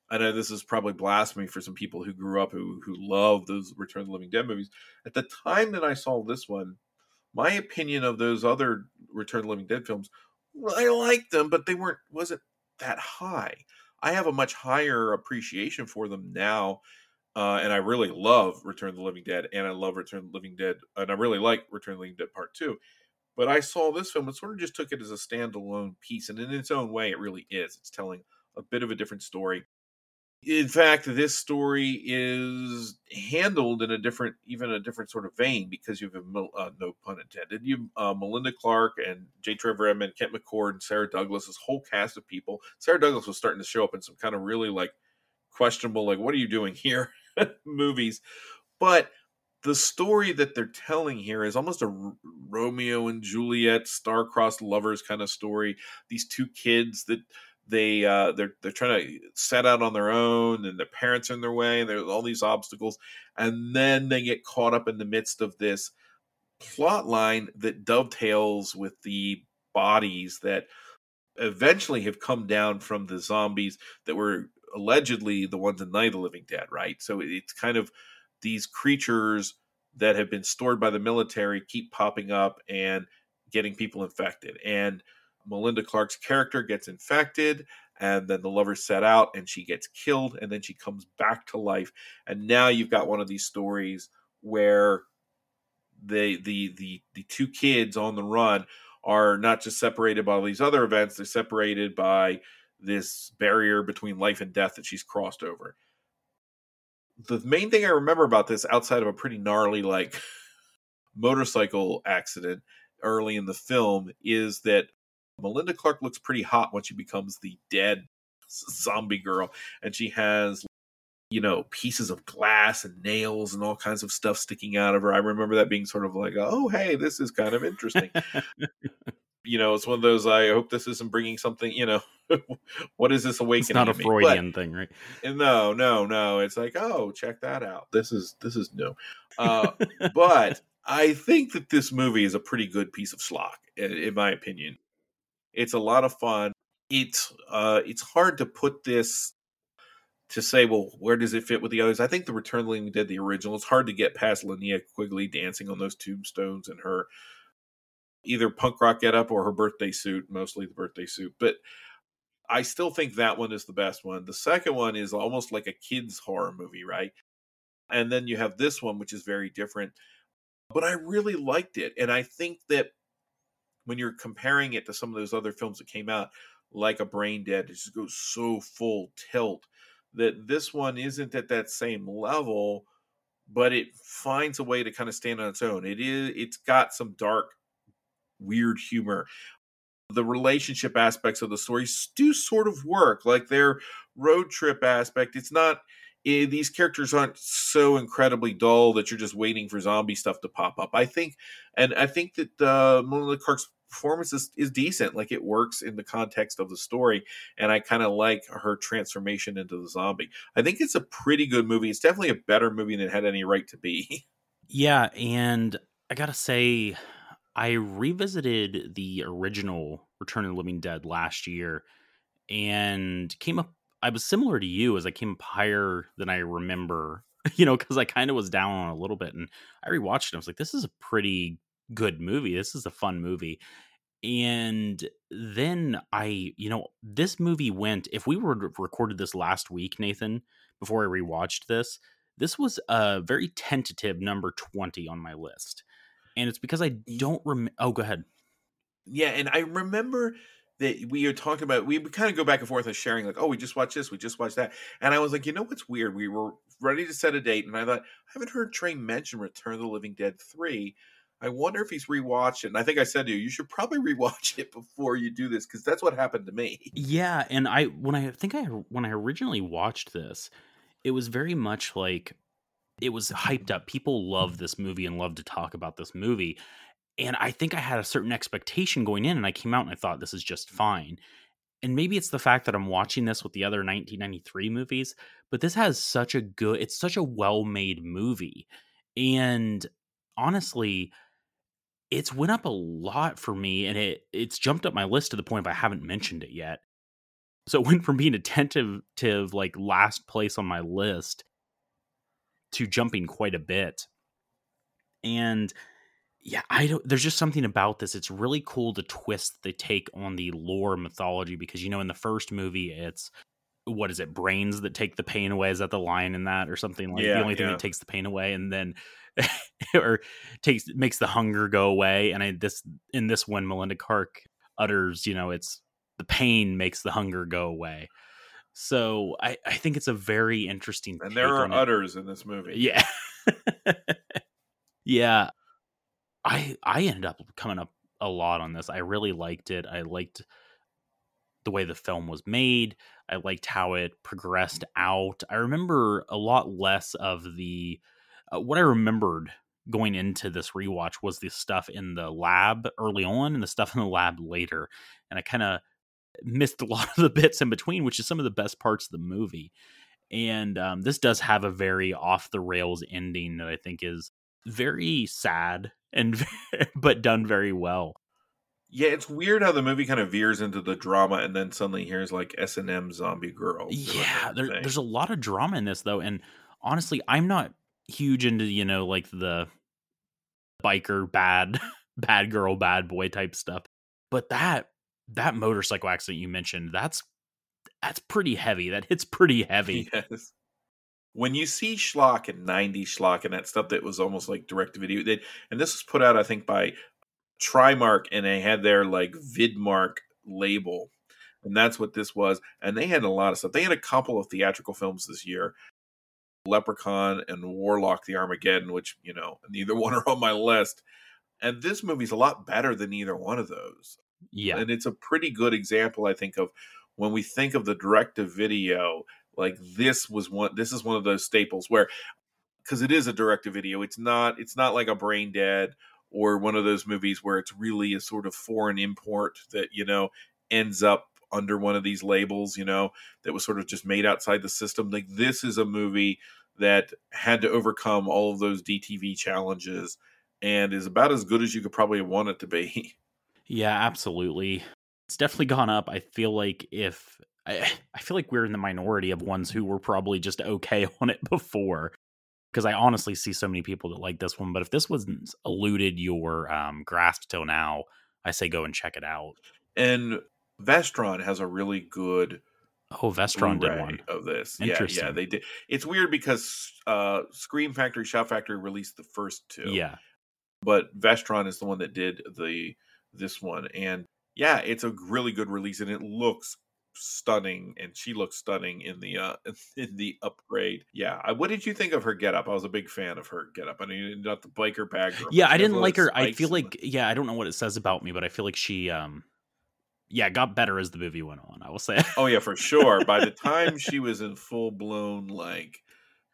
I know this is probably blasphemy for some people who grew up who who love those Return of the Living Dead movies. At the time that I saw this one, my opinion of those other Return of the Living Dead films, I liked them, but they weren't wasn't that high. I have a much higher appreciation for them now, uh, and I really love Return of the Living Dead, and I love Return of the Living Dead, and I really like Return of the Living Dead Part Two. But I saw this film and sort of just took it as a standalone piece, and in its own way, it really is. It's telling a bit of a different story. In fact, this story is handled in a different, even a different sort of vein because you have, uh, no pun intended, you uh, Melinda Clarke and J. Trevor Edmond, Kent McCord, and Sarah Douglas, this whole cast of people. Sarah Douglas was starting to show up in some kind of really like questionable, like, what are you doing here [laughs] movies. But the story that they're telling here is almost a Romeo and Juliet star-crossed lovers kind of story. These two kids that they uh, they're they're trying to set out on their own, and their parents are in their way, and there's all these obstacles, and then they get caught up in the midst of this plot line that dovetails with the bodies that eventually have come down from the zombies that were allegedly the ones in Night of the Living Dead, right? So it's kind of these creatures that have been stored by the military keep popping up and getting people infected. And Melinda Clarke's character gets infected, and then the lovers set out and she gets killed, and then she comes back to life. And now you've got one of these stories where they the the the two kids on the run are not just separated by all these other events, they're separated by this barrier between life and death that she's crossed over. The main thing I remember about this, outside of a pretty gnarly like motorcycle accident early in the film, is that Melinda Clarke looks pretty hot when she becomes the dead zombie girl, and she has you know pieces of glass and nails and all kinds of stuff sticking out of her. I remember that being sort of like, oh hey, this is kind of interesting. [laughs] you know, it's one of those. I hope this isn't bringing something. You know, [laughs] what is this awakening? It's not a Freudian but, thing, right? No, no, no. It's like, oh, check that out. This is this is new. Uh, [laughs] but I think that this movie is a pretty good piece of schlock, in, in my opinion. It's a lot of fun. It's uh, it's hard to put this to say, well, where does it fit with the others? I think the Return the Living the original, it's hard to get past Linnea Quigley dancing on those tombstones and her either punk rock get up or her birthday suit, mostly the birthday suit. But I still think that one is the best one. The second one is almost like a kid's horror movie, right? And then you have this one, which is very different. But I really liked it. And I think that when you're comparing it to some of those other films that came out, like a Brain Dead, it just goes so full tilt that this one isn't at that same level, but it finds a way to kind of stand on its own. It is it's got some dark weird humor. The relationship aspects of the stories do sort of work, like their road trip aspect. It's not eh, these characters aren't so incredibly dull that you're just waiting for zombie stuff to pop up. I think, and I think that uh, Melinda Clarke's performance is, is decent. Like it works in the context of the story, and I kind of like her transformation into the zombie. I think it's a pretty good movie. It's definitely a better movie than it had any right to be. [laughs] Yeah, and I gotta say, I revisited the original Return of the Living Dead last year and came up. I was similar to you as I came up higher than I remember, [laughs] you know, because I kind of was down on a little bit. And I rewatched it. I was like, this is a pretty good movie. This is a fun movie. And then I, you know, this movie went, if we were recorded this last week, Nathan, before I rewatched this, this was a very tentative number 20 on my list and it's because I don't remember. Oh, go ahead. Yeah, and I remember that we were talking about. We kind of go back and forth of sharing, like, "Oh, we just watched this, we just watched that," and I was like, "You know what's weird? We were ready to set a date, and I thought I haven't heard Trey mention Return of the Living Dead three. I wonder if he's rewatched it. And I think I said to you, you should probably rewatch it before you do this because that's what happened to me. Yeah, and I when I think I when I originally watched this, it was very much like it was hyped up. People love this movie and love to talk about this movie. And I think I had a certain expectation going in, and I came out and I thought this is just fine. And maybe it's the fact that I'm watching this with the other 1993 movies, but this has such a good, it's such a well made movie. And honestly, it's went up a lot for me and it it's jumped up my list to the point I haven't mentioned it yet. So it went from being attentive to like last place on my list to jumping quite a bit. And yeah, I don't there's just something about this. It's really cool to twist the take on the lore mythology because you know in the first movie it's what is it, brains that take the pain away? Is that the line in that or something like yeah, the only thing yeah. that takes the pain away and then [laughs] or takes makes the hunger go away. And I this in this one Melinda Clarke utters, you know, it's the pain makes the hunger go away. So I, I think it's a very interesting. And there are udders in this movie. Yeah. [laughs] yeah. I I ended up coming up a lot on this. I really liked it. I liked the way the film was made. I liked how it progressed out. I remember a lot less of the uh, what I remembered going into this rewatch was the stuff in the lab early on and the stuff in the lab later. And I kind of missed a [laughs] lot of the bits in between, which is some of the best parts of the movie. And um, this does have a very off the rails ending that I think is very sad and [laughs] but done very well. Yeah, it's weird how the movie kind of veers into the drama, and then suddenly here's like S and M zombie girl. Yeah, there, there's a lot of drama in this though, and honestly, I'm not huge into you know like the biker bad [laughs] bad girl bad boy type stuff, but that that motorcycle accident you mentioned that's that's pretty heavy. That hits pretty [laughs] heavy. Yes. When you see schlock and 90 schlock and that stuff that was almost like direct to video, and this was put out, I think, by Trimark, and they had their like Vidmark label, and that's what this was. And they had a lot of stuff. They had a couple of theatrical films this year. Leprechaun and Warlock the Armageddon, which, you know, neither [laughs] one are on my list. And this movie's a lot better than either one of those. Yeah. And it's a pretty good example, I think, of when we think of the direct to video, like this was one this is one of those staples where because it is a direct to video, it's not it's not like a brain dead or one of those movies where it's really a sort of foreign import that, you know, ends up under one of these labels, you know, that was sort of just made outside the system. Like this is a movie that had to overcome all of those DTV challenges and is about as good as you could probably want it to be. [laughs] Yeah, absolutely. It's definitely gone up. I feel like if I, I feel like we're in the minority of ones who were probably just okay [laughs] on it before. Because I honestly see so many people that like this one. But if this wasn't eluded your um, grasp till now, I say go and check it out. And Vestron has a really good Oh, Vestron did one of this. Yeah, yeah, they did. It's weird because uh Scream Factory, Shout Factory released the first two. Yeah. But Vestron is the one that did the this one. And yeah, it's a really good release and it looks stunning and she looks stunning in the uh [laughs] in the upgrade. Yeah I, what did you think of her getup? I was a big fan of her getup. I mean not the biker bag girl, yeah i didn't like her. I feel like yeah i don't know what it says about me but i feel like she um yeah got better as the movie went on i will say. Oh yeah for sure. By the [laughs] time she was in full blown like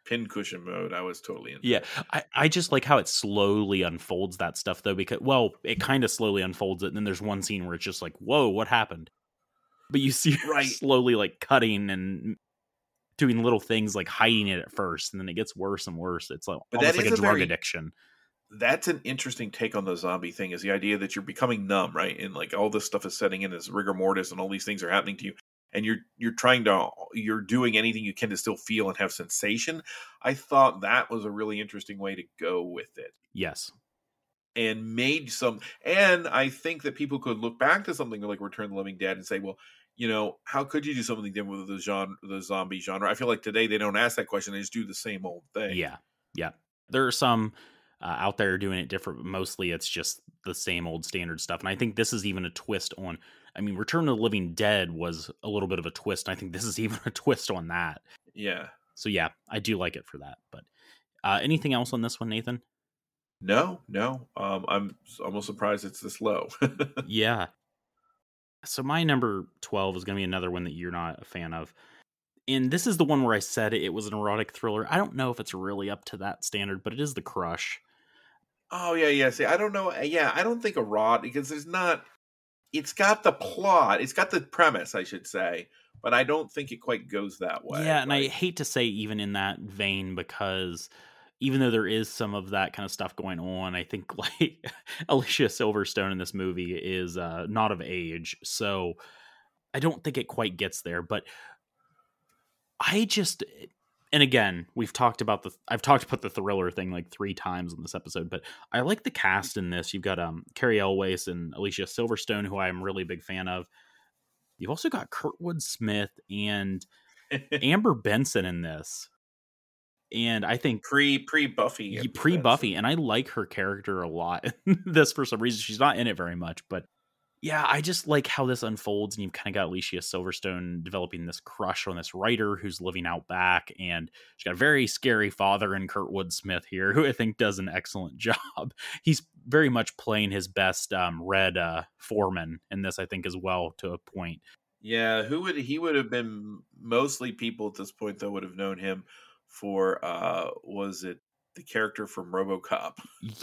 pincushion mode, I was totally into. Yeah, I, I just like how it slowly unfolds that stuff though, because well, it kind of slowly unfolds it, and then there's one scene where it's just like, whoa, what happened? But you see right. slowly like cutting and doing little things like hiding it at first, and then it gets worse and worse. It's like but almost like a, a drug very, addiction. That's an interesting take on the zombie thing. Is the idea that you're becoming numb, right? And like all this stuff is setting in as rigor mortis, and all these things are happening to you, and you're you're trying to you're doing anything you can to still feel and have sensation i thought that was a really interesting way to go with it yes and made some and i think that people could look back to something like return the living dead and say well you know how could you do something different with the genre the zombie genre i feel like today they don't ask that question they just do the same old thing yeah yeah there are some uh, out there doing it different but mostly it's just the same old standard stuff and i think this is even a twist on I mean, Return of the Living Dead was a little bit of a twist. I think this is [laughs] even a twist on that. Yeah. So yeah, I do like it for that. But uh, anything else on this one, Nathan? No, no. Um, I'm almost surprised it's this low. [laughs] yeah. So my number twelve is going to be another one that you're not a fan of. And this is the one where I said it was an erotic thriller. I don't know if it's really up to that standard, but it is The Crush. Oh yeah, yeah. See, I don't know. Eh, yeah, I don't think erotic because there's not it's got the plot, it's got the premise, I should say, but I don't think it quite goes that way. Yeah, and I hate to say even in that vein because even though there is some of that kind of stuff going on, I think [laughs] like Alicia Silverstone in this movie is uh, not of age, so I don't think it quite gets there. But I just and again, we've talked about the I've talked about the thriller thing like three times in this episode, but I like the cast in this. You've got um Cary Elwes and Alicia Silverstone, who I'm really a big fan of. You've also got Kurtwood Smith and [laughs] Amber Benson in this. And I think pre pre Buffy pre Buffy, and I like her character a lot. [laughs] this for some reason she's not in it very much, but yeah, I just like how this unfolds, and you've kind of got Alicia Silverstone developing this crush on this writer who's living out back, and she's got a very scary father in Kurtwood Smith here, [laughs] who I think does an excellent [laughs] job. He's very much playing his best um, Red uh, Foreman in this, I think, as well to a point. Yeah, who would he would have been? Mostly people at this point that would have known him for uh was it the character from RoboCop?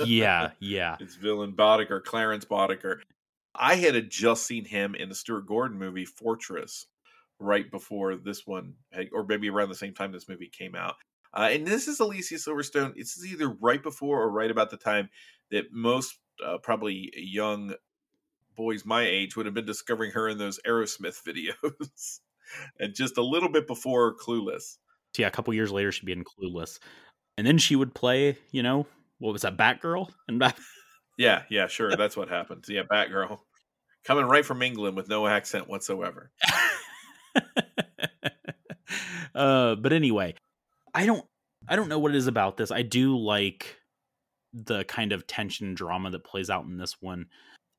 Yeah, yeah. [laughs] it's villain Boddicker, Clarence Boddicker. I had just seen him in the Stuart Gordon movie Fortress right before this one, or maybe around the same time this movie came out. Uh, and this is Alicia Silverstone. It's either right before or right about the time that most uh, probably young boys my age would have been discovering her in those Aerosmith [laughs] videos, and just a little bit before Clueless. So yeah, a couple years later, she'd be in Clueless, and then she would play, you know, what was that, Batgirl? And Bat- [laughs] yeah, yeah, sure, that's what happened. Yeah, Batgirl, coming right from England with no accent whatsoever. [laughs] uh, but anyway, I don't, I don't know what it is about this. I do like the kind of tension drama that plays out in this one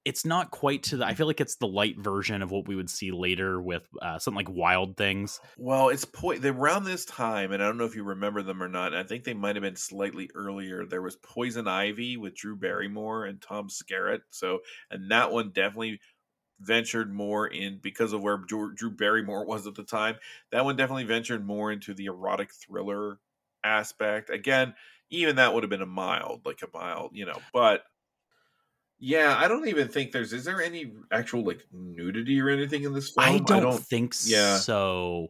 it's not quite to the i feel like it's the light version of what we would see later with uh, something like wild things. Well it's point around this time and i don't know if you remember them or not i think they might have been slightly earlier. There was poison ivy with drew barrymore and tom skerritt so and that one definitely ventured more in because of where drew, drew barrymore [laughs] was at the time that one definitely ventured more into the erotic thriller aspect. Again even that would have been a mild like a mild you know but yeah, I don't even think there's. Is there any actual like nudity or anything in this film? I don't, I don't think yeah. so.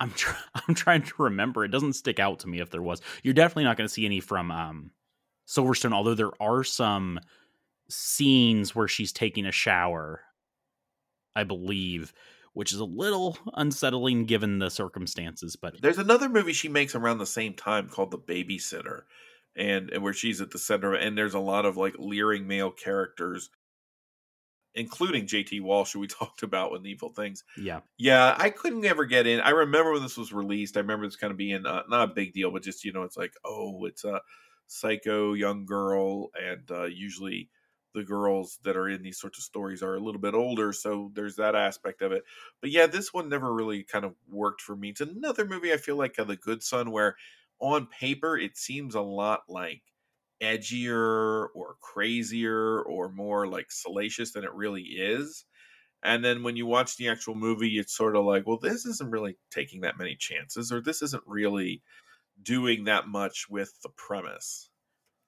I'm try- [laughs] I'm trying to remember. It doesn't stick out to me if there was. You're definitely not going to see any from um, Silverstone, although there are some scenes where she's taking a shower, I believe, which is a little unsettling given the circumstances. But there's another movie she makes around the same time called The Babysitter, and, and where she's at the center and there's a lot of like leering male characters including JT Walsh, who we [laughs] talked about with Evil Things. Yeah. Yeah, I couldn't ever get in. I remember when this was released. I remember this kind of being uh, not a big deal, but just, you know, it's like, oh, it's a psycho young girl. And uh, usually the girls that are in these sorts of stories are a little bit older. So there's that aspect of it. But yeah, this one never really kind of worked for me. It's another movie I feel like uh, The Good Son, where on paper, it seems a lot like edgier or crazier or more like salacious than it really is. And then when you watch the actual movie, it's sort of like, well, this isn't really taking that many chances, or this isn't really doing that much with the premise.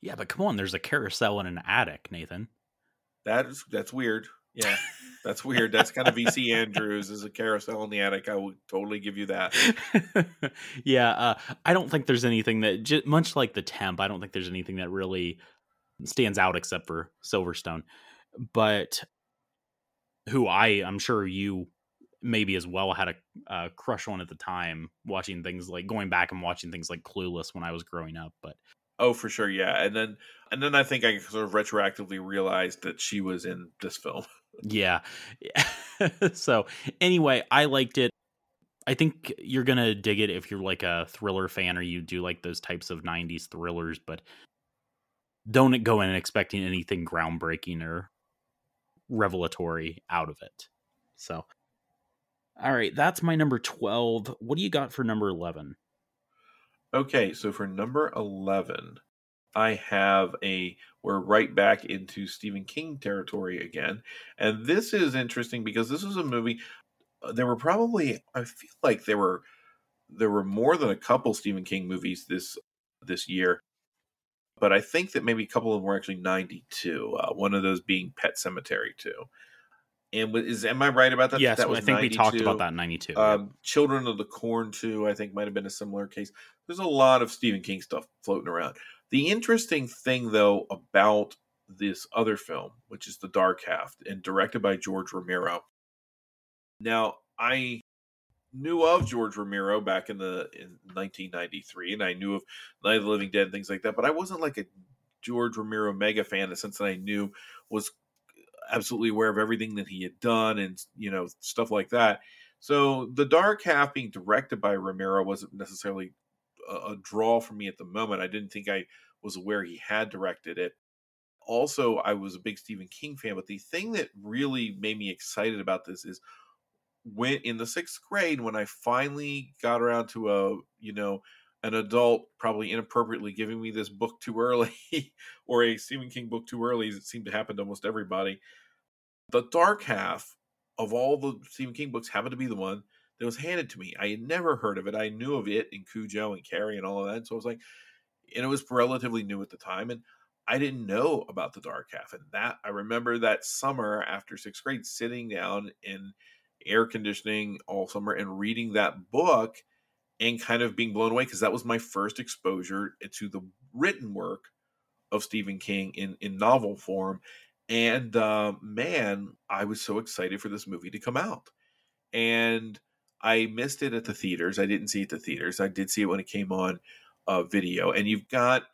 Yeah, but come on, there's a carousel in an attic, Nathan. That's that's weird. Yeah, that's weird. That's kind of VC Andrews as a carousel in the attic. I would totally give you that. [laughs] yeah, uh, I don't think there's anything that, j- much like the temp, I don't think there's anything that really stands out except for Silverstone. But who I, I'm sure you maybe as well had a uh, crush on at the time, watching things like going back and watching things like Clueless when I was growing up. But Oh, for sure, yeah. And then and then I think I sort of retroactively realized that she was in this film. Yeah. [laughs] so anyway, I liked it. I think you're gonna dig it if you're like a thriller fan or you do like those types of '90s thrillers, but don't go in expecting anything groundbreaking or revelatory out of it. So, all right, that's my number 12. What do you got for number 11? Okay, so for number 11, I have a we're right back into Stephen King territory again. And this is interesting because this is a movie uh, there were probably I feel like there were there were more than a couple Stephen King movies this this year. But I think that maybe a couple of them were actually 92. Uh, one of those being Pet Sematary 2. And is am I right about that? Yes, that was I think 92. we talked about that in '92. Um. Children of the Corn 2, I think, might have been a similar case. There's a lot of Stephen King stuff floating around. The interesting thing, though, about this other film, which is The Dark Half, and directed by George Romero. Now, I knew of George Romero back in the in 1993, and I knew of Night of the Living Dead and things like that, but I wasn't like a George Romero mega fan in the sense that I knew was absolutely aware of everything that he had done and you know stuff like that. So the Dark Half being directed by Romero wasn't necessarily a, draw for me at the moment. I didn't think I was aware he had directed it. also I was a big Stephen King fan, but the thing that really made me excited about this is when in the sixth grade when I finally got around to a you know an adult probably inappropriately giving me this book too early [laughs] or a Stephen King book too early, as it seemed to happen to almost everybody. The dark half of all the Stephen King books happened to be the one that was handed to me. I had never heard of it. I knew of it and Cujo and Carrie and all of that. So I was like, and it was relatively new at the time. And I didn't know about the dark half. And that I remember that summer after sixth grade sitting down in air conditioning all summer and reading that book and kind of being blown away because that was my first exposure to the written work of Stephen King in in novel form. And uh, man, I was so excited for this movie to come out. And I missed it at the theaters. I didn't see it at the theaters. I did see it when it came on uh, video. And you've got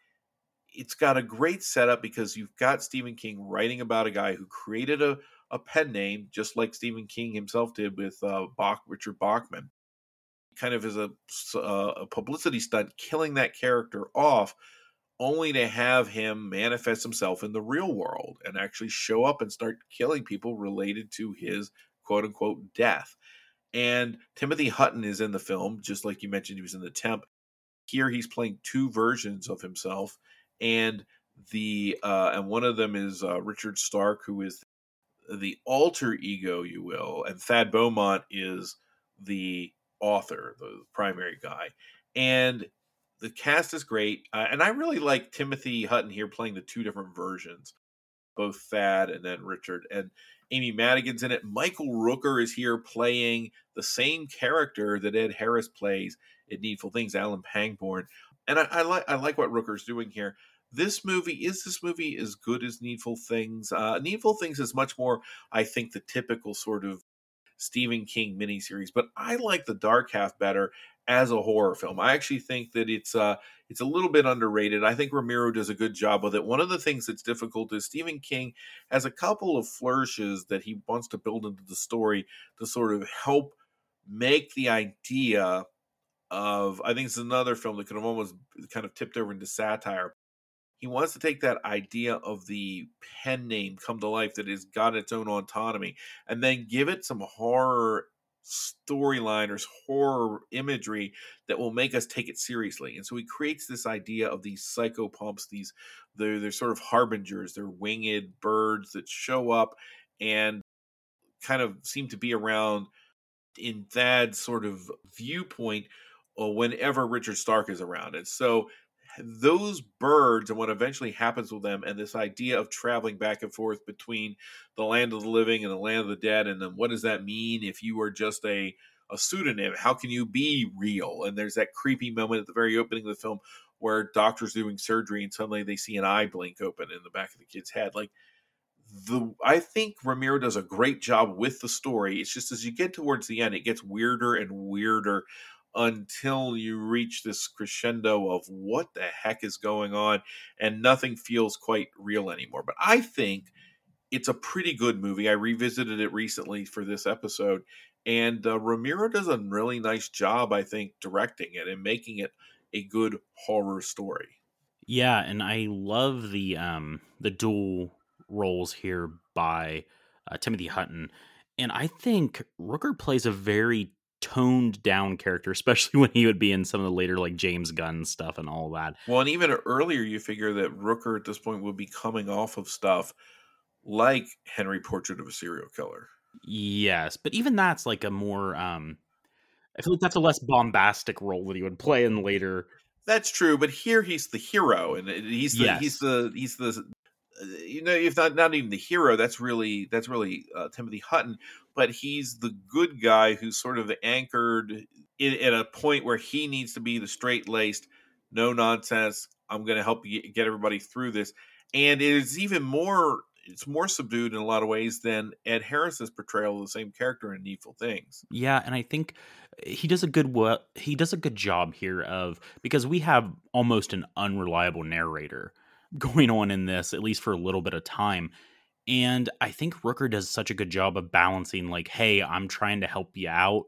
it's got a great setup because you've got Stephen King writing about a guy who created a, a pen name, just like Stephen King himself did with uh, Bach, Richard Bachman kind of as a, uh, a publicity stunt, killing that character off, only to have him manifest himself in the real world and actually show up and start killing people related to his quote unquote death. And Timothy Hutton is in the film, just like you mentioned, he was in the temp. Here he's playing two versions of himself, and the uh, and one of them is uh, Richard Stark, who is the alter ego, you will, and Thad Beaumont is the author, the primary guy, and the cast is great. Uh, and I really like Timothy Hutton here playing the two different versions, both Thad and then Richard. And Amy Madigan's in it. Michael Rooker is here playing the same character that Ed Harris plays in Needful Things, Alan Pangborn. And I, I like I like what Rooker's doing here. This movie is this movie as good as Needful Things? Uh, Needful Things is much more, I think, the typical sort of Stephen King miniseries, but I like The Dark Half better as a horror film. I actually think that it's uh it's a little bit underrated. I think Romero does a good job with it. One of the things that's difficult is Stephen King has a couple of flourishes that he wants to build into the story to sort of help make the idea of I think it's another film that could have almost kind of tipped over into satire he wants to take that idea of the pen name come to life that has got its own autonomy and then give it some horror storyline or horror imagery that will make us take it seriously. And so he creates this idea of these psychopomps, these they're, they're sort of harbingers, they're winged birds that show up and kind of seem to be around in Thad's sort of viewpoint uh, whenever Richard Stark is around. And so those birds and what eventually happens with them and this idea of traveling back and forth between the land of the living and the land of the dead and then what does that mean if you are just a a pseudonym? How can you be real? And there's that creepy moment at the very opening of the film where doctors doing surgery and suddenly they see an eye blink open in the back of the kid's head. Like the I think Romero does a great job with the story. It's just as you get towards the end, it gets weirder and weirder until you reach this crescendo of what the heck is going on and nothing feels quite real anymore. But I think it's a pretty good movie. I revisited it recently for this episode, and uh, Romero does a really nice job, I think, directing it and making it a good horror story. Yeah, and I love the um the dual roles here by uh, Timothy Hutton, and I think Rooker plays a very toned down character, especially [laughs] when he would be in some of the later like James Gunn stuff and all that. Well, and even earlier, you figure that Rooker at this point would be coming off of stuff like Henry Portrait of a Serial Killer. Yes, but even that's like a more um I feel like that's a less bombastic role that he would play in later. That's true, but here he's the hero, and he's the yes. he's the he's the you know if not not even the hero that's really that's really uh, timothy hutton but he's the good guy who's sort of anchored in, at a point where he needs to be the straight laced no nonsense i'm going to help you get everybody through this and it is even more it's more subdued in a lot of ways than ed harris's portrayal of the same character in needful things yeah and i think he does a good what he does a good job here of because we have almost an unreliable narrator going on in this, at least for a little bit of time. And I think Rooker does such a good job of balancing, like, hey, I'm trying to help you out,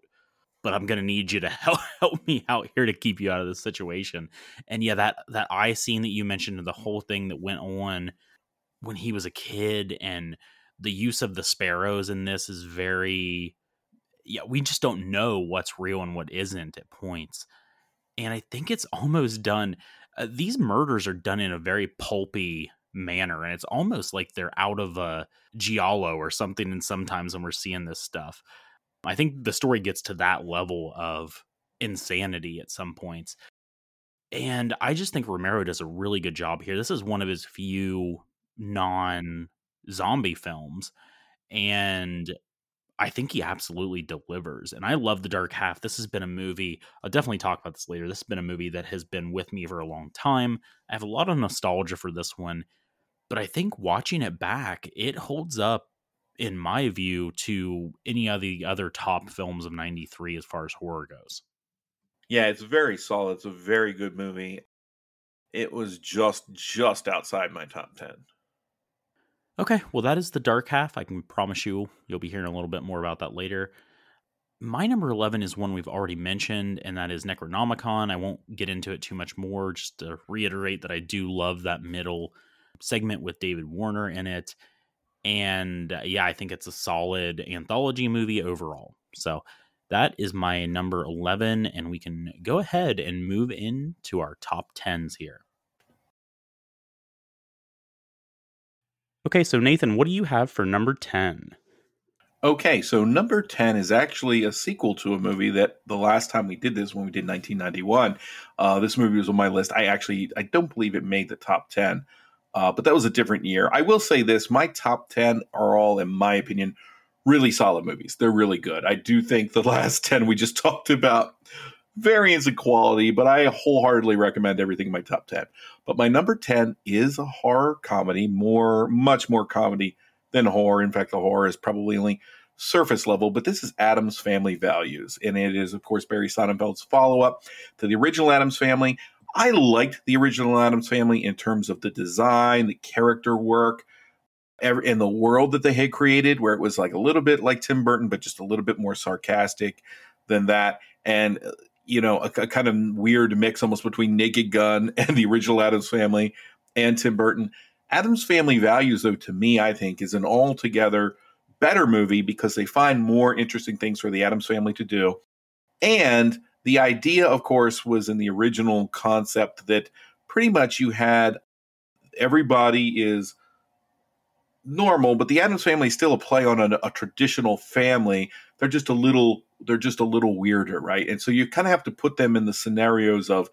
but I'm gonna need you to [laughs] help help me out here to keep you out of this situation. And yeah, that that eye scene that you mentioned, the whole thing that went on when he was a kid and the use of the sparrows in this is very yeah we just don't know what's real and what isn't at points and i think it's almost done uh, these murders are done in a very pulpy manner and it's almost like they're out of a giallo or something and sometimes when we're seeing this stuff i think the story gets to that level of insanity at some points and i just think romero does a really good job here this is one of his few non zombie films and I think he absolutely delivers. And I love The Dark Half. This has been a movie, I'll definitely talk about this later. This has been a movie that has been with me for a long time. I have a lot of nostalgia for this one, but I think watching it back, it holds up, in my view, to any of the other top films of 93 as far as horror goes. Yeah, it's very solid. It's a very good movie. It was just just outside my top 10. Okay, well, that is the dark half. I can promise you, you'll be hearing a little bit more about that later. My number 11 is one we've already mentioned, and that is Necronomicon. I won't get into it too much more, just to reiterate that I do love that middle segment with David Warner in it. And uh, yeah, I think it's a solid anthology movie overall. So that is my number 11, and we can go ahead and move into our top 10s here. Okay, so Nathan, what do you have for number 10? Okay, so number 10 is actually a sequel to a movie that the last time we did this, when we did 1991, uh, this movie was on my list. I actually, I don't believe it made the top 10, uh, but that was a different year. I will say this my top 10 are all, in my opinion, really solid movies. They're really good. I do think the [laughs] last 10 we just [laughs] talked about variance in quality, but I wholeheartedly recommend everything in my top 10. But my number 10 is a horror comedy, more, much more comedy than horror. In fact, the horror is probably only surface level, but this is Addams Family Values. And it is, of course, Barry Sonnenfeld's follow up to the original Addams Family. I liked the original Addams Family in terms of the design, the character work, and the world that they had created, where it was like a little bit like Tim Burton, but just a little bit more sarcastic than that. And uh, you know, a, a, kind of weird mix almost between Naked Gun [laughs] and the original Addams Family and Tim Burton. Addams Family Values, though, to me, I think is an altogether better movie because they find more interesting things for the Addams Family to do. And the idea, of course, was in the original concept that pretty much you had everybody is normal, but the Addams family is still a play on a, a, traditional family. They're just a little they're just a little weirder, right? And so you kind of have to put them in the scenarios of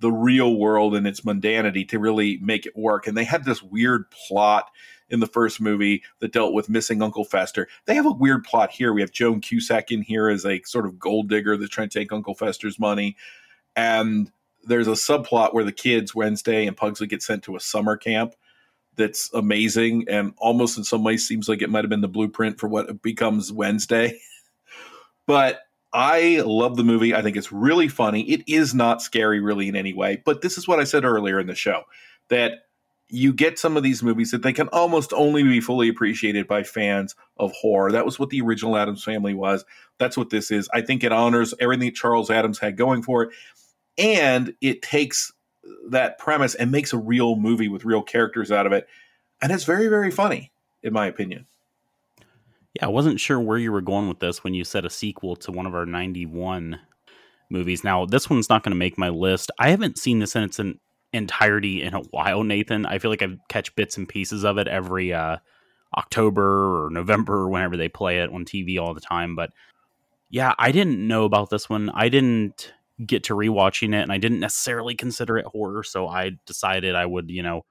the real world and its mundanity to really make it work. And they had this weird plot in the first movie that dealt with missing Uncle Fester. They have a weird plot here. We have Joan Cusack in here as a sort of gold digger that's trying to take Uncle Fester's money. And there's a subplot where the kids, Wednesday and Pugsley, get sent to a summer camp that's amazing and almost in some ways seems like it might have been the blueprint for what becomes Wednesday. [laughs] but I love the movie. I think it's really funny. It is not scary really in any way, but this is what I said earlier in the show that you get some of these movies that they can almost only be fully appreciated by fans of horror. That was what the original Addams Family was. That's what this is. I think it honors everything Charles Addams had going for it. And it takes that premise and makes a real movie with real characters out of it. And it's very, very funny, in my opinion. Yeah, I wasn't sure where you were going with this when you said a sequel to one of our 91 movies. Now, this one's not going to make my list. I haven't seen this in its entirety in a while, Nathan. I feel like I catch bits and pieces of it every uh, October or November or whenever they play it on TV all the time. But yeah, I didn't know about this one. I didn't get to rewatching it and I didn't necessarily consider it horror, so I decided I would, you know,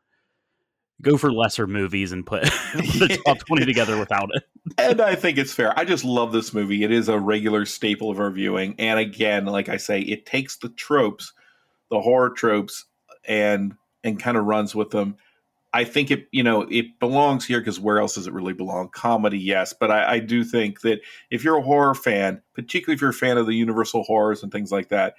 go for lesser movies and put [laughs] [laughs] the top 20 together without it. and I think it's fair. I just love this movie. It is a regular staple of our viewing. And again, like I say, it takes the tropes, the horror tropes and and kind of runs with them. I think it, you know, it belongs here because where else does it really belong? Comedy, yes, but I, I, do think that if you're a horror fan, particularly if you're a fan of the Universal horrors and things like that,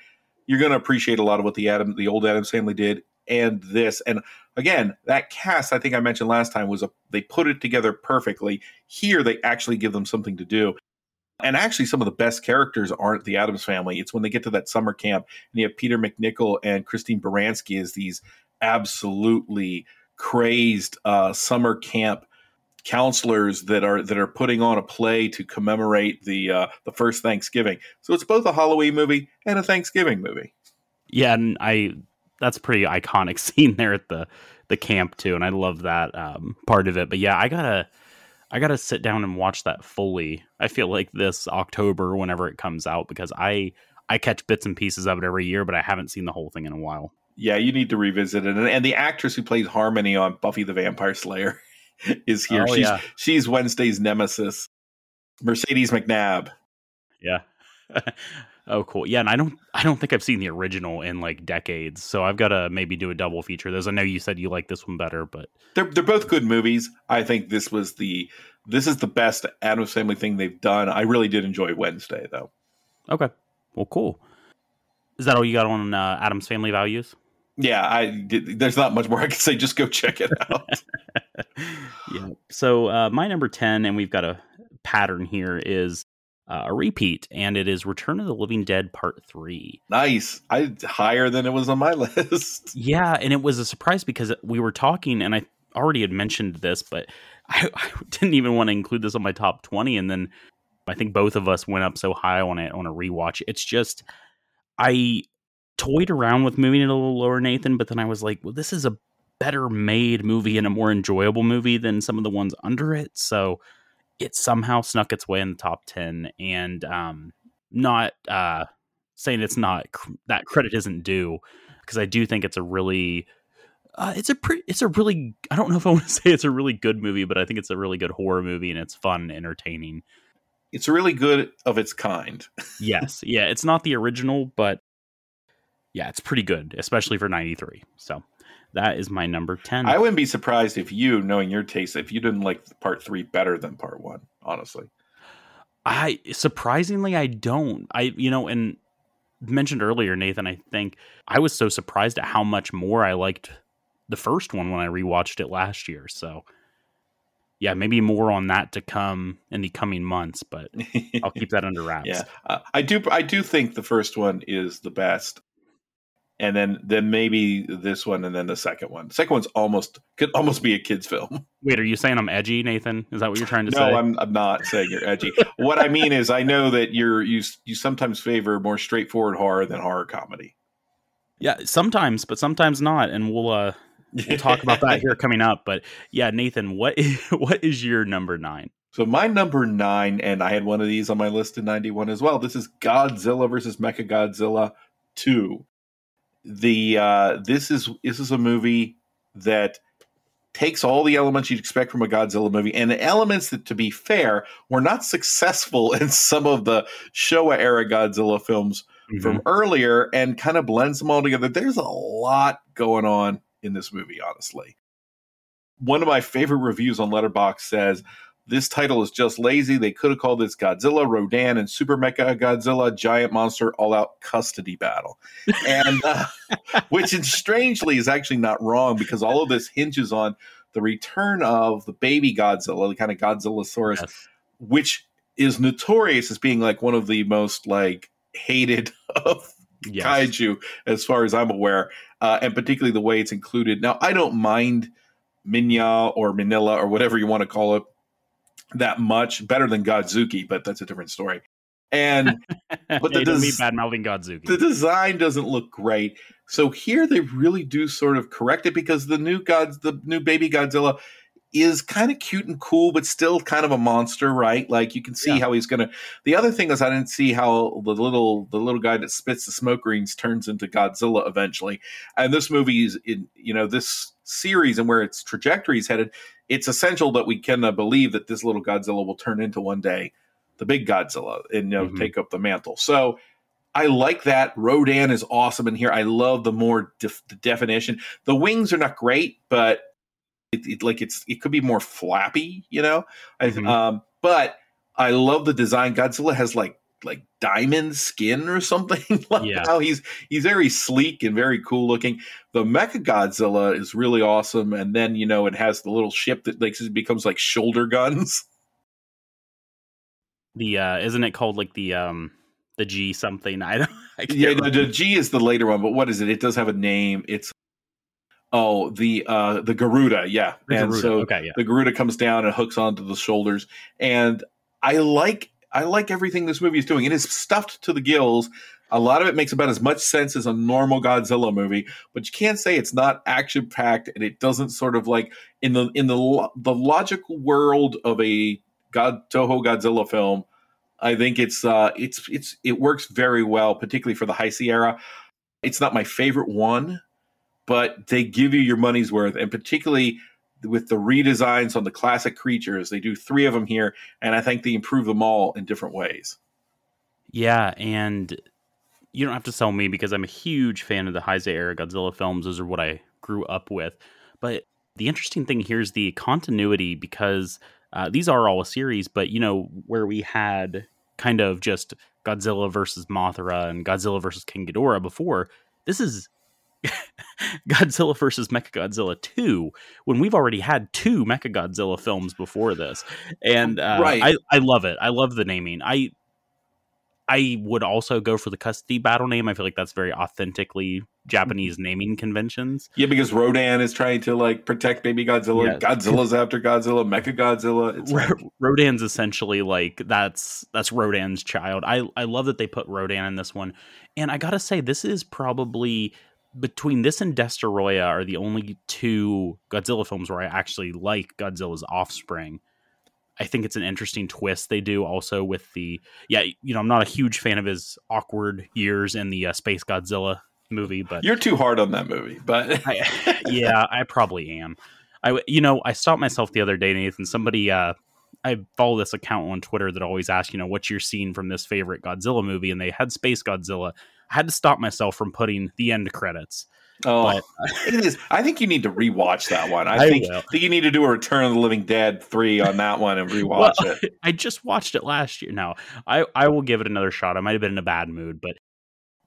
you're going to appreciate a lot of what the Adam, the old Addams family did, and this. And again, that cast I think I mentioned last time was a they put it together perfectly. Here, they actually give them something to do. And actually, some of the best characters aren't the Addams family. It's when they get to that summer camp and you have Peter MacNicol and Christine Baranski as these absolutely crazed uh, summer camp counselors that are that are putting on a play to commemorate the uh, the first Thanksgiving. So it's both a Halloween movie and a Thanksgiving movie. Yeah, and I that's pretty iconic [laughs] scene there at the the camp too, and I love that um, part of it. But yeah, I gotta I gotta sit down and watch that fully. I feel like this October, whenever it comes out, because I I catch bits and pieces of it every year, but I haven't seen the whole thing in a while. Yeah, you need to revisit it. And, and the actress who plays Harmony on Buffy the Vampire Slayer [laughs] is here. Oh, she's yeah. she's Wednesday's nemesis, Mercedes McNabb. Yeah. [laughs] oh, cool. Yeah, and I don't I don't think I've seen the original in like decades, so I've got to maybe do a double feature. Those I know you said you like this one better, but They're they're both good movies. I think this was the this is the best Addams Family thing they've done. I really did enjoy Wednesday though. okay. Well, cool. Is that all you got on uh, Addams Family Values? Yeah, I did, there's not much more I can say. Just go check it [laughs] out. yeah. So uh, my number ten, and we've got a pattern here, is uh, a repeat, and it is Return of the Living Dead Part Three. nice. I higher than it was on my [laughs] list. Yeah, and it was a surprise because we were talking, and I already had mentioned this, but [laughs] I, I didn't even want to include this on my top twenty, and then I think both of us went up so high on it on a rewatch. It's just I toyed around with moving it a little lower, Nathan, but then I was like, well, this is a better made movie and a more enjoyable movie than some of the ones under it, so it somehow snuck its way in the top 10 and um not uh saying it's not cr- that credit isn't due because I do think it's a really uh, it's a pretty it's a really I don't know if I [laughs] want to say it's a really good movie but I think it's a really good horror movie and it's fun and entertaining. It's really good of its kind. [laughs] Yes. yeah, it's not the original but yeah, it's pretty good especially for 93. So that is my number 10. I wouldn't be surprised if you, knowing your taste, if you didn't like part three better than part one. Honestly, I surprisingly I don't. I you know and mentioned earlier Nathan I think I was so surprised at how much more I liked the first one when I rewatched it last year. So yeah, maybe more on that to come in the coming months, but [laughs] I'll keep that under wraps. yeah, uh, I do. I do think the first one is the best, and then then maybe this one, and then the second one. The second one's almost could almost be a kids' film. [laughs] Wait, are you saying I'm edgy, Nathan? Is that what you're trying to No, say? I'm I'm not saying you're edgy. what I mean is, I know that you're you you sometimes favor more straightforward horror than horror comedy. yeah, sometimes, but sometimes not, and we'll uh we'll talk about that here coming up. But yeah, Nathan, what is, [laughs] what is your number nine? So my number nine, and I had one of these on my list in '91 as well. This is Godzilla versus Mechagodzilla Two. The uh, this is this is a movie that takes all the elements you'd expect from a Godzilla movie, and the elements that, to be fair, were not successful [laughs] in some of the Showa era Godzilla films from earlier, and kind of blends them all together. There's a lot going on in this movie, honestly. One of my favorite reviews on Letterboxd says this title is just lazy. They could have called this Godzilla, Rodan, and Super Mecha Godzilla Giant Monster All Out Custody Battle. And uh, [laughs] which is strangely is actually not wrong because all of this hinges on the return of the baby Godzilla, the kind of Godzillasaurus, Yes. which is notorious as being like one of the most like hated [laughs] of Yes. kaiju as far as I'm aware, uh, and particularly the way it's included. Now, I don't mind Minya or Minilla or whatever you want to call it that much better than Godzooky, but that's a different story. And [laughs] but the the does me des- bad mouthing Godzooky. the design doesn't look great. So here they really do sort of correct it because the new gods, the new baby Godzilla is kind of cute and cool, but still kind of a monster, right? Like you can see Yeah. how he's gonna. The other thing is I didn't see how the little the little guy that spits the smoke rings turns into Godzilla eventually. And this movie is in you know this series and where its trajectory is headed. It's essential that we can uh, believe that this little Godzilla will turn into one day the big Godzilla and you know Mhm. take up the mantle. So I like that. Rodan is awesome in here. I love the more def- the definition. The wings are not great, but it, it like it's it could be more flappy, you know. I, Mhm. um, but I love the design. Godzilla has like like diamond skin or something. [laughs] like Yeah. how he's he's very sleek and very cool looking. The Mecha Godzilla is really awesome, and then you know it has the little ship that like it becomes like shoulder guns. [laughs] the uh isn't it called like the um the G something? I don't [laughs] I Yeah, the, the G is the later one, but what is it? It does have a name. It's Oh, the uh the Garuda, yeah. The and Garuda, so okay, yeah. the Garuda comes down and hooks onto the shoulders. And I like I like everything this movie is doing. It is stuffed to the gills. A lot of it makes about as much sense as a normal Godzilla movie, but you can't say it's not action packed and it doesn't sort of like in the in the the logical world of a God Toho Godzilla film. I think it's uh it's it's it works very well, particularly for the Heisei era. It's not my favorite one, but they give you your money's worth, and particularly with the redesigns on the classic creatures, they do three of them here, and I think they improve them all in different ways. Yeah, and you don't have to sell me because I'm a huge fan of the Heisei era Godzilla films. Those are what I grew up with. But the interesting thing here is the continuity because uh, these are all a series, but you know, where we had kind of just Godzilla versus Mothra and Godzilla versus King Ghidorah before, this is [laughs] Godzilla versus Mechagodzilla 2 when we've already had two Mechagodzilla films before this. And uh, Right. I, I love it. I love the naming. I I would also go for the custody battle name. I feel like that's very authentically Japanese naming conventions. Yeah, because Rodan is trying to like protect baby Godzilla. Yeah. Godzilla's after Godzilla, Mecha Godzilla. It's like, Rodan's essentially like that's that's Rodan's child. I I love that they put Rodan in this one, and I gotta say this is probably between this and Destoroyah are the only two Godzilla films where I actually like Godzilla's offspring. I think it's an interesting twist they do also with the yeah you know I'm not a huge fan of his awkward years in the uh, Space Godzilla movie, but you're too hard on that movie, but [laughs] I, yeah, I probably am. I, you know, I stopped myself the other day, Nathan. Somebody, uh, I follow this account on Twitter that always asks, you know, what's your scene from this favorite Godzilla movie? And they had Space Godzilla. I had to stop myself from putting the end credits. oh, But [laughs] it is. I think you need to rewatch that one. I, I think, think you need to do a Return of the Living Dead three on that one and [laughs] rewatch Well, it. [laughs] I just watched it last year. Now, I, I will give it another shot. I might have been in a bad mood, but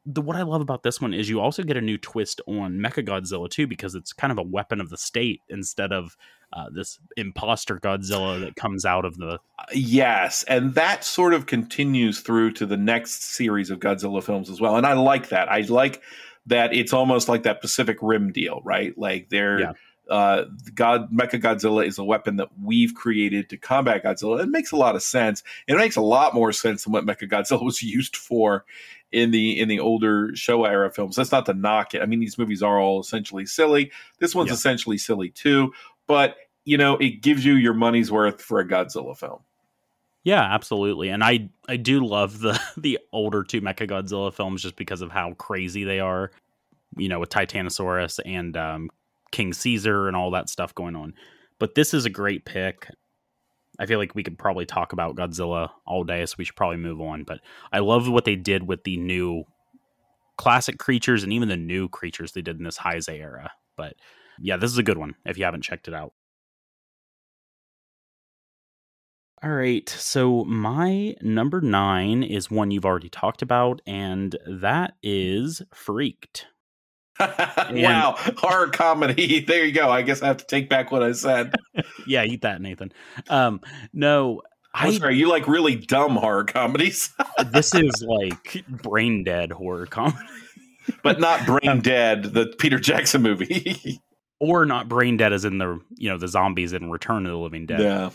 the what I love about this one is you also get a new twist on Mechagodzilla too, because it's kind of a weapon of the state instead of uh, this imposter Godzilla that comes out of the Yes, and that sort of continues through to the next series of Godzilla films as well. And I like that. I like that it's almost like that Pacific Rim deal, right? Like they're Yeah. uh God Mecha Godzilla is a weapon that we've created to combat Godzilla. It makes a lot of sense. It makes a lot more sense than what Mecha Godzilla [laughs] was used for in the in the older Showa era films. That's not to knock it. I mean, these movies are all essentially silly. This one's Yeah. essentially silly too, but you know, it gives you your money's worth for a Godzilla film. Yeah, absolutely. And I I do love the [laughs] the older two Mechagodzilla films just because of how crazy they are. You know, with Titanosaurus and um, King Caesar and all that stuff going on. But this is a great pick. I feel like we could probably talk about Godzilla all day, so we should probably move on. But I love what they did with the new classic creatures and even the new creatures they did in this Heisei era. But yeah, this is a good one if you haven't checked it out. All right, so my number nine is one you've already talked about, and that is Freaked. [laughs] wow, horror comedy. [laughs] There you go. I guess I have to take back what I said. [laughs] Yeah, eat that, Nathan. Um, no, I'm I sorry, you like really dumb horror comedies, this is like brain dead horror comedy, but not Brain Dead, the Peter Jackson movie. Or not brain dead as in the you know the zombies in Return of the Living Dead. yeah.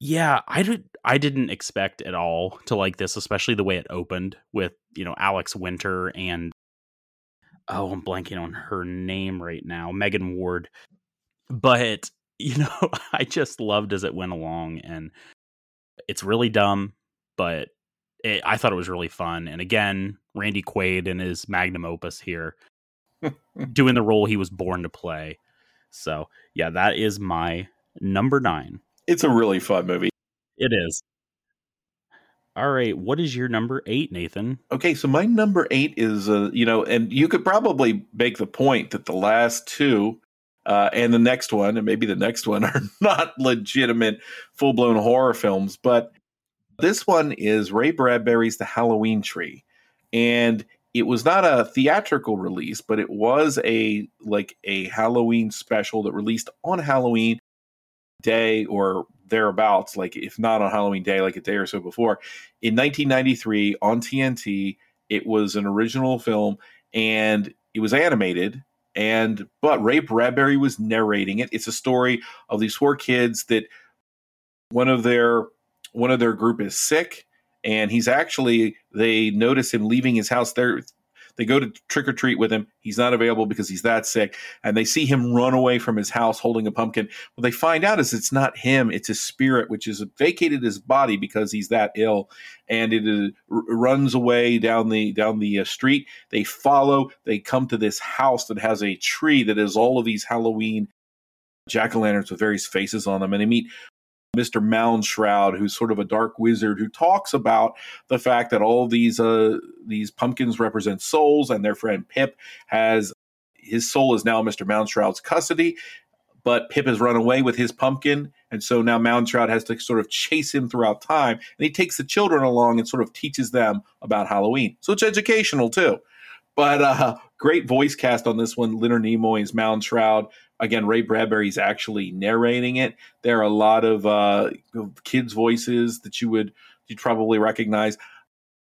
Yeah, I did. I didn't expect at all to like this, especially the way it opened with you know Alex Winter and oh, I'm blanking on her name right now, Megan Ward. But [laughs] you know, [laughs] I just loved as it went along, and it's really dumb, but it, I thought it was really fun. And again, Randy Quaid and his magnum opus here, doing the role he was born to play. So yeah, that is my number nine. It's a really fun movie. It is. All right. What is your number eight, Nathan? Okay, so my number eight is, uh, you know, and you could probably make the point that the last two uh, and the next one, and maybe the next one, [laughs] are not legitimate full blown horror films. But this one is Ray Bradbury's The Halloween Tree. And it was not a theatrical release, but it was a like a Halloween special that released on Halloween day or thereabouts, like if not on Halloween day, like a day or so before. In 1993 on TNT, it was an original film and it was animated and but Ray Bradbury was narrating it. It's a story of these four kids that one of their one of their group is sick and he's actually they notice him leaving his house there they go to trick or treat with him. He's not available because he's that sick. And they see him run away from his house holding a pumpkin. What they find out is it's not him, it's his spirit, which has vacated his body because he's that ill. And it is, runs away down the down the uh, street. They follow. They come to this house that has a tree that has all of these Halloween jack o' lanterns with various faces on them. And they meet Mr. Moundshroud, who's sort of a dark wizard who talks about the fact that all these uh, these pumpkins represent souls, and their friend Pip has his soul is now Mr. Moundshroud's custody, but Pip has run away with his pumpkin, and so now Moundshroud has to sort of chase him throughout time, and he takes the children along and sort of teaches them about Halloween. So it's educational too. But uh, great voice cast on this one. Leonard Nimoy is Moundshroud again, Ray Bradbury's actually narrating it. There are a lot of uh, kids' voices that you would you'd probably recognize.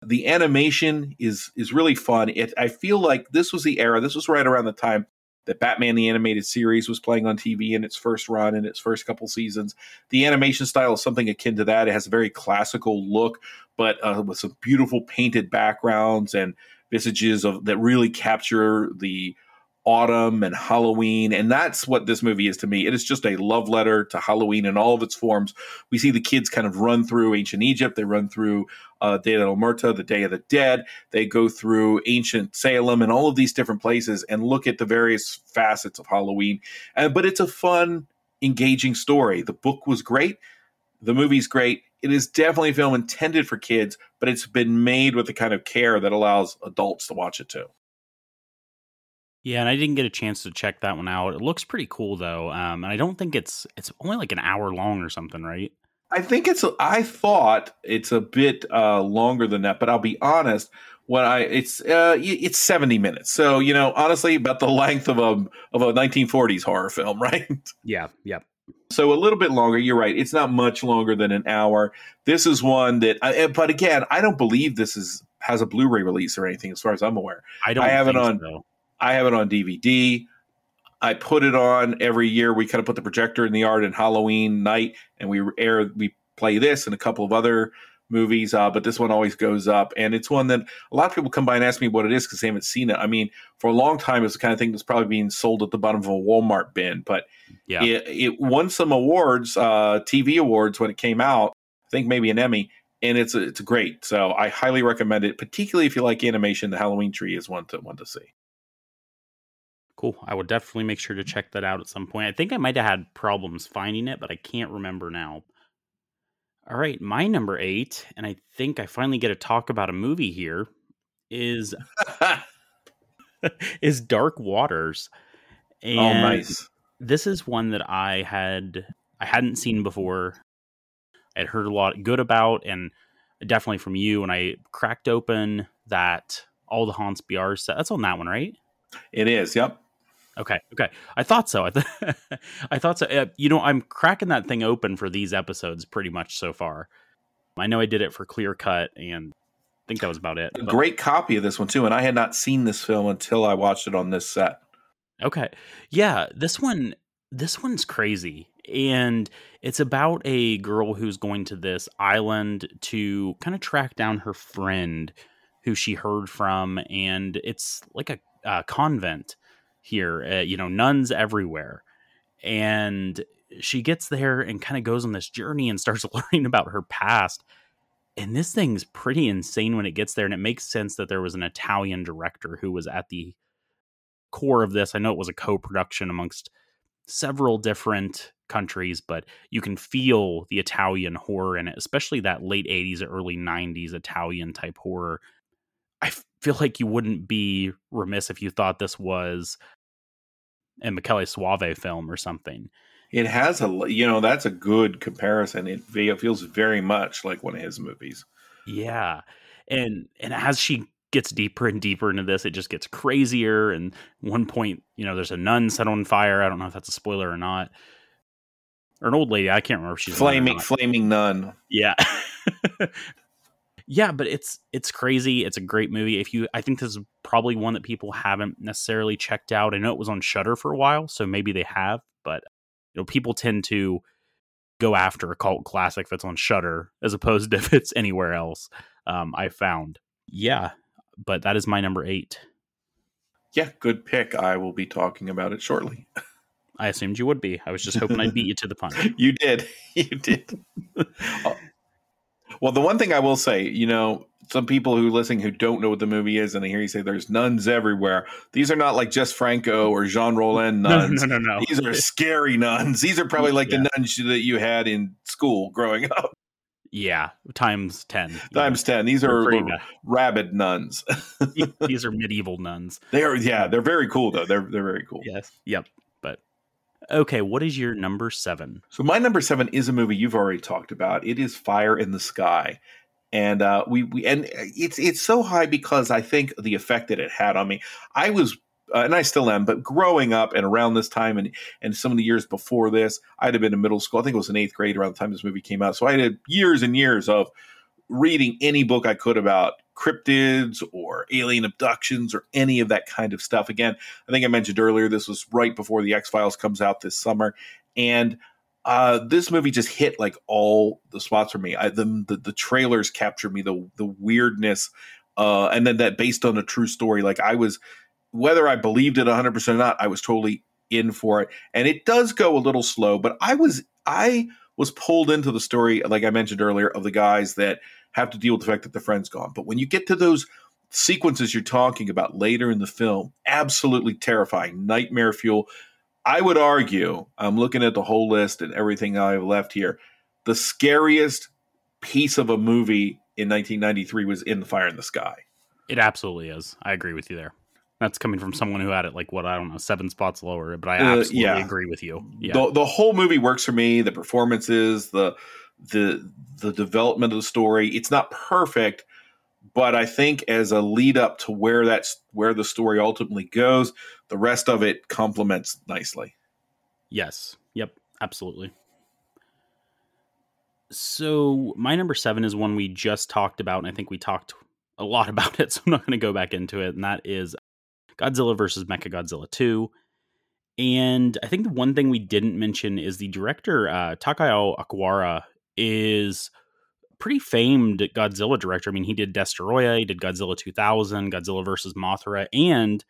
The animation is is really fun. It I feel like this was the era. This was right around the time that Batman the animated series was playing on TV in its first run in its first couple seasons. The animation style is something akin to that. It has a very classical look, but uh, with some beautiful painted backgrounds and visages of that really capture the autumn and Halloween. And that's what this movie is to me. It is just a love letter to Halloween in all of its forms. We see the kids kind of run through ancient Egypt, they run through uh, of the Muerta, the Day of the Dead, they go through ancient Salem and all of these different places and look at the various facets of Halloween. Uh, but it's a fun, engaging story. The book was great. The movie's great. It is definitely a film intended for kids, but it's been made with the kind of care that allows adults to watch it too. Yeah, and I didn't get a chance to check that one out. It looks pretty cool though, um, and I don't think it's it's only like an hour long or something, right? I think it's. I thought it's a bit uh, longer than that, but I'll be honest. When I it's uh, it's seventy minutes, so you know honestly about the length of a of a nineteen forties horror film, [laughs] right? Yeah. Yep. So a little bit longer. You're right. It's not much longer than an hour. This is one that, I, but again, I don't believe this is has a Blu-ray release or anything, as far as I'm aware. I don't. I have it on. So. I have it on DVD. I put it on every year. We kind of put the projector in the yard in Halloween night, and we air we play this and a couple of other movies. Uh, but this one always goes up, and it's one that a lot of people come by and ask me what it is because they haven't seen it. I mean, for a long time, it's the kind of thing that's probably being sold at the bottom of a Walmart bin. But yeah, it, it won some awards, uh, TV awards when it came out. I think maybe an Emmy. And it's it's great, so I highly recommend it. Particularly if you like animation, the Halloween Tree is one to one to see. Cool. I would definitely make sure to mm-hmm. check that out at some point. I think I might have had problems finding it, but I can't remember now. All right, my number eight, and I think I finally get to talk about a movie here, is [laughs] is Dark Waters. Oh, and oh, nice. This is one that I had I hadn't seen before. I'd heard a lot good about, and definitely from you. And I cracked open that all the Haunts Be Ours set. That's on that one, right? It is. Yep. Okay. Okay. I thought so. I, th- [laughs] I thought so. Uh, you know, I'm cracking that thing open for these episodes pretty much so far. I know I did it for Clear Cut, and I think that was about it. A but... great copy of this one too, and I had not seen this film until I watched it on this set. Okay. Yeah, this one. This one's crazy, and it's about a girl who's going to this island to kind of track down her friend, who she heard from, and it's like a, a convent here. Uh, you know, nuns everywhere. And she gets there and kind of goes on this journey and starts [laughs] learning about her past. And this thing's pretty insane when it gets there. And it makes sense that there was an Italian director who was at the core of this. I know it was a co production amongst several different countries, but you can feel the Italian horror in it, especially that late 80s or early 90s Italian type horror. I feel like you wouldn't be remiss if you thought this was a Michele Soavi film or something. It has a, you know, that's a good comparison. It feels very much like one of his movies. Yeah, and and as she gets deeper and deeper into this, it just gets crazier. And one point, you know, there's a nun set on fire. I don't know if that's a spoiler or not. Or an old lady. I can't remember if she's flaming, flaming nun. Yeah. [laughs] Yeah, but it's it's crazy. It's a great movie. If you, I think this is probably one that people haven't necessarily checked out. I know it was on Shudder for a while, so maybe they have. But you know, people tend to go after a cult classic if it's on Shudder as opposed to [laughs] if it's anywhere else. Um, I found, yeah, but that is my number eight. Yeah, good pick. I will be talking about it shortly. [laughs] I assumed you would be. I was just hoping I'd beat you to the punch. [laughs] you did. You did. Well, the one thing I will say, you know, some people who listen who don't know what the movie is, and I hear you say there's nuns everywhere. These are not like Jess Franco or Jean Rollin nuns. No, no, no, no. These are scary nuns. These are probably like yeah. the nuns that you had in school growing up. Yeah, times ten. Times know. ten. These are rabid nuns. [laughs] These are medieval nuns. They are. Yeah, they're very cool though. They're they're very cool. Yes. Yep. Okay, what is your number seven? So my number seven is a movie you've already talked about. It is Fire in the Sky, and uh, we we and it's it's so high because I think the effect that it had on me. I was uh, and I still am, but growing up and around this time and and some of the years before this, I'd have been in middle school. I think it was in eighth grade around the time this movie came out. So I had years and years of reading any book I could about cryptids or alien abductions or any of that kind of stuff. Again, I think I mentioned earlier this was right before the X Files comes out this summer, and uh, this movie just hit like all the spots for me. I, the, the, the trailers captured me, the the weirdness, uh, and then that based on a true story. Like I was whether I believed it 100% or not, I was totally in for it. And it does go a little slow, but I was I was pulled into the story like I mentioned earlier of the guys that have to deal with the fact that the friend's gone. But when you get to those sequences you're talking about later in the film, absolutely terrifying, nightmare fuel. I would argue, I'm looking at the whole list and everything I've left here, the scariest piece of a movie in 1993 was In the Fire in the Sky. It absolutely is. I agree with you there. That's coming from someone who had it like what I don't know seven spots lower, but I uh, absolutely uh, yeah. agree with you. Yeah. The, the whole movie works for me. The performances, the the the development of the story. It's not perfect, but I think as a lead up to where that's where the story ultimately goes, the rest of it complements nicely. Yes. Yep. Absolutely. So my number seven is one we just talked about, and I think we talked a lot [laughs] about it, so I'm not going to go back into it. And that is Godzilla versus Mechagodzilla 2. And I think the one thing we didn't mention is the director, uh, Takao Okawara, is pretty famed Godzilla director. I mean, he did Destoroyah, he did Godzilla 2000, Godzilla versus Mothra, and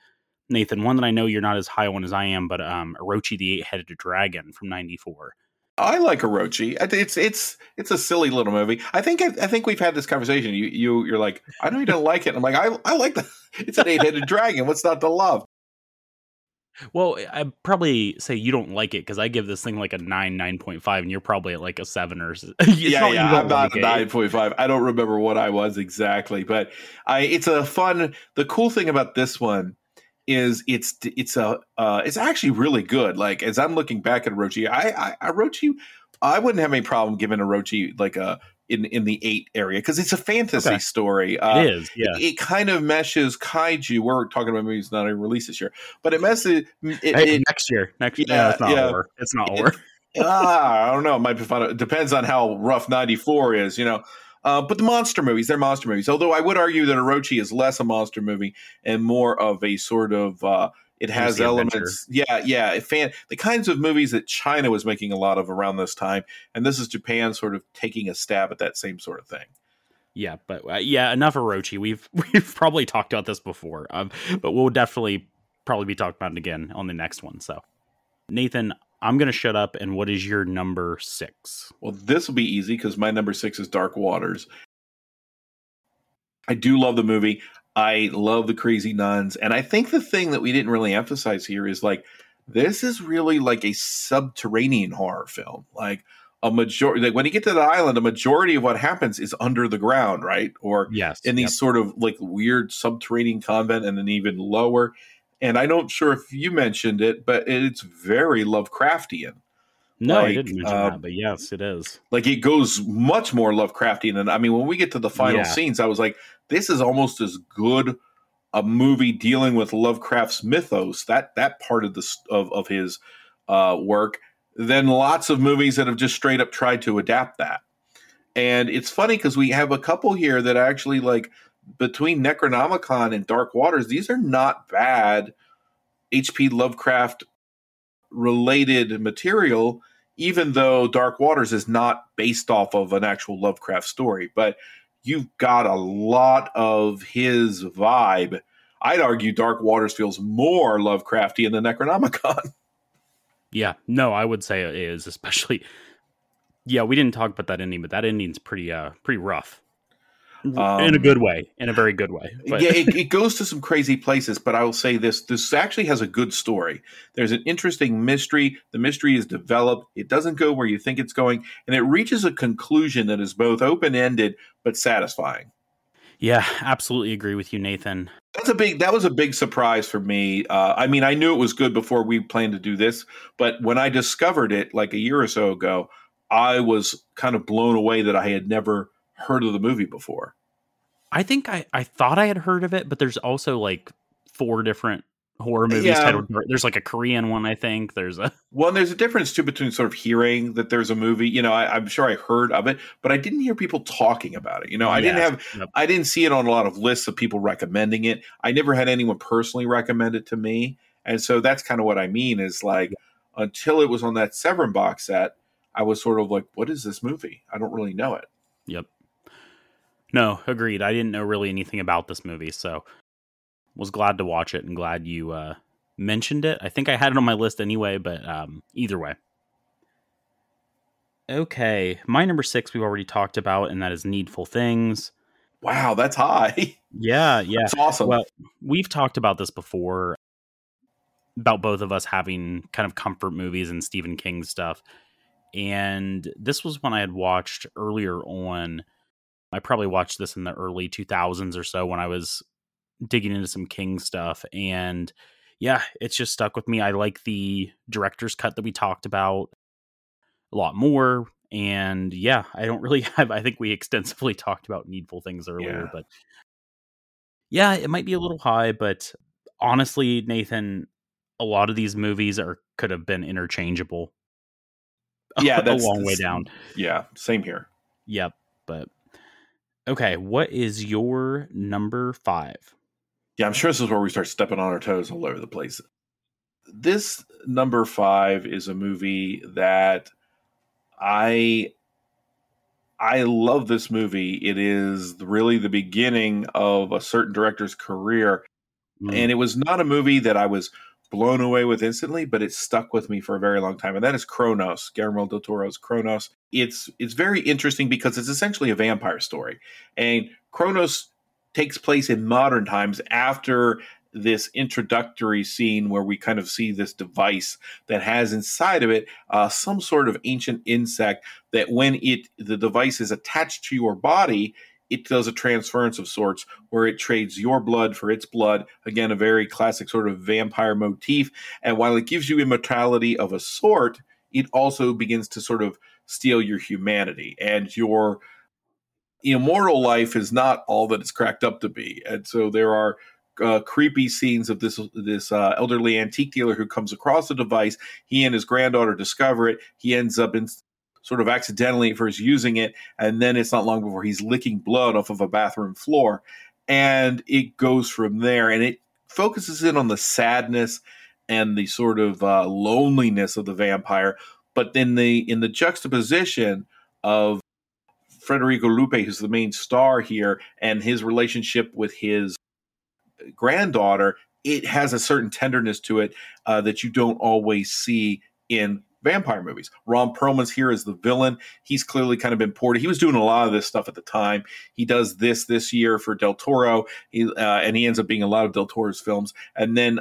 Nathan, one that I know you're not as high on as I am, but um, Orochi the Eight Headed Dragon from '94. I like Orochi. It's it's it's a silly little movie. I think I, I think we've had this conversation. You you you're like, I know you don't like it. I'm like, I I like the. [laughs] It's an eight headed dragon. What's not to love? Well, I probably say you don't like it because I give this thing like a nine, nine point five, and you're probably at like a seven or. [laughs] yeah, yeah, I'm not like nine point five. I don't remember what I was exactly, but I. It's a fun. The cool thing about this one is it's it's a uh, it's actually really good. Like as I'm looking back at Orochi, I I, Orochi, I wouldn't have any problem giving Orochi like a in in the eight area because it's a fantasy okay. story. Uh, it is, yeah. It, it, kind of meshes kaiju. We're talking about movies not even released this year, but it messes it, hey, next year. Next year, yeah, it's not yeah. War. It's not war. ah, I don't know. It might be fun. It depends on how rough ninety four is. You know, uh, but the monster movies, they're monster movies. Although I would argue that Orochi is less a monster movie and more of a sort of uh, it has elements. Yeah, yeah. Fan the kinds of movies that China was making a lot of around this time, and this is Japan sort of taking a stab at that same sort of thing. Yeah, but uh, yeah, enough Orochi. We've [laughs] we've probably talked about this before, um, but we'll definitely probably be talking about it again on the next one. So, Nathan, I'm going to shut up. And what is your number six? Well, this will be easy because my number six is Dark Waters. I do love the movie. I love the crazy nuns. And I think the thing that we didn't really emphasize here is like, this is really like a subterranean horror film. Like, a majority like when you get to the island a majority of what happens is under the ground right or yes in these yep. sort of like weird subterranean convent and then even lower and I don't sure if you mentioned it, but it's very Lovecraftian. No, like, I didn't mention uh, that, but yes, it is. Like it goes much more Lovecraftian, and I mean, when we get to the final yeah. scenes, I was like, this is almost as good a movie dealing with Lovecraft's mythos that that part of the of of his uh, work than lots of movies that have just straight up tried to adapt that. And it's funny because we have a couple here that actually like between Necronomicon and Dark Waters, these are not bad HP Lovecraft related material, even though Dark Waters is not based off of an actual Lovecraft story. But you've got a lot of his vibe. I'd argue Dark Waters feels more Lovecraftian than the Necronomicon. [laughs] Yeah, no, I would say it is, especially. Yeah, we didn't talk about that ending, but that ending's pretty, uh, pretty rough. Um, in a good way, in a very good way. But. Yeah, it, [laughs] it, goes to some crazy places, but I will say this: this actually has a good story. There's an interesting mystery. The mystery is developed. It doesn't go where you think it's going, and it reaches a conclusion that is both open-ended but satisfying. Yeah, absolutely agree with you, Nathan. That's a big. That was a big surprise for me. Uh, I mean, I knew it was good before we planned to do this, but when I discovered it like a year or so ago, I was kind of blown away that I had never heard of the movie before. I think I I thought I had heard of it, but there's also like four different horror movies yeah. titled um, there's like a korean one i think. There's a [laughs] well there's a difference too between sort of hearing that there's a movie you know I, am sure i heard of it but i didn't hear people talking about it you know? I didn't have yep. i didn't see it on a lot of lists of people recommending it. I never had anyone personally recommend it to me and so that's kind of what i mean is like until it was on that severin box set i was sort of like what is this movie? I don't really know it. Yep no agreed i didn't know really anything about this movie so was glad to watch it and glad you uh, mentioned it. I think I had it on my list anyway, but um, either way. Okay, my number six we've already talked about, and that is Needful Things. Wow, that's high. [laughs] Yeah, yeah, that's awesome. Well, we've talked about this before about both of us having kind of comfort movies and Stephen King stuff, and this was one I had watched earlier on. I probably watched this in the early 2000s or so when I was digging into some King stuff. And yeah, it's just stuck with me. I like the director's cut that we talked about a lot more. And yeah, I don't really [laughs] have, I think we extensively [laughs] talked about Needful Things earlier, yeah. but yeah, it might be a little high, but honestly, Nathan, a lot of these movies are could have been interchangeable. Yeah, [laughs] that's a long way down. Yeah, same here. Yep, but okay, what is your number five? Yeah, I'm sure this is where we start stepping on our toes all over the place. This number five is a movie that I I love this movie. It is really the beginning of a certain director's career. Mm. And it was not a movie that I was blown away with instantly, but it stuck with me for a very long time. And that is Cronos, Guillermo del Toro's Cronos. It's it's very interesting because it's essentially a vampire story. And Cronos takes place in modern times after this introductory scene where we kind of see this device that has inside of it uh, some sort of ancient insect that when it the device is attached to your body it does a transference of sorts where it trades your blood for its blood again a very classic sort of vampire motif and while it gives you immortality of a sort it also begins to sort of steal your humanity and your immortal life is not all that it's cracked up to be, and so there are uh, creepy scenes of this this uh, elderly antique dealer who comes across the device. He and his granddaughter discover it. He ends up in sort of accidentally first using it, and then it's not long before he's licking blood off of a bathroom floor, and it goes from there. And it focuses in on the sadness and the sort of uh, loneliness of the vampire, but then the in the juxtaposition of Federico Luppi, who's the main star here, and his relationship with his granddaughter, it has a certain tenderness to it uh, that you don't always see in vampire movies. Ron Perlman's here as the villain. He's clearly kind of been ported. He was doing a lot of this stuff at the time. He does this this year for Del Toro, he, uh, and he ends up being a lot of Del Toro's films. And then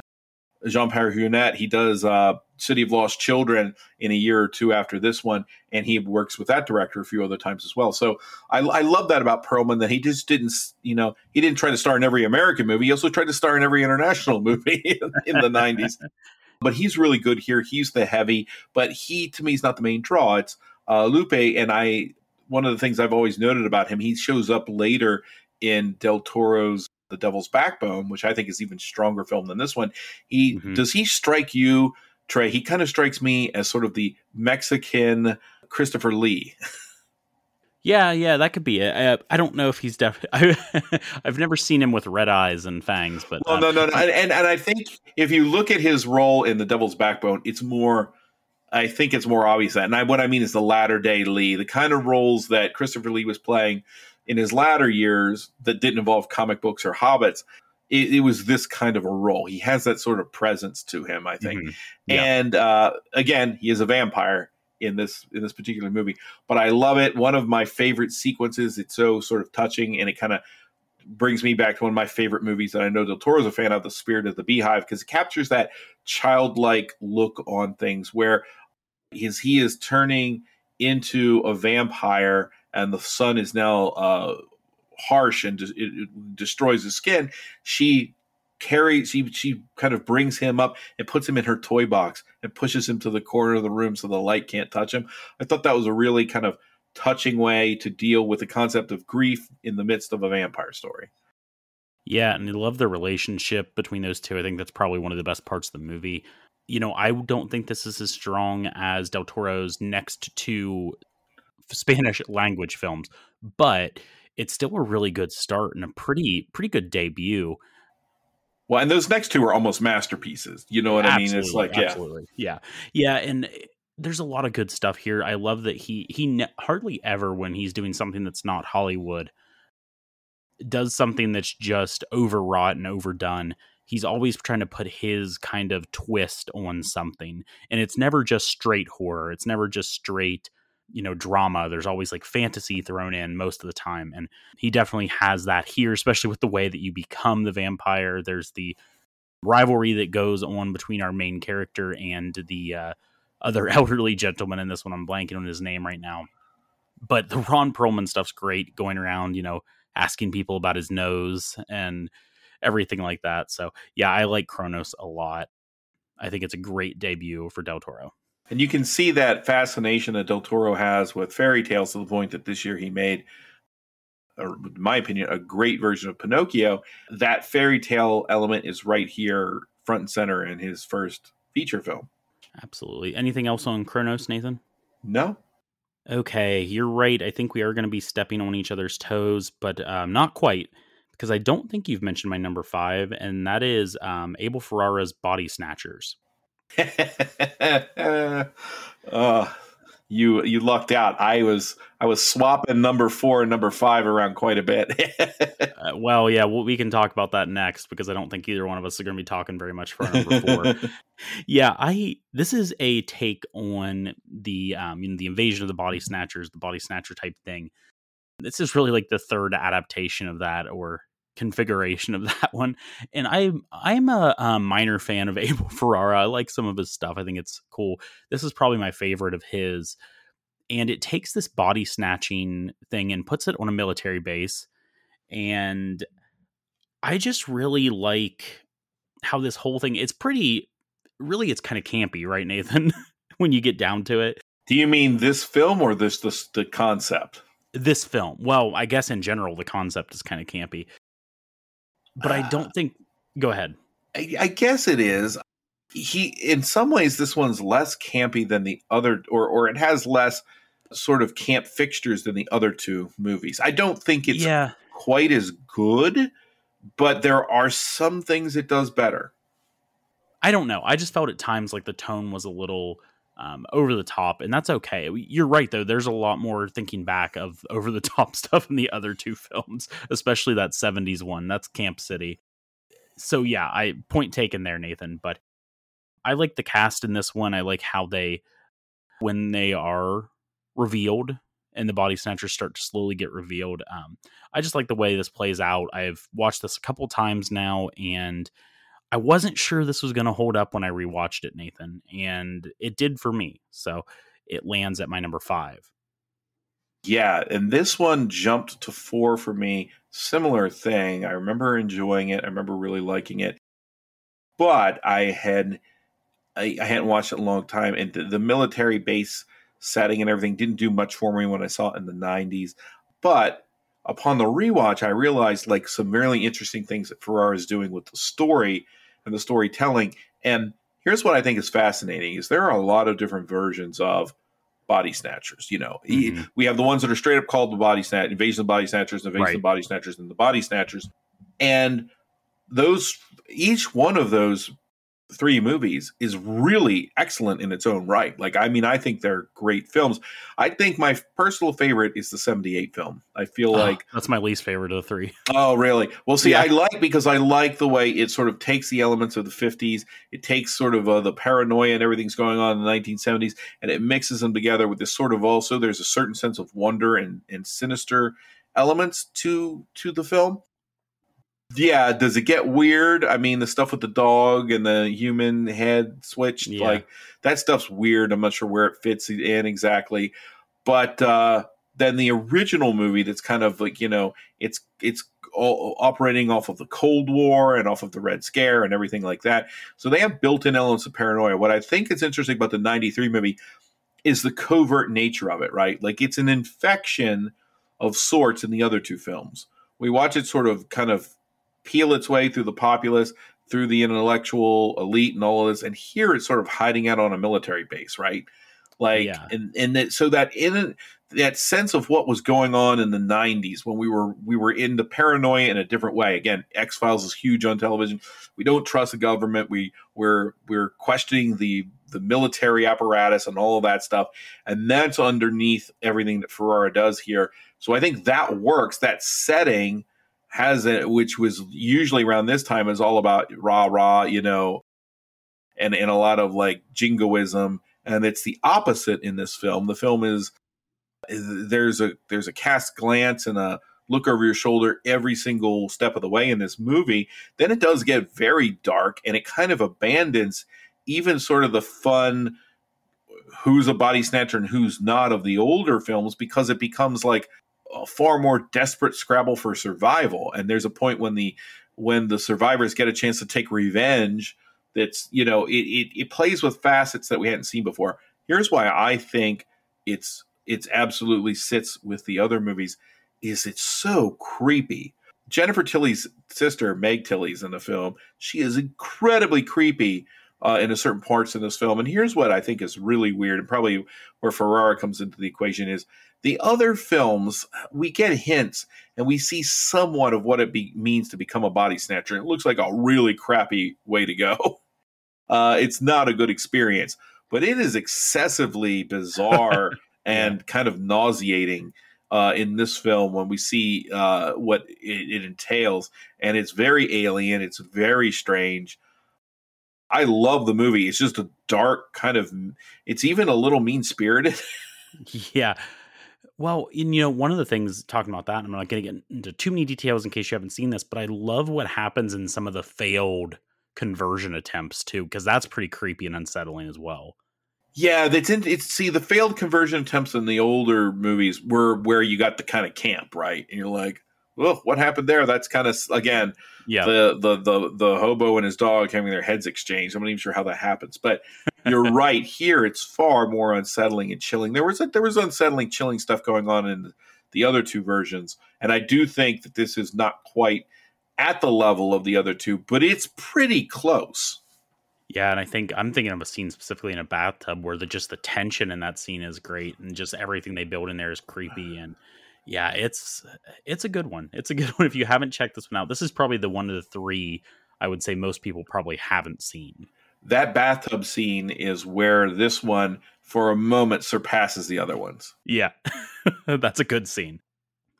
Jean Pierre Jeunet, he does uh, City of Lost Children in a year or two after this one, and he works with that director a few other times as well. So I, I love that about Perlman that he just didn't, you know, he didn't try to star in every American movie. He also tried to star in every international [laughs] movie in, in the '90s. But he's really good here. He's the heavy, but he to me is not the main draw. It's uh, Luppi, and I. One of the things I've always noted about him, he shows up later in Del Toro's The Devil's Backbone, which I think is even stronger film than this one. He mm-hmm. does he strike you Trey, he kind of strikes me as sort of the Mexican Christopher Lee. [laughs] Yeah, yeah, that could be it. I, I don't know if he's definitely. [laughs] I've never seen him with red eyes and fangs, but well, uh, no, no, no, [laughs] and, and and I think if you look at his role in the Devil's Backbone, it's more. I think it's more obvious that, and I, what I mean is the latter day Lee, the kind of roles that Christopher Lee was playing in his latter years that didn't involve comic books or hobbits. It, it was this kind of a role. He has that sort of presence to him, I think. Mm-hmm. Yeah. And uh, again, he is a vampire in this in this particular movie. But I love it. One of my favorite sequences. It's so sort of touching, and it kind of brings me back to one of my favorite movies that I know Del Toro's a fan of, The Spirit of the Beehive, because it captures that childlike look on things where his, he is turning into a vampire and the sun is now uh, harsh and it, it destroys his skin. She carries she she kind of brings him up and puts him in her toy box and pushes him to the corner of the room so the light can't touch him. I thought that was a really kind of touching way to deal with the concept of grief in the midst of a vampire story. Yeah, and I love the relationship between those two. I think that's probably one of the best parts of the movie. You know, I don't think this is as strong as Del Toro's next two Spanish language films, but it's still a really good start and a pretty pretty good debut. Well, and those next two are almost masterpieces. You know what absolutely, I mean? It's like, absolutely. yeah, yeah, yeah, and eh, there's a lot of good stuff here. I love that he he ne- hardly ever when he's doing something that's not Hollywood does something that's just overwrought and overdone. He's always trying to put his kind of twist on something, and it's never just straight horror. It's never just straight you know drama there's always like fantasy thrown in most of the time and he definitely has that here especially with the way that you become the vampire. There's the rivalry that goes on between our main character and the uh, other [laughs] elderly gentleman in this one i'm blanking on his name right now. But the ron perlman stuff's great going around you know asking people about his nose and everything like that. So yeah i like cronos a lot. I think it's a great debut for del toro and you can see that fascination that Del Toro has with fairy tales to the point that this year he made, in my opinion, a great version of Pinocchio. That fairy tale element is right here, front and center in his first feature film. Absolutely. Anything else on Cronos, Nathan? No. Okay, you're right. I think we are going to be stepping on each other's toes, but um, not quite, because I don't think you've mentioned my number five, and that is um, Abel Ferrara's Body Snatchers. [laughs] uh, you you lucked out. I was I was swapping number four and number five around quite a bit. [laughs] uh, well, yeah, well, we can talk about that next because I don't think either one of us are going to be talking very much for number four. [laughs] yeah, I this is a take on the um you know the invasion of the body snatchers, the body snatcher type thing. This is really like the third adaptation of that, or configuration of [laughs] that one. And I I'm a, a, minor fan of [laughs] Abel Ferrara. I like some of his stuff. I think it's cool. This is probably my favorite of his. And it takes this body snatching thing and puts it on a military base. And I just really like how this whole thing it's pretty really it's kind of campy, right, Nathan? [laughs] when you get down to it. Do you mean this film or this, this the concept? This film. Well, I guess in general the concept is kind of campy but I don't think. Go ahead. I, I guess it is. He, in some ways, this one's less campy than the other, or or it has less sort of camp fixtures than the other two movies. I don't think it's yeah. quite as good, but there are some things it does better. I don't know. I just felt at times like the tone was a little um, over the top, and that's okay. You're right, though. There's a lot more thinking back of [laughs] over the top stuff in the other two films, especially that 70s one. That's Camp City. So, yeah, I point taken there, Nathan. But I like the cast in this one. I like how they, when they are revealed and the body snatchers start to slowly get revealed, um, I just like the way this plays out. I've watched this a couple times now, and I wasn't sure this was going to hold up when I rewatched it, Nathan, and it did for me. So it lands at my number five. Yeah, and this one jumped to four for me. Similar thing. I remember enjoying it. I remember really liking it, but I had I, I hadn't watched it in a long time, and the, the military base setting and everything didn't do much for me when I saw it in the '90s. But upon the rewatch, I realized like some really interesting things that Ferrara is doing with the story and the storytelling. And here's what I think is fascinating: is there are a lot of different versions of body snatchers. You know, mm-hmm. we have the ones that are straight up called the body snatch, invasion of body snatchers, invasion right. of body snatchers, and the body snatchers. And those, each one of those three movies is really excellent in its own right. Like, I mean, I think they're great films. I think my personal favorite is the 78 film. I feel oh, like that's my least favorite of the three. [laughs] Oh, really? Well, see, yeah. I like because I like the way it sort of takes the elements of the 50s, it takes sort of uh, the paranoia and everything's going on in the 1970s, and it mixes them together with this sort of also there's a certain sense of wonder and, and sinister elements to to the film yeah does it get weird? I mean the stuff with the dog and the human head switched yeah. like that stuff's weird. I'm not sure where it fits in exactly. But uh then the original movie that's kind of like you know it's it's all operating off of the cold war and off of the red scare and everything like that. So they have built-in elements of paranoia. What i think is interesting about the 93 movie is the covert nature of it right? Like it's an infection of sorts in the other two films. We watch it sort of kind of peel its way through the populace, through the intellectual elite, and all of this. And here it's sort of hiding out on a military base, right? Like, yeah. and and that, so that in that sense of what was going on in the 90s when we were we were into paranoia in a different way again x-files is huge on television we don't trust the government we we're we're questioning the the military apparatus and all of that stuff and that's underneath everything that ferrara does here so i think that works that setting has it, which was usually around this time, is all about rah rah, you know, and and a lot of like jingoism, and it's the opposite in this film. The film is there's a there's a cast glance and a look over your shoulder every single step of the way in this movie. Then it does get very dark, and it kind of abandons even sort of the fun who's a body snatcher and who's not of the older films because it becomes like a far more desperate scrabble for survival. And there's a point when the when the survivors get a chance to take revenge that's you know it, it, it plays with facets that we hadn't seen before. Here's why I think it's it's absolutely sits with the other movies is it's so creepy. Jennifer Tilly's sister, Meg Tilly's in the film. She is incredibly creepy uh, in a certain parts in this film. And here's what I think is really weird, and probably where Ferrara comes into the equation is the other films, we get hints and we see somewhat of what it be, means to become a body snatcher. It looks like a really crappy way to go. [laughs] Uh, it's not a good experience, but it is excessively bizarre [laughs] and kind of nauseating uh, in this film when we see uh, what it, it, entails. And it's very alien, it's very strange. I love the movie. It's just a dark kind of, it's even a little mean spirited. [laughs] yeah. Well, and, you know, one of the things talking about that, I'm not going to get into too many details in case you haven't seen this, but I love what happens in some of the failed conversion attempts too, because that's pretty creepy and unsettling as well. Yeah, that's in, it's see the failed conversion attempts in the older movies were where you got the kind of camp right, and you're like, well, what happened there? That's kind of again, yeah, the the the the hobo and his dog having their heads exchanged. I'm not even sure how that happens, but you're [laughs] right. Here, it's far more unsettling and chilling. There was a, there was unsettling, chilling stuff going on in the other two versions, and I do think that this is not quite at the level of the other two, but it's pretty close. Yeah, and I think I'm thinking of a scene specifically in a bathtub where the just the tension in that scene is great, and just everything they build in there is creepy and yeah, it's it's a good one. It's a good [laughs] one. If you haven't checked this one out, this is probably the one of the three I would say most people probably haven't seen. That bathtub scene is where this one, for a moment, surpasses the other ones. Yeah, [laughs] that's a good scene.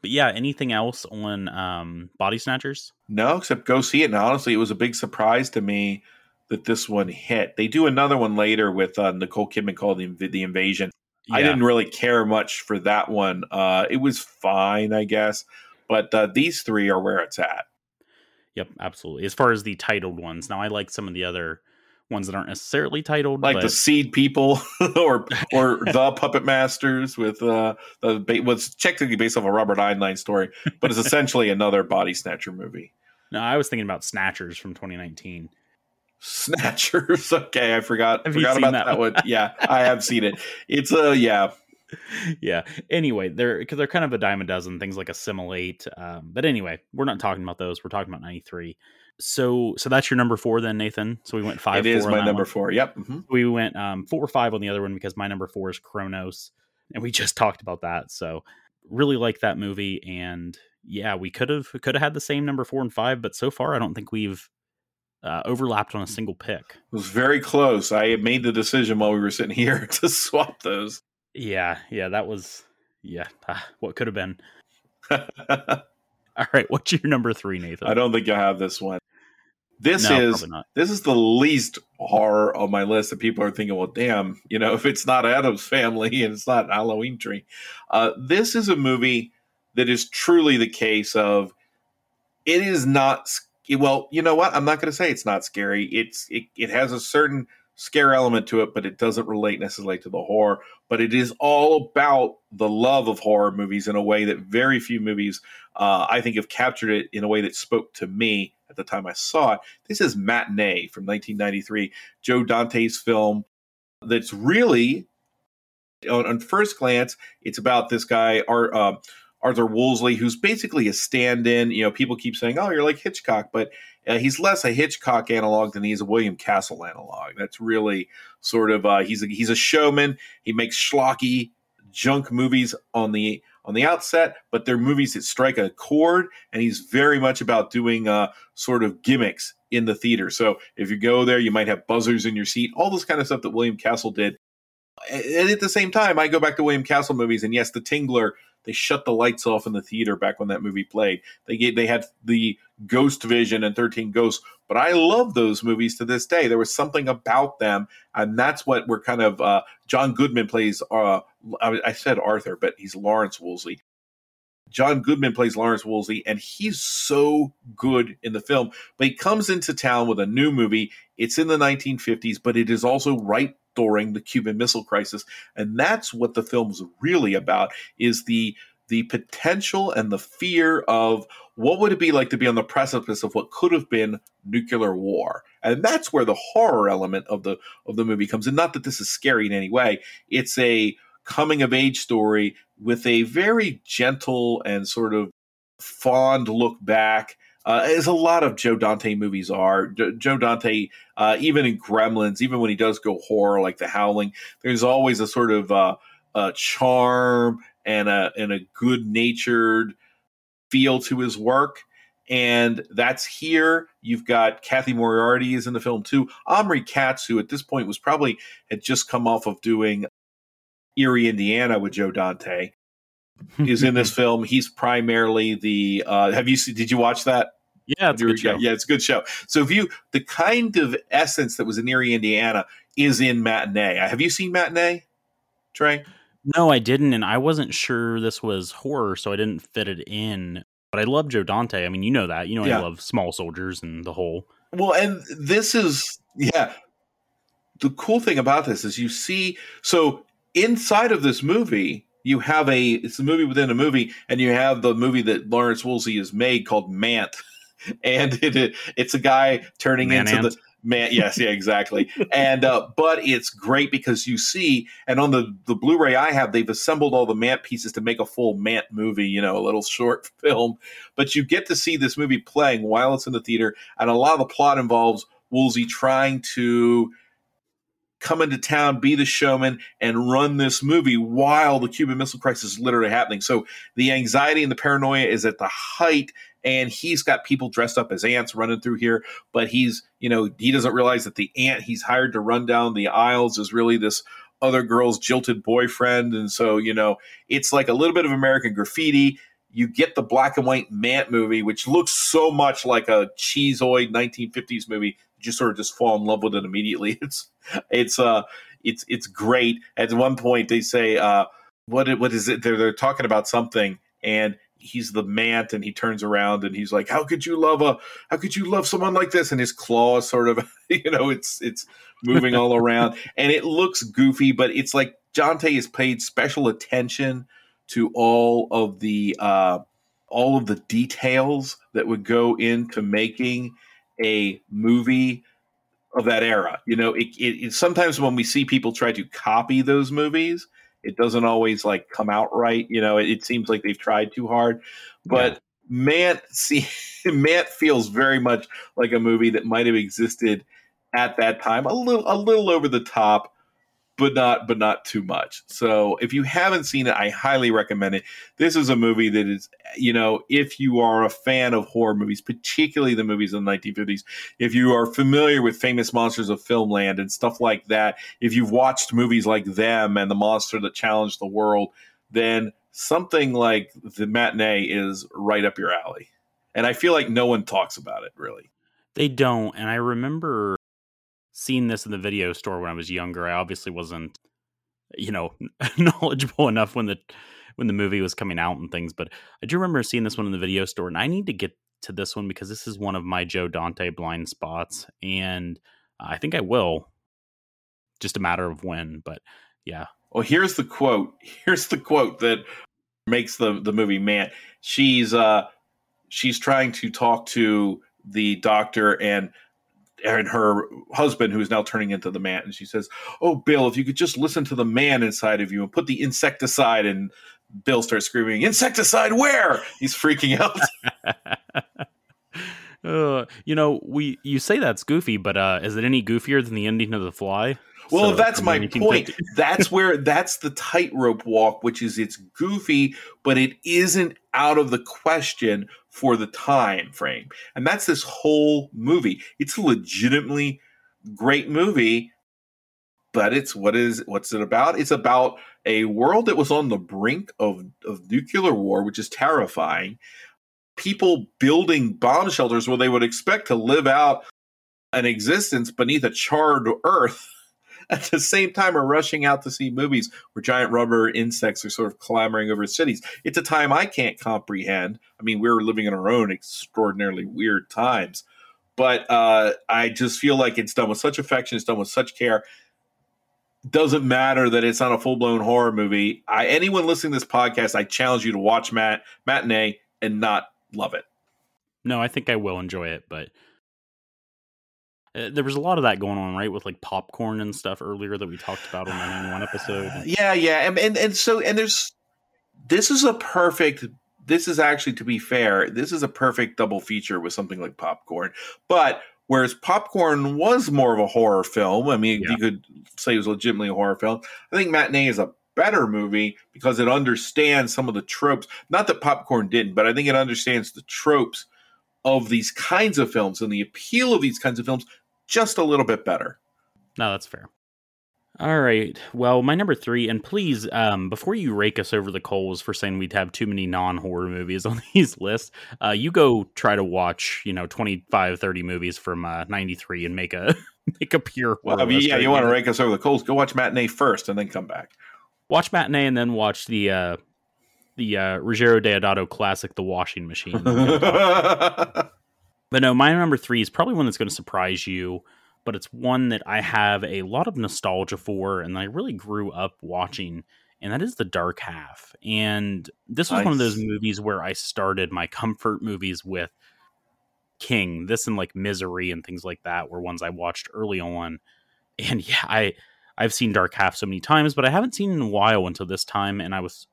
But yeah, anything else on um, Body Snatchers? No, except go see it. And honestly, it was a big surprise to me that this one hit. They do another one later with uh, Nicole Kidman called the, the Invasion. Yeah. I didn't really care much for that one. Uh, it was fine, I guess, but uh, these three are where it's at. Yep, absolutely. As far as the titled ones, now I like some of the other ones that aren't necessarily titled, like but... the Seed People [laughs] or or [laughs] the Puppet Masters with uh the was technically based off a Robert Heinlein story, but it's [laughs] essentially another body snatcher movie. No, I was thinking about Snatchers from 2019. Snatchers. [laughs] Okay, I forgot. Have forgot about that, that one. Yeah, I have seen it. It's a yeah. yeah. Anyway, they're because they're kind of a dime a dozen things like assimilate. Um, but anyway, we're not talking about those. We're talking about ninety three. So so that's your number four then, Nathan. So we went five. It is my number one. four. Yep. Mm-hmm. We went um, four or five on the other one because my number four is Cronos, and we [laughs] just talked about that. So really like that movie, and yeah, we could have could have had the same number four and five, but so far I don't think we've uh, overlapped on a single pick. It was very close. I made the decision while we were sitting [laughs] here to swap those. Yeah, yeah, that was yeah. Ah, what could have been? [laughs] All right, what's your number three, Nathan? I don't think I have this one. This no, is this is the least horror on my list that people are thinking, well, damn, you know, [laughs] if it's not Addams Family and it's not Halloween Tree, uh, this is a movie that is truly the case of it is not. Well, you know what? I'm not going to say it's not scary. It's it, it has a certain scare element to it, but it doesn't relate necessarily to the horror. But it is all about the love of horror movies in a way that very few movies, uh, I think, have captured it in a way that spoke to me at the time I saw it. This is Matinee from 1993, Joe Dante's film that's really, on, on first glance, it's about this guy, Art, uh, Arthur Woolsey, who's basically a stand in. You know, people keep saying, oh, you're like Hitchcock, but uh, he's less a Hitchcock analog than he's a William Castle analog. That's really sort of uh, he's a, he's a showman. He makes schlocky junk movies on the on the outset, but they're movies that strike a chord, and he's very much about doing uh, sort of gimmicks in the theater. So if you go there, you might have buzzers in your seat, all this kind of stuff that William Castle did. And at the same time, I go back to William Castle movies, and yes, The Tingler they shut the lights off in the theater back when that movie played. They gave, they had the Ghost Vision and Thirteen Ghosts, but I love those movies to this day. There was something about them, and that's what we're kind of. Uh, John Goodman plays. Uh, I, I said Arthur, but he's Lawrence Woolsey. John Goodman plays Lawrence Woolsey, and he's so good in the film. But he comes into town with a new movie. It's in the 1950s, but it is also right during the Cuban Missile Crisis, and that's what the film's really about: is the the potential and the fear of what would it be like to be on the precipice of what could have been nuclear war and that's where the horror element of the of the movie comes in not that this is scary in any way it's a coming of age story with a very gentle and sort of fond look back uh, as a lot of Joe Dante movies are. D- Joe Dante, uh, even in Gremlins, even when he does go horror like The Howling, there's always a sort of uh, a charm and a and a good natured feel to his work. And that's here. You've got Cathy Moriarty is in the film too. Omri Katz, who at this point was probably had just come off of doing Eerie, Indiana with Joe Dante is in this [laughs] film. He's primarily the. Uh, have you did you watch that? Yeah, it's a good show. Yeah, it's a good show. So if you the kind of essence that was in Eerie, Indiana, is in Matinee. Have you seen Matinee, Trey? No, I didn't, and I wasn't sure this was horror, so I didn't fit it in. But I love Joe Dante. I mean, you know that. You know yeah. I love Small Soldiers and the whole. Well, and this is yeah. The cool thing about this is you see so inside of this movie you have a it's a movie within a movie, and you have the movie that Lawrence Woolsey has made called Mant, [laughs] and it, it's a guy turning Man into Ant. the man yes yeah exactly. [laughs] And uh, but it's great because you see and on the the blu-ray i have they've assembled all the mant pieces to make a full mant movie you know a little short [laughs] film. But you get to see this movie playing while it's in the theater and a lot of the plot involves woolsey trying to come into town, be the showman, and run this movie while the Cuban Missile Crisis is literally happening. So the anxiety and the paranoia is at the height, and he's got people dressed up as ants running through here. But he's, you know, he doesn't realize that the ant he's hired to run down the aisles is really this other girl's jilted boyfriend. And so, you know, it's like a little bit of American graffiti you get the black and white Mant movie, which looks so much like a cheeseoid 1950s movie. You just sort of just fall in love with it immediately. [laughs] It's it's uh it's it's great. At one point, they say uh, what what is it? They're they're talking about something, and he's the Mant, and he turns around and he's like, "How could you love a? How could you love someone like this?" And his claws sort of, [laughs] you know, it's it's moving all around, [laughs] and it looks goofy, but it's like Dante has paid special attention to all of the uh, all of the details that would go into making a movie of that era. You know, it, it, it, sometimes when we see people try to copy those movies, it doesn't always like come out right. You know, it, it seems like they've tried too hard, but. Yeah. Mant see [laughs] Mant feels very much like a movie that might have existed at that time, a little a little over the top, but not but not too much. So if you haven't seen it, I highly recommend it. This is a movie that is, you know, if you are a fan of horror movies, particularly the movies in the 1950s, if you are familiar with famous monsters of filmland and stuff like that, if you've watched movies like them and the monster that challenged the world, then something like the matinee is right up your alley. And I feel like no one talks about it really. They don't. And I remember seen this in the video store when I was younger. I obviously wasn't, you know, [laughs] knowledgeable enough when the when the movie was coming out and things, but I do remember seeing this one in the video store, and I need to get to this one because this is one of my Joe Dante blind spots, and I think I will. Just a matter of when, but yeah. Well, here's the quote. [laughs] Here's the quote that makes the the movie man. She's uh she's trying to talk to the doctor and and her husband, who is now turning into the man. And she says, "Oh, Bill, if you could just listen to the man inside of you and put the insecticide." And Bill starts screaming, "Insecticide where?" He's freaking out. [laughs] uh, you know, we you say that's goofy, but uh, is it any goofier than the ending of The Fly? Well, so, that's my point. [laughs] that's where that's the tightrope walk, which is it's goofy, but it isn't out of the question for the time frame. And that's this whole movie. It's a legitimately great movie, but it's what is what's it about? It's about a world that was on the brink of, of nuclear war, which is terrifying. People building bomb shelters where they would expect to live out an existence beneath a charred earth [laughs] at the same time are rushing out to see movies where giant rubber insects are sort of clamoring over cities. It's a time I can't comprehend. I mean, we're living in our own extraordinarily weird times, but uh, I just feel like it's done with such affection, it's done with such care. Doesn't matter that it's not a full blown horror movie. I, anyone listening to this podcast, I challenge you to watch Matt Matinee and not love it. No, I think I will enjoy it, but uh, there was a lot of that going on, right, with like popcorn and stuff earlier that we talked about on one episode. [sighs] Yeah, yeah, and, and and so and there's this is a perfect. This is actually, to be fair, this is a perfect double feature with something like popcorn. But whereas popcorn was more of a horror film, I mean, yeah. you could say it was legitimately a horror film. I think Matinee is a better movie because it understands some of the tropes. Not that popcorn didn't, but I think it understands the tropes of these kinds of films and the appeal of these kinds of films just a little bit better. No, that's fair. All right. Well, my number three, and please, um, before you rake us over the coals for saying we'd have too many non horror movies [laughs] on these lists, uh, you go try to watch, you know, 25, 30 movies from uh, 93 and make a [laughs] make a pure Well, I mean, yeah, you want to rake us over the coals, go watch Matinee first and then come back. Watch Matinee and then watch the uh, the uh, Deodato classic, The Washing Machine. [laughs] But no, my number three is probably one that's going to surprise you, but it's one that I have a lot of nostalgia for and I really grew up watching, and that is The Dark Half. And this was nice. one of those movies where I started my [laughs] comfort movies with King. This and like Misery and things like that were ones I watched early on. And yeah, I I've seen Dark Half so many times, but I haven't seen it in a while until this time, and I was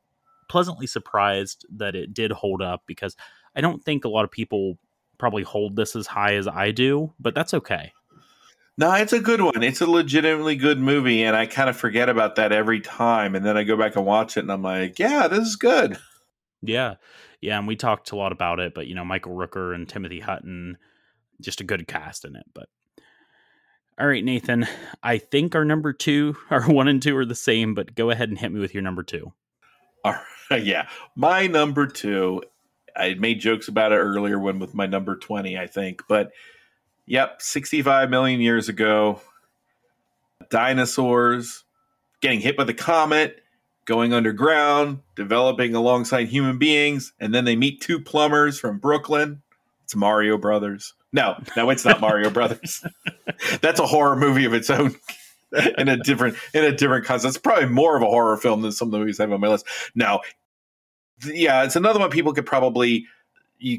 pleasantly surprised that it did hold up because I don't think a lot of people probably hold this as high as I do, but that's okay. No, it's a good one. It's a legitimately good movie, and I kind of forget about that every time. And then I go back and watch it, and I'm like, yeah, this is good. Yeah. Yeah. And we talked a lot about it, but, you know, Michael Rooker and Timothy Hutton, just a good cast in it. But, all right, Nathan, I think our number two, [laughs] our one and two are the same, but go ahead and hit me with your number two. All right. [laughs] Yeah. My number two I made jokes about it earlier when with my number 20, I think. But yep, 65 million years ago, dinosaurs getting hit by the comet, going underground, developing alongside human beings, and then they meet two plumbers from Brooklyn. It's Mario Brothers. No, no, it's not Mario [laughs] Brothers. That's a horror movie of its own. in a different in a different concept. It's probably more of a horror film than some of the movies I have on my list. Now, yeah, it's another one people could probably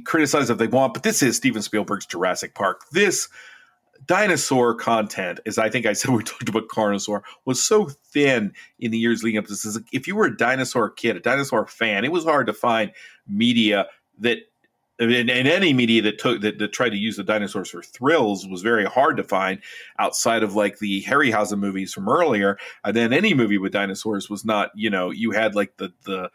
criticize if they want, but this is Steven Spielberg's Jurassic Park. This dinosaur content, as I think I said [laughs] we talked about Carnosaur, was so thin in the years leading up to this. If you were a dinosaur kid, a dinosaur fan, it was hard to find media that and, any media that took that, that, tried to use the dinosaurs for thrills was very hard to find outside of like the Harryhausen movies from earlier. And then any movie with dinosaurs was not, you know, you had like the the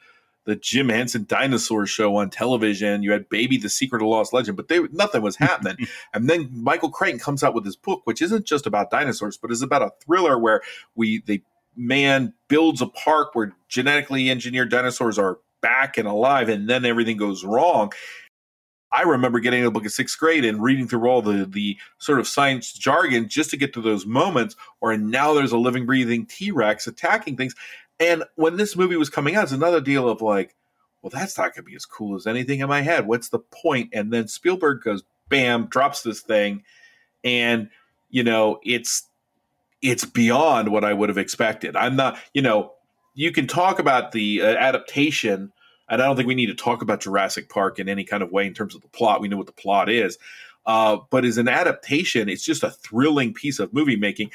the Jim Henson dinosaur show on television. You had Baby the Secret of Lost Legend, but they, nothing was happening. [laughs] and then Michael Crichton comes out with his book, which isn't just about dinosaurs, but is about a thriller where we the man builds a park where genetically engineered dinosaurs are back and alive, and then everything goes wrong. I remember getting a book in sixth grade and reading through all the the sort of science jargon just to get to those moments Or now there's a living, breathing T Rex attacking things. And when this movie was coming out, it's another deal of like, well, that's not going to be as cool as anything in my head. What's the point? And then Spielberg goes, bam, drops this thing, and you know, it's it's beyond what I would have expected. I'm not, you know, you can talk about the uh, adaptation, and I don't think we need to talk about Jurassic Park in any kind of way in terms of the plot. We know what the plot is, uh, but as an adaptation, it's just a thrilling piece of movie making.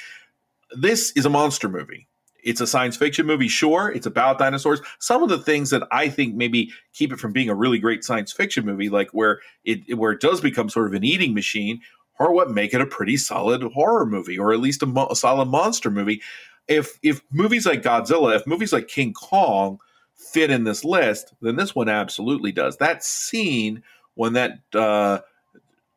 This is a monster movie it's a science fiction movie, sure. It's about dinosaurs. Some of the things that I think maybe keep it from being a really great science fiction movie, like where it where it does become sort of an eating machine, are what make it a pretty solid horror movie, or at least a, mo- a solid monster movie. If if movies like Godzilla, if movies like King Kong fit in this list, then this one absolutely does. That scene when that uh,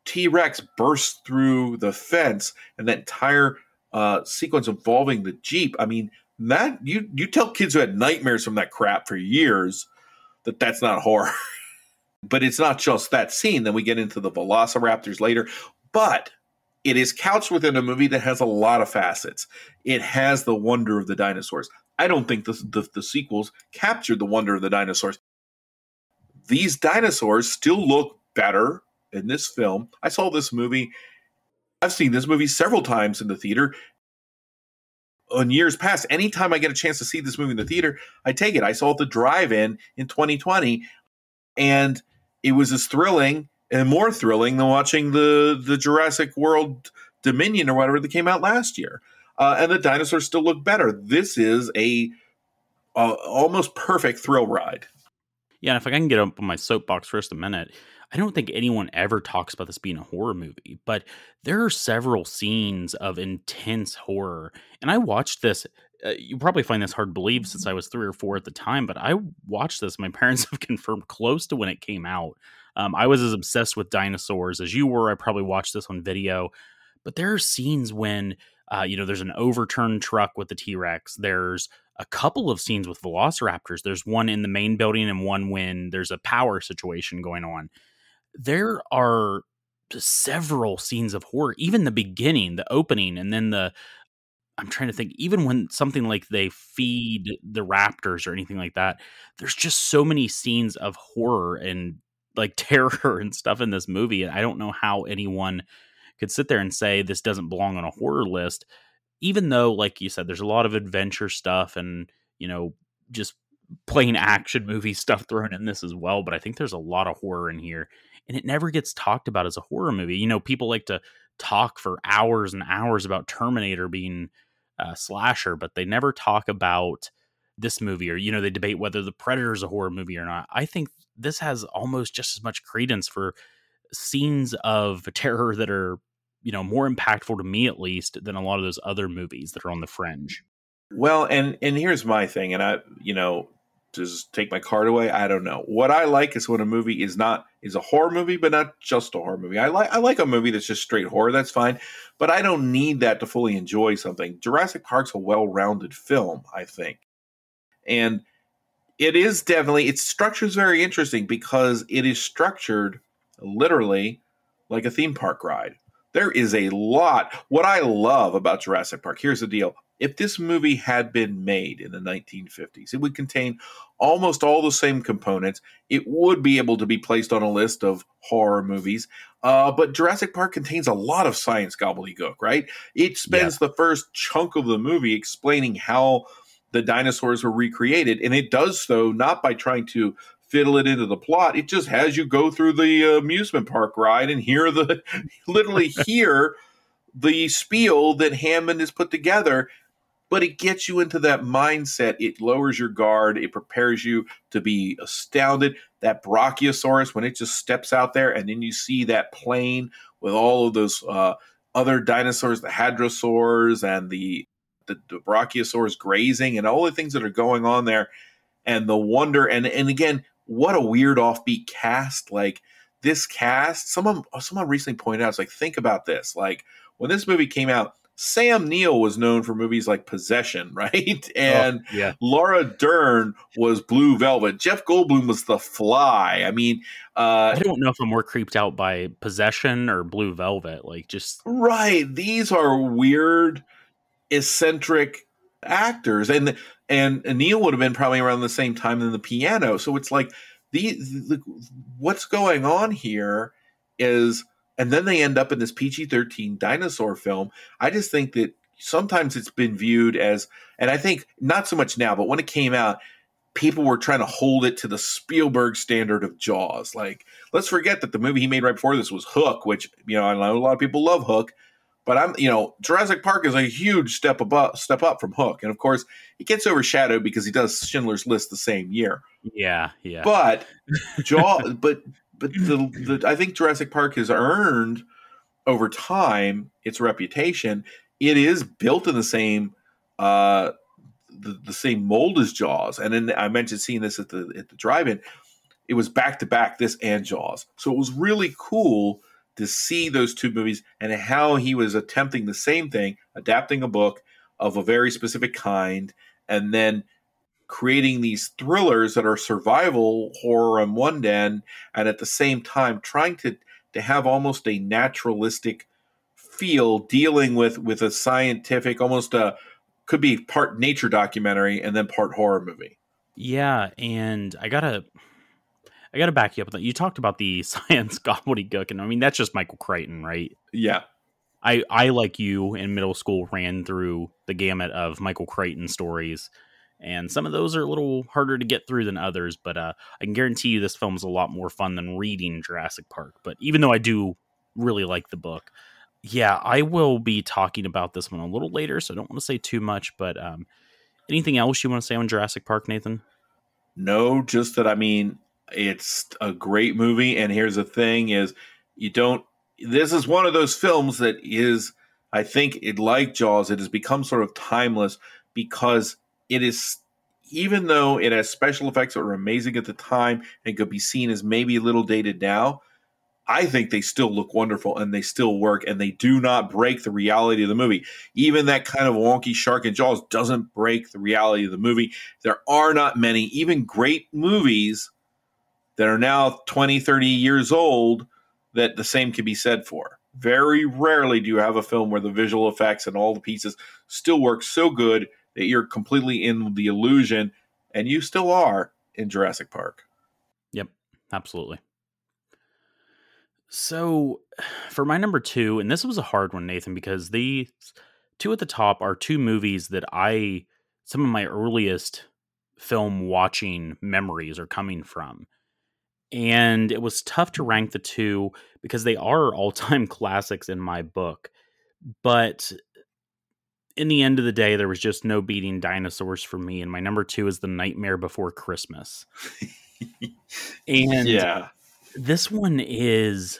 T Rex bursts through the fence and that entire uh, sequence involving the Jeep, I mean, that you you tell kids who had nightmares from that crap for years that that's not horror. [laughs] but it's not just that scene. Then we get into the velociraptors later. But it is couched within a movie that has a lot of facets. It has the wonder of the dinosaurs. I don't think the, the, the sequels captured the wonder of the dinosaurs. These dinosaurs still look better in this film. I saw this movie. I've seen this movie several times in the theater, in years past, anytime I get a chance to see this movie in the theater, I take it. I saw it the drive-in in 2020, and it was as thrilling and more thrilling than watching the the Jurassic World Dominion or whatever that came out last year. Uh, and the dinosaurs still look better. This is a almost perfect thrill ride. Yeah, if I can get up on my soapbox for just a minute, I don't think anyone ever talks about this being a horror movie, but there are several scenes of intense horror. And I watched this. Uh, you probably find this hard to believe since I was three or four at the time, but I watched this. My [laughs] parents have confirmed close to when it came out. Um, I was as obsessed with dinosaurs as you were. I probably watched this on video, but there are scenes when uh, you know there's an overturned truck with the T Rex. There's a couple of scenes with velociraptors. There's one in the main building and one when there's a power situation going on there are several scenes of horror, even the beginning, the opening, and then the I'm trying to think, even when something like they feed the raptors or anything like that, there's just so many scenes of horror and like [laughs] terror and stuff in this movie. And I don't know how anyone could sit there and say this doesn't belong on a horror list, even though, like you said, there's a lot of adventure stuff and, you know, just plain action movie [laughs] stuff thrown in this as well. But I think there's a lot of horror in here and it never gets talked about as a horror movie. You know, people like to talk for hours and hours about Terminator being a slasher, but they never talk about this movie or you know they debate whether the Predator is a horror movie or not. I think this has almost just as much credence for scenes of [laughs] terror that are you know more impactful to me at least than a lot of those other movies that are on the fringe. Well, and and here's my thing, and I you know just take my card away. I don't know. What I like is when a movie is not is a horror movie, but not just a horror movie. I like I like a movie that's just straight horror. That's fine, but I don't need that to fully enjoy something. Jurassic Park's a well-rounded film, I think, and it is definitely its structure is very interesting because it is structured literally like a theme park ride. There is a lot. What I love about Jurassic Park, here's the deal if this movie had been made in the 1950s, it would contain almost all the same components. It would be able to be placed on a list of horror movies. Uh, but Jurassic Park contains a lot of science gobbledygook, right? It spends yeah. the first chunk of the movie explaining how the dinosaurs were recreated, and it does so not by trying to fiddle it into the plot. It just has you go through the amusement park ride and hear the [laughs] literally hear the spiel that Hammond has put together, but it gets you into that mindset. It lowers your guard. It prepares you to be astounded. That Brachiosaurus, when it just steps out there, and then you see that plane with all of those uh, other dinosaurs, the hadrosaurs and the, the the Brachiosaurus grazing, and all the things that are going on there, and the wonder. And and again, what a weird offbeat cast! Like this cast, someone someone recently pointed out, it's like think about this, like when this movie came out, Sam Neill was known for movies like Possession, [laughs] right? And oh, yeah. Laura Dern was Blue Velvet. Jeff Goldblum was The Fly. I mean, uh, I don't know if I'm more creeped out by Possession or Blue Velvet. Like, just right. These are weird, eccentric actors, and and, and Neill would have been probably around the same time than the piano. So it's like the, the what's going on here is and then they end up in this PG 13 dinosaur film. I just think that sometimes it's been viewed as, and I think not so much now, but when it came out, people were trying to hold it to the Spielberg standard of Jaws. Like, let's forget that the movie he made right before this was Hook, which, you know, I know a lot of people love Hook. But I'm, you know, Jurassic Park is a huge step above, step up from Hook, and of course, it gets overshadowed because he does Schindler's List the same year. Yeah, yeah. But [laughs] Jaw, but but the, the I think Jurassic Park has earned over time its reputation. It is built in the same uh, the, the same mold as Jaws, and then I mentioned seeing this at the at the drive-in. It was back to back this and Jaws, so it was really cool to see those two movies and how he was attempting the same thing, adapting a book of a very specific kind, and then creating these thrillers that are survival horror on one end and at the same time trying to to have almost a naturalistic feel dealing with with a scientific almost a could be part nature documentary and then part horror movie. Yeah and i gotta i gotta back you up you talked about the [laughs] science gobbledygook and i mean that's just michael crichton right? Yeah. I i like you in middle school ran through the gamut of michael crichton stories and some of those are a little harder to get through than others. But uh, I can guarantee you this film is a lot more fun than reading Jurassic Park. But even though I do really like the book, yeah, I will be talking about this one a little later, so I don't want to say too much. But um, anything else you want to say on Jurassic Park, Nathan? No, just that I mean it's a great movie, and here's the thing: is you don't. This is one of those films that is, I think, it like Jaws, it has become sort of timeless because it is even though it has special effects that were amazing at the time and could be seen as maybe a little dated now, I think they still look wonderful and they still work and they do not break the reality of the movie. Even that kind of wonky shark and jaws doesn't break the reality of the movie. There are not many, even great movies that are now 20, 30 years old that the same can be said for. Very rarely do you have a film where the visual effects and all the pieces still work so good that you're completely in the illusion, and you still are in Jurassic Park. Yep, absolutely. So, for my number two, and this was a hard one, Nathan, because the two at the top are two movies that I, some of my earliest film watching memories are coming from. And it was tough to rank the two because they are all time [laughs] classics in my book. But in the end of the day, there was just no beating dinosaurs for me. And my number two is The Nightmare Before Christmas. and yeah, this one is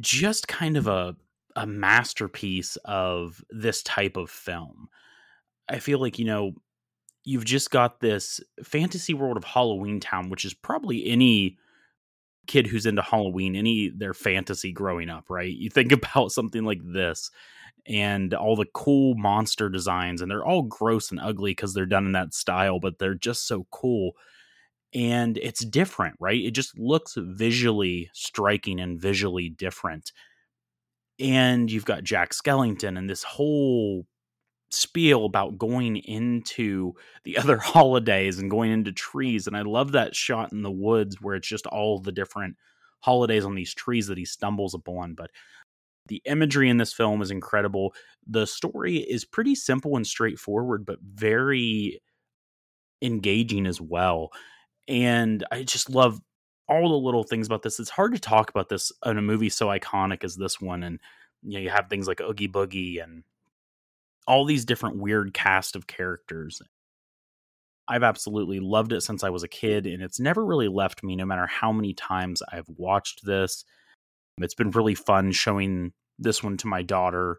just kind of a a masterpiece of this type of film. I feel like, you know, you've just got this fantasy world of Halloween Town, which is probably any kid who's into Halloween, any their fantasy growing up, right? You think [laughs] about something like this and all the cool monster designs and they're all gross and ugly because they're done in that style but they're just so cool and it's different right? It just looks visually striking and visually different and you've got jack skellington and this whole spiel about going into the [laughs] other holidays and going into trees and i love that shot in the woods where it's just all the different holidays on these trees that he stumbles upon but the imagery in this film is incredible. The story is pretty simple and straightforward, but very engaging as well. And I just love all the little things about this. It's hard to talk about this in a movie so iconic as this one. And you know, you have things like Oogie Boogie and all these different weird cast of characters. I've absolutely loved it since I was a kid, and it's never really left me, no matter how many times I've watched this. It's been really fun showing this one to my daughter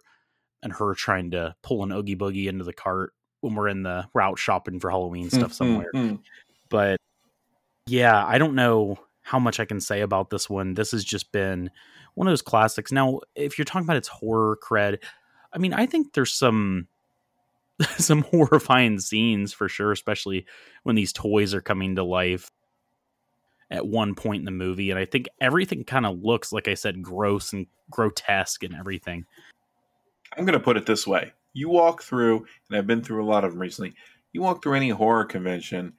and her trying to pull an Oogie Boogie into the cart when we're in the route shopping for Halloween stuff [laughs] mm-hmm. somewhere. but yeah, I don't know how much I can say about this one. This has just been one of those classics. Now, if you're talking about its horror cred, I mean, I think there's some [laughs] some horrifying scenes for sure, especially when these toys are coming to life at one point in the movie. And I think everything kind of looks, like I said, gross and grotesque and everything. I'm going to put it this way. You walk through, and I've been through a lot of them recently, you walk through any horror convention,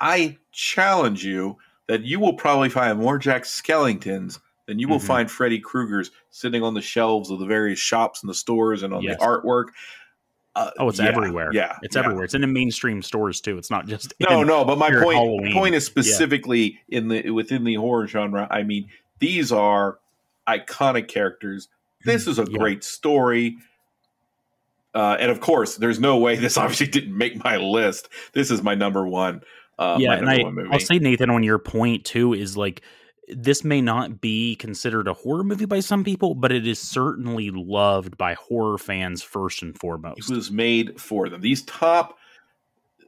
I challenge you that you will probably find more Jack Skellingtons than you will mm-hmm. find Freddy Krueger's sitting on the shelves of the various shops and the stores and on yes. the artwork. Uh, oh, it's yeah, everywhere. Yeah, it's yeah. everywhere. It's in the mainstream stores too. It's not just no, no. But my point Halloween. point is specifically yeah. in the within the horror genre. I mean, these are iconic characters. This is a great story. Uh, and of course, there's no way this [laughs] obviously didn't make my list. This is my number one. Uh, yeah, and I, I'll say Nathan on your point too is like this may not be considered a horror movie by some people, but it is certainly loved by horror fans first and foremost. It was made for them. These top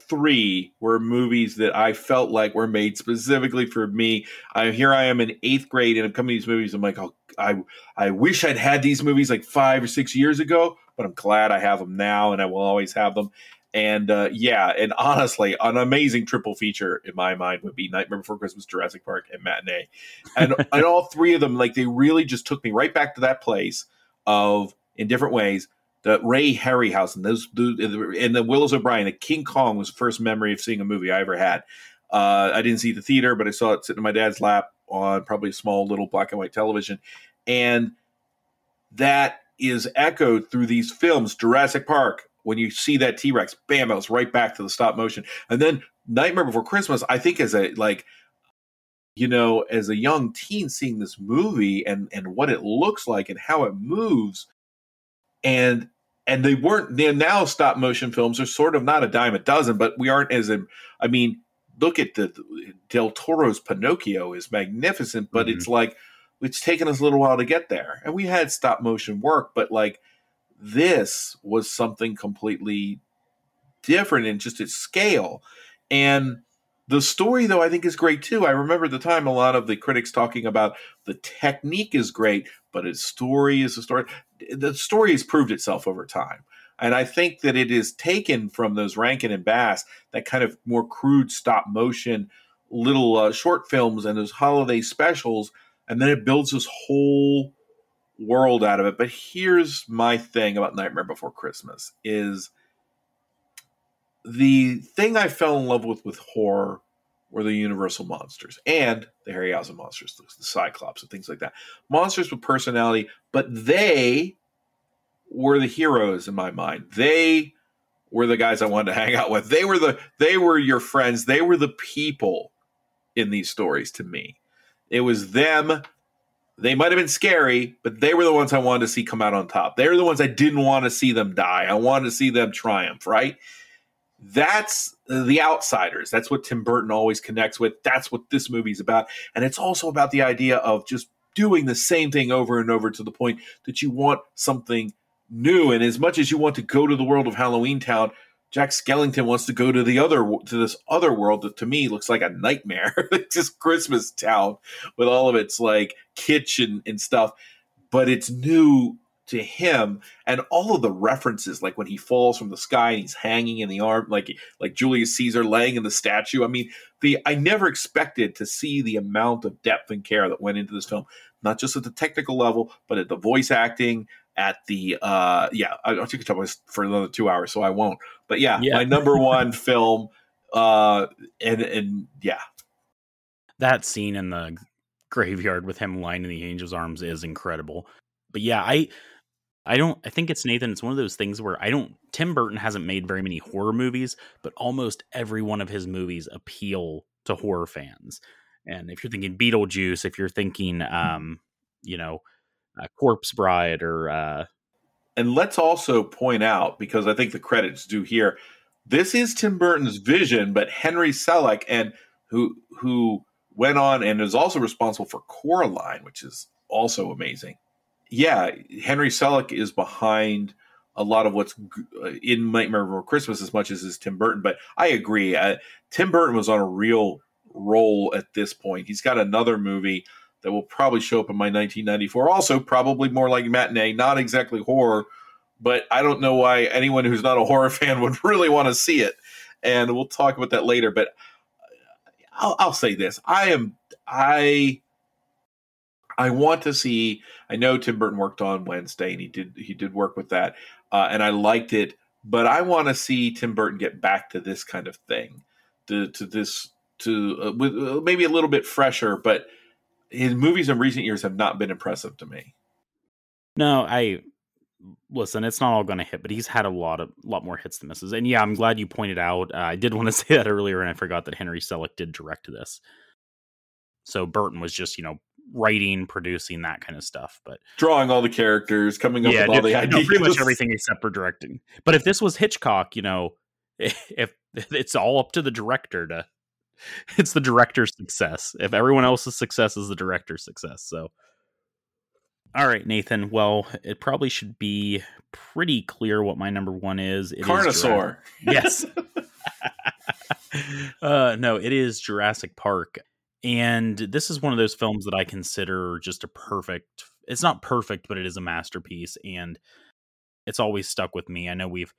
three were movies that I felt like were made specifically for me. I here I am in eighth grade and I'm coming to these movies. I'm like, oh, I I wish I'd had these movies like five or six years ago, but I'm glad I have them now, and I will always have them. And uh, yeah, and honestly, an amazing triple feature in my mind would be Nightmare Before Christmas, Jurassic Park, and Matinee. And, [laughs] and all three of them, like they really just took me right back to that place of, in different ways, the Ray Harryhausen, those, and the Willis O'Brien, the King Kong was the first memory of seeing a movie I ever had. Uh, I didn't see the theater, but I saw it sitting in my dad's lap on probably a small little black and white television. And that is echoed through these films Jurassic Park, when you see that T Rex, bam, it was right back to the stop motion. And then Nightmare Before Christmas, I think as a like, you know, as a young teen seeing this movie and and what it looks like and how it moves, and and they weren't they now stop motion films are sort of not a dime a dozen, but we aren't as in, I mean, look at the Del Toro's Pinocchio is magnificent, but mm-hmm. it's like it's taken us a little while to get there. And we had stop motion work, but like this was something completely different in just its scale. And the story, though, I think is great too. I remember at the time a lot of the critics talking about the technique is great, but its story is a story. The story has proved itself over time. And I think that it is taken from those Rankin and Bass, that kind of more crude stop motion little uh, short films and those holiday specials. And then it builds this whole world out of it. But here's my thing about Nightmare Before Christmas is the thing I fell in love with with horror were the universal monsters and the Harryhausen monsters, the Cyclops and things like that. Monsters with personality, but they were the heroes in my mind. They were the guys I wanted to hang out with. They were the they were your friends. They were the people in these stories to me. It was them they might have been scary, but they were the ones I wanted to see come out on top. They're the ones I didn't want to see them die. I wanted to see them triumph, right? That's the outsiders. That's what Tim Burton always connects with. That's what this movie's about. And it's also about the idea of just doing the same thing over and over to the point that you want something new. And as much as you want to go to the world of Halloween Town, Jack Skellington wants to go to the other to this other world that to me looks like a nightmare. [laughs] it's just Christmas town with all of its like kitchen and stuff, but it's new to him and all of the references like when he falls from the sky and he's hanging in the arm like like Julius Caesar laying in the statue. I mean, the I never expected to see the amount of depth and care that went into this film, not just at the technical level, but at the voice acting, at the uh yeah i'll take a couple for another two hours so i won't. But yeah, yeah. my number one [laughs] film uh and and yeah. That scene in the graveyard with him lying in the angel's arms is incredible. But yeah i i don't i think it's nathan it's one of those things where i don't tim burton hasn't made very many horror movies but almost every one of his movies appeal to horror fans. And if you're thinking beetlejuice if you're thinking um you know uh, Corpse Bride or. Uh, and let's also point out because I think the credits do here. This is Tim Burton's vision, but Henry Selick and who who went on and is also responsible for Coraline, which is also amazing. Yeah, Henry Selick is behind a lot of what's uh, in Nightmare Before Christmas as much as is Tim Burton. But I agree. Uh, Tim Burton was on a real roll at this point. He's got another movie that will probably show up in my 1994. Also, probably more like matinee, not exactly horror, but I don't know why anyone who's not a horror [laughs] fan would really want to see it. And we'll talk about that later. But I'll, I'll say this: I am I I want to see. I know Tim Burton worked on Wednesday, and he did he did work with that, uh, and I liked it. But I want to see Tim Burton get back to this kind of thing, to to this to uh, with uh, maybe a little bit fresher. But his movies in recent years have not been impressive to me. No, I listen. It's not all going to hit, but he's had a lot of lot more hits than misses. And yeah, I'm glad you pointed out. Uh, I did want to [laughs] say that earlier, and I forgot that Henry Selick did direct this. So Burton was just you know writing, producing that kind of stuff, but drawing all the characters, coming up yeah, with all the ideas, pretty much everything except for directing. But if this was Hitchcock, you know, [laughs] if it's all up to the director to, [laughs] it's the director's success. If everyone else's success is the director's success, so. All right, Nathan. Well, it probably should be pretty clear what my number one is. It Carnosaur. Is yes. [laughs] uh, no, it is Jurassic Park. And this is one of those films that I consider just a perfect. It's not perfect, but it is a masterpiece, and it's always stuck with me. I know we've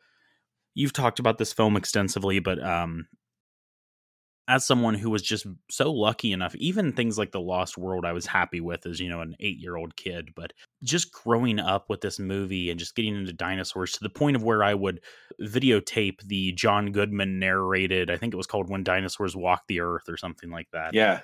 you've talked about this film extensively, but um, as someone who was just so lucky enough, even things like The Lost World, I was happy with as, you know, an eight year old kid. But just growing up with this movie and just getting into dinosaurs to the point of where I would videotape the John Goodman narrated, I think it was called When Dinosaurs Walk the Earth or something like that. Yeah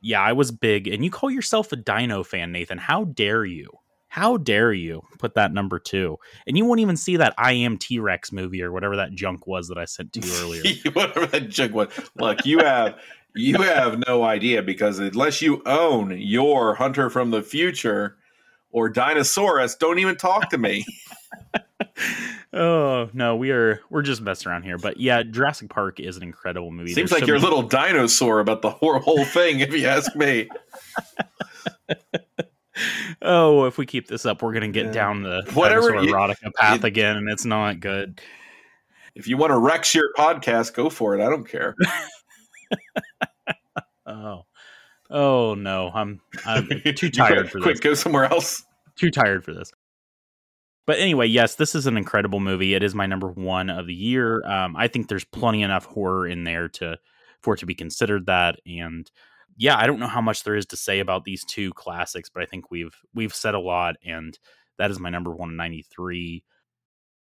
yeah, I was big. And you call yourself a dino fan, Nathan. How dare you? How dare you put that number two? And you won't even see that I Am T Rex movie or whatever that junk was that I sent to you earlier. [laughs] whatever that junk was. Look, you have you have no idea because unless you own your Hunter from the Future or Dinosaurus, don't even talk to me. [laughs] [laughs] oh no, we are we're just messing around here. But yeah, Jurassic Park is an incredible movie. Seems There's like so you're many... a little dinosaur about the whole, whole thing, if you ask me. Oh, if we keep this up, we're gonna get yeah. down the whatever erotica path again, and it's not good. If you want to wreck your podcast, go for it. I don't care. [laughs] oh, oh no, I'm I'm [laughs] too tired for this. Quick, go somewhere else. Too tired for this. But anyway, yes, this is an incredible movie. It is my number one of the year. Um, I think there's plenty enough horror in there to for it to be considered that. And yeah, I don't know how much there is to say about these two classics, but I think we've we've said a lot, and that is my number one three.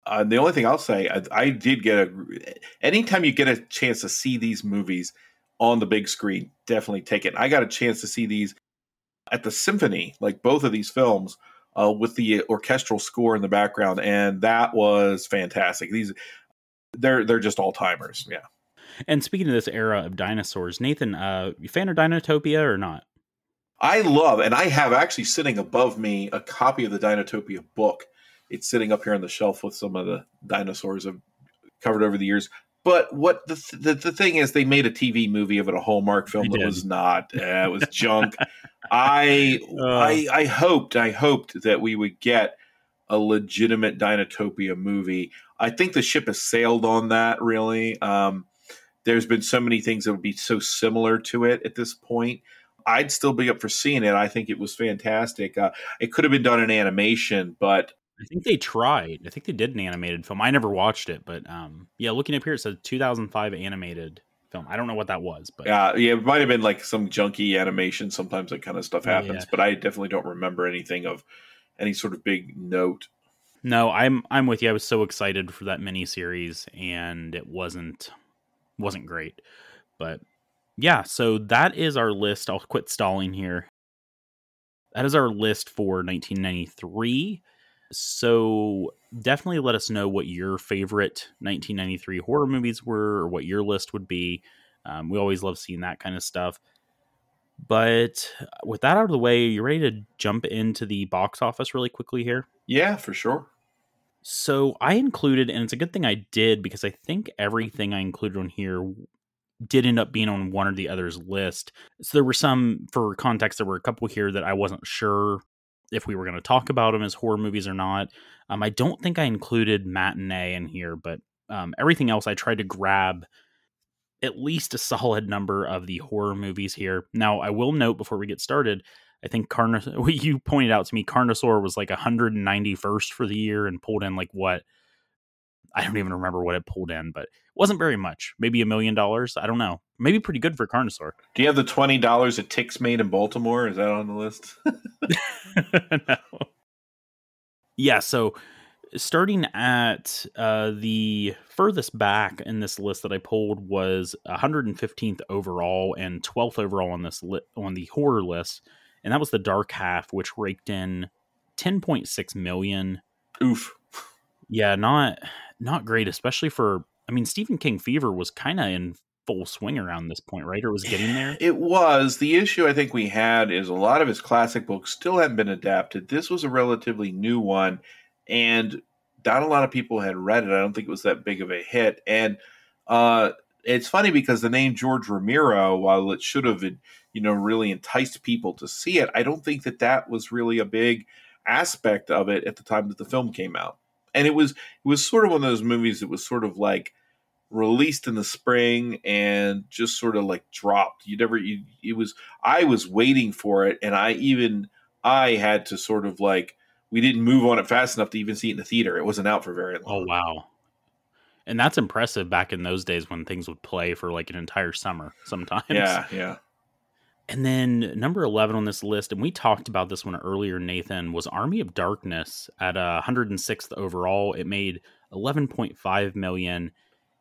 Uh, the only thing I'll say, I, I did get a. Anytime you get a chance to see these movies on the big screen, definitely take it. I got a chance to see these at the symphony, like both of these films uh, with the orchestral score in the background, and that was fantastic. These they're they're just all timers, yeah. And speaking of this era of dinosaurs, Nathan, uh, you fan of Dinotopia or not? I love, and I have actually sitting above me a copy of the Dinotopia book. It's sitting up here on the shelf with some of the dinosaurs I've covered over the years. But what the, th- the, the thing is, they made a TV movie of it, a Hallmark film that was not. [laughs] Uh, it was junk. I uh. I I hoped I hoped that we would get a legitimate Dinotopia movie. I think the ship has sailed on that. Really, um, there's been so many things that would be so similar to it at this point. I'd still be up for seeing it. I think it was fantastic. Uh, it could have been done in animation, but I think they tried. I think they did an animated film. I never watched it, but um, yeah, looking up here, it says 2005 animated film. I don't know what that was, but yeah, yeah, it might have been like some junky animation. Sometimes that kind of stuff happens, yeah. but I definitely don't remember anything of any sort of big note. No, I'm I'm with you. I was so excited for that mini series, and it wasn't wasn't great, but yeah. So that is our list. I'll quit stalling here. That is our list for 1993. So definitely let us know what your favorite 1993 horror movies were or what your list would be. Um, we always love seeing that kind of stuff. But with that out of the way, you ready to jump into the box office really quickly here? Yeah, for sure. So I included, and it's a good thing I did because I think everything I included on here did end up being on one or the other's list. So there were some, for context, there were a couple here that I wasn't sure if we were going to talk about them as horror movies or not. Um, I don't think I included Matinee in here, but um, everything else I tried to grab at least a solid number of the horror movies here. Now, I will note before we get started, I think Carnosaur, [laughs] you pointed out to me, Carnosaur was like 191st for the year and pulled in like what? I don't even remember what it pulled in, but it wasn't very much. Maybe a million dollars. I don't know. Maybe pretty good for Carnosaur. Do you have the twenty dollars that Ticks made in Baltimore? Is that on the list? [laughs] [laughs] no. Yeah, so starting at uh, the furthest back in this list that I pulled was 115th overall and 12th overall on this li- on the horror list, and that was the Dark Half, which raked in 10.6 million. Oof. Yeah, not not great, especially for. I mean, Stephen King Fever was kind of in full swing around this point, right? Or was getting there? [laughs] It was. The issue I think we had is a lot of his classic books still hadn't been adapted. This was a relatively new one, and not a lot of people had read it. I don't think it was that big of a hit. And uh, it's funny because the name George Romero, while it should have, you know, really enticed people to see it, I don't think that that was really a big aspect of it at the time that the film came out. And it was it was sort of one of those movies that was sort of like released in the spring and just sort of like dropped. You never you it was I was waiting for it and I even I had to sort of like we didn't move on it fast enough to even see it in the theater. It wasn't out for very long. Oh wow. And that's impressive back in those days when things would play for like an entire summer sometimes. Yeah, yeah. And then number 11 on this list, and we talked about this one earlier, Nathan, was Army of Darkness at uh, 106th overall. It made 11.5 million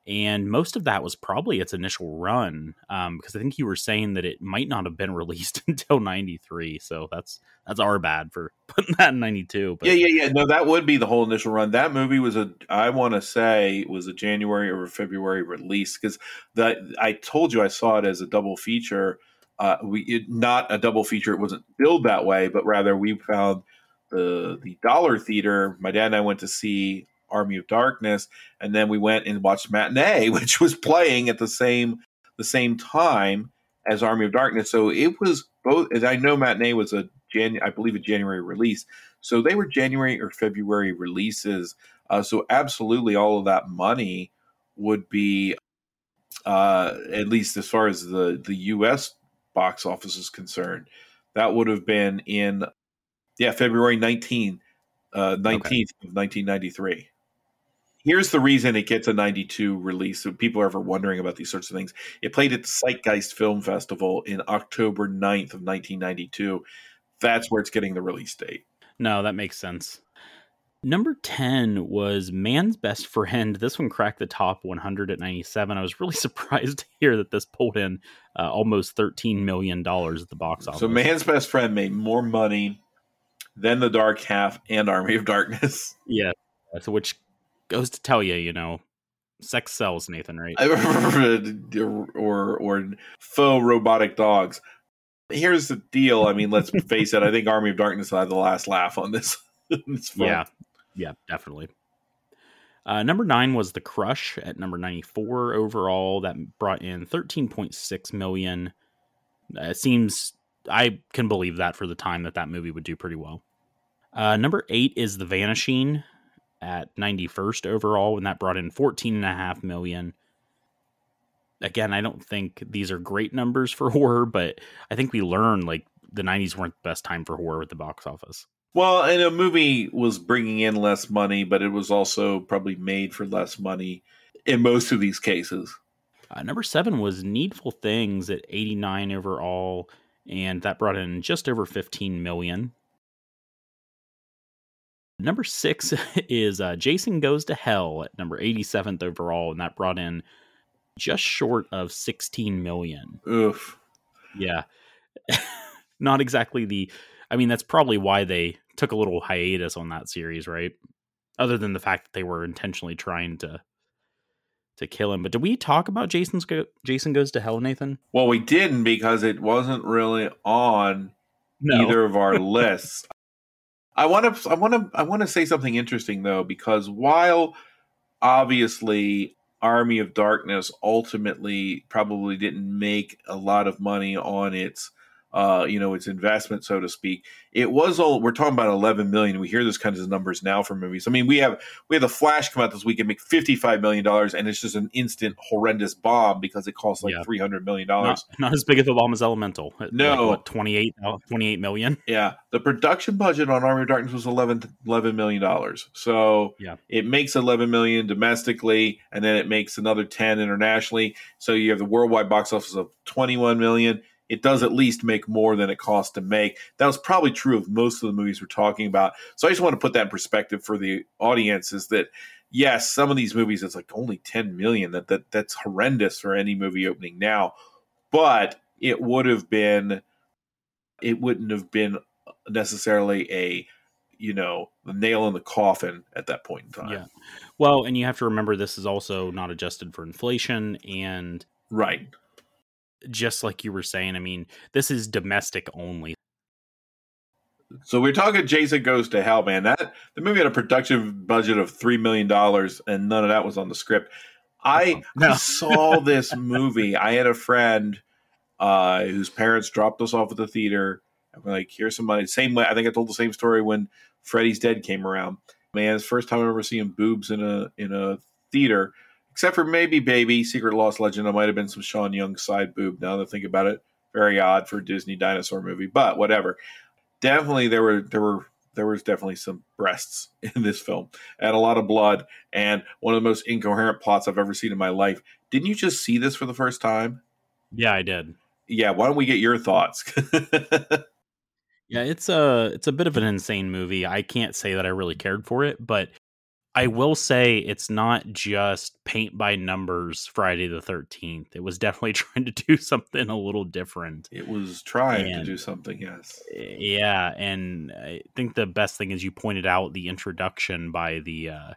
and most of that was probably its initial run um, because i think you were saying that it might not have been [laughs] released until 93 so that's that's our bad for [laughs] putting that in 92 but. yeah yeah yeah no that would be the whole initial run that movie was a i want to say was a january or february release because that i told you i saw it as a double feature uh, we it, not a double feature it wasn't billed that way but rather we found the the dollar theater my dad and i went to see Army of Darkness, and then we went and watched Matinee, [laughs] which was playing at the same the same time as Army of Darkness. So it was both. As I know, Matinee was a Jan, I believe a January release. So they were January or February releases. Uh, so absolutely, all of that money would be, uh, at least as far as the the U.S. box office is concerned, that would have been in, yeah, February 19, uh, 19th okay. of 1993 here's the reason it gets a 92 release. If people are ever wondering about these sorts of things, it played at the Sitges Film Festival in October 9th of 1992. That's where it's getting the release date. No, that makes sense. Number 10 was Man's Best Friend. This one cracked the top 100 at 97. I was really [laughs] surprised to hear that this pulled in uh, almost $13 million at the box office. So, Man's Best Friend made more money than The Dark Half and Army of Darkness. [laughs] Yeah. So, which goes to tell you, you know, sex sells, Nathan, right? [laughs] or or faux robotic dogs. Here's the deal. I mean, let's face it. I think Army of Darkness had the last laugh on this. yeah, yeah, definitely. Uh, number nine was The Crush at number 94 overall. That brought in 13.6 million. Uh, it seems I can believe that for the time that that movie would do pretty well. Uh, number eight is The Vanishing at 91st overall, and that brought in 14.5 million. Again, I don't think these are great numbers for [laughs] horror, but I think we learned like the 90s weren't the best time for horror at the box office. Well, and a movie was bringing in less money, but it was also probably made for less money in most of these cases. Uh, number seven was Needful Things at 89 overall, and that brought in just over 15 million. Number six [laughs] is uh, Jason Goes to Hell at number 87th overall, and that brought in just short of 16 million. Oof. Yeah. [laughs] Not exactly the. I mean, that's probably why they took a little hiatus on that series, right? Other than the fact that they were intentionally trying to to kill him. But did we talk about Jason's go- Jason Goes to Hell, Nathan? Well, we didn't because it wasn't really on No. either of our [laughs] lists. I want to I want to I want to say something interesting though because while obviously Army of Darkness ultimately probably didn't make a lot of money on its uh, you know its investment so to speak it was all we're talking about 11 million we hear this kind of numbers now for movies i mean we have we have the flash come out this week and make 55 million dollars and it's just an instant horrendous bomb because it costs like Yeah. 300 million dollars not, not as big of a bomb as Elemental. No. like, what, 28, uh, 28 million. Yeah, the production budget on Army of Darkness was 11, 11 million dollars. So Yeah. it makes eleven million domestically, and then it makes another ten internationally. So you have the worldwide box office of twenty one million. It does at least make more than it costs to make. That was probably true of most of the movies we're talking about. So I just want to put that in perspective for the audience: is that yes, some of these movies it's like only ten million. That that that's horrendous for any movie opening now, but it would have been. It wouldn't have been necessarily a you know the nail in the coffin at that point in time Yeah. Well, and you have to remember this is also not adjusted for inflation. And right just like you were saying, I mean, this is domestic only. so we're talking jason goes to hell man. That the movie had a production budget of three million dollars and none of that was on the script. I, [laughs] No. I saw this movie. I had a friend uh whose parents dropped us off at the theater and we're like here's some money. Same way i think i told the same story when freddy's dead came around. Man it's the first time i remember seeing boobs in a in a theater except for maybe baby secret lost legend. It might have been some Sean Young side boob. Now that I think about it, very odd for a Disney dinosaur movie, but whatever. Definitely, there were there were there was definitely some breasts [laughs] in this film and a lot of blood and one of the most incoherent plots I've ever seen in my life. Didn't you just see this for the first time? Yeah, I did. Yeah. Why don't we get your thoughts? [laughs] Yeah, it's a it's a bit of an insane movie. I can't say that I really cared for it, but I will say it's not just paint by numbers Friday the 13th. It was definitely [laughs] trying to do something a little different. it was trying to do something. Yes. Yeah, and I think the best thing is you pointed out the introduction by the uh,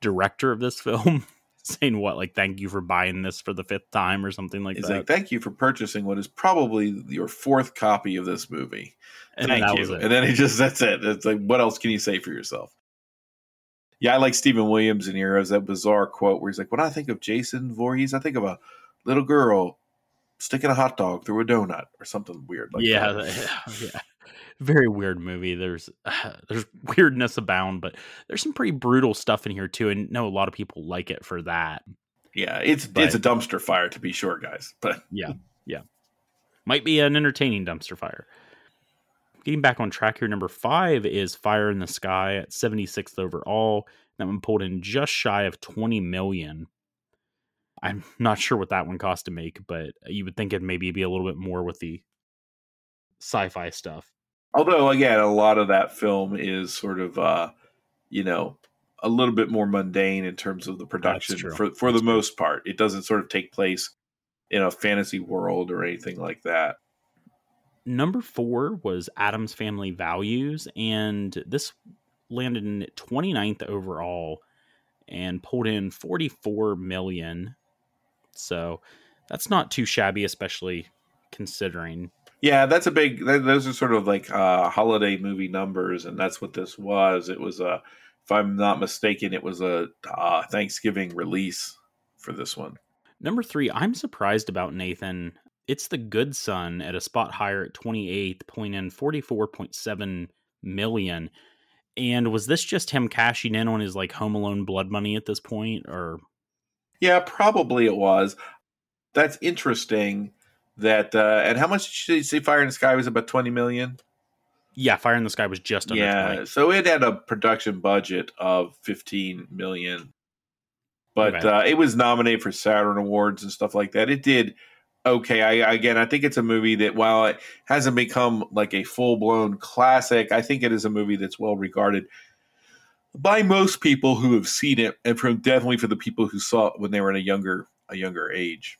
director of this [laughs] film saying what like thank you for buying this for the fifth time or something like It's that. like thank you for purchasing what is probably your fourth copy of this movie. and Thank you. And then he just that's it. It's like what else can you say for yourself? Yeah, I like Steven Williams in here as that bizarre quote where he's like, When I think of Jason Voorhees, I think of a little girl sticking a hot dog through a donut or something weird like yeah, that. [laughs] yeah. Very weird movie. There's [sighs] there's weirdness abound, but there's some pretty brutal stuff in here too. And no, a lot of people like it for that. Yeah, it's But- it's a dumpster fire to be sure, guys. But yeah, yeah, Might be an entertaining dumpster fire. Getting back on track here, number five is Fire in the Sky at 76th overall. That one pulled in just shy of 20 million. I'm not sure what that one cost to make, but you would think it'd maybe be a little bit more with the sci-fi stuff. although again, a lot of that film is sort of uh, you know, a little bit more mundane in terms of the production for for That's the true. most part. It doesn't sort of take place in a fantasy world or anything like that. Number four was Addams Family Values, and this landed in 29th overall and pulled in 44 million. So that's not too shabby, especially considering. Yeah, that's a big. Those are sort of like uh, holiday movie numbers, and that's what this was. It was a, if I'm not mistaken, it was a uh, Thanksgiving release for this one. Number three, I'm surprised about Nathan. It's The Good Son at a spot higher at 28th, pulling in 44.7 million. And was this just him cashing in on his like Home Alone blood money at this point, or Yeah, probably it was. That's interesting. That uh, and how much did you say Fire in the Sky was about twenty million? yeah, Fire in the Sky was just under Yeah, 20. so it had a production budget of fifteen million, but Okay. uh, it was nominated for Saturn Awards and stuff like that. It did okay. I again, I think it's a movie that while it hasn't become like a full blown classic, I think it is a movie that's well regarded by most people who have seen it, and from definitely for the people who saw it when they were in a younger a younger age.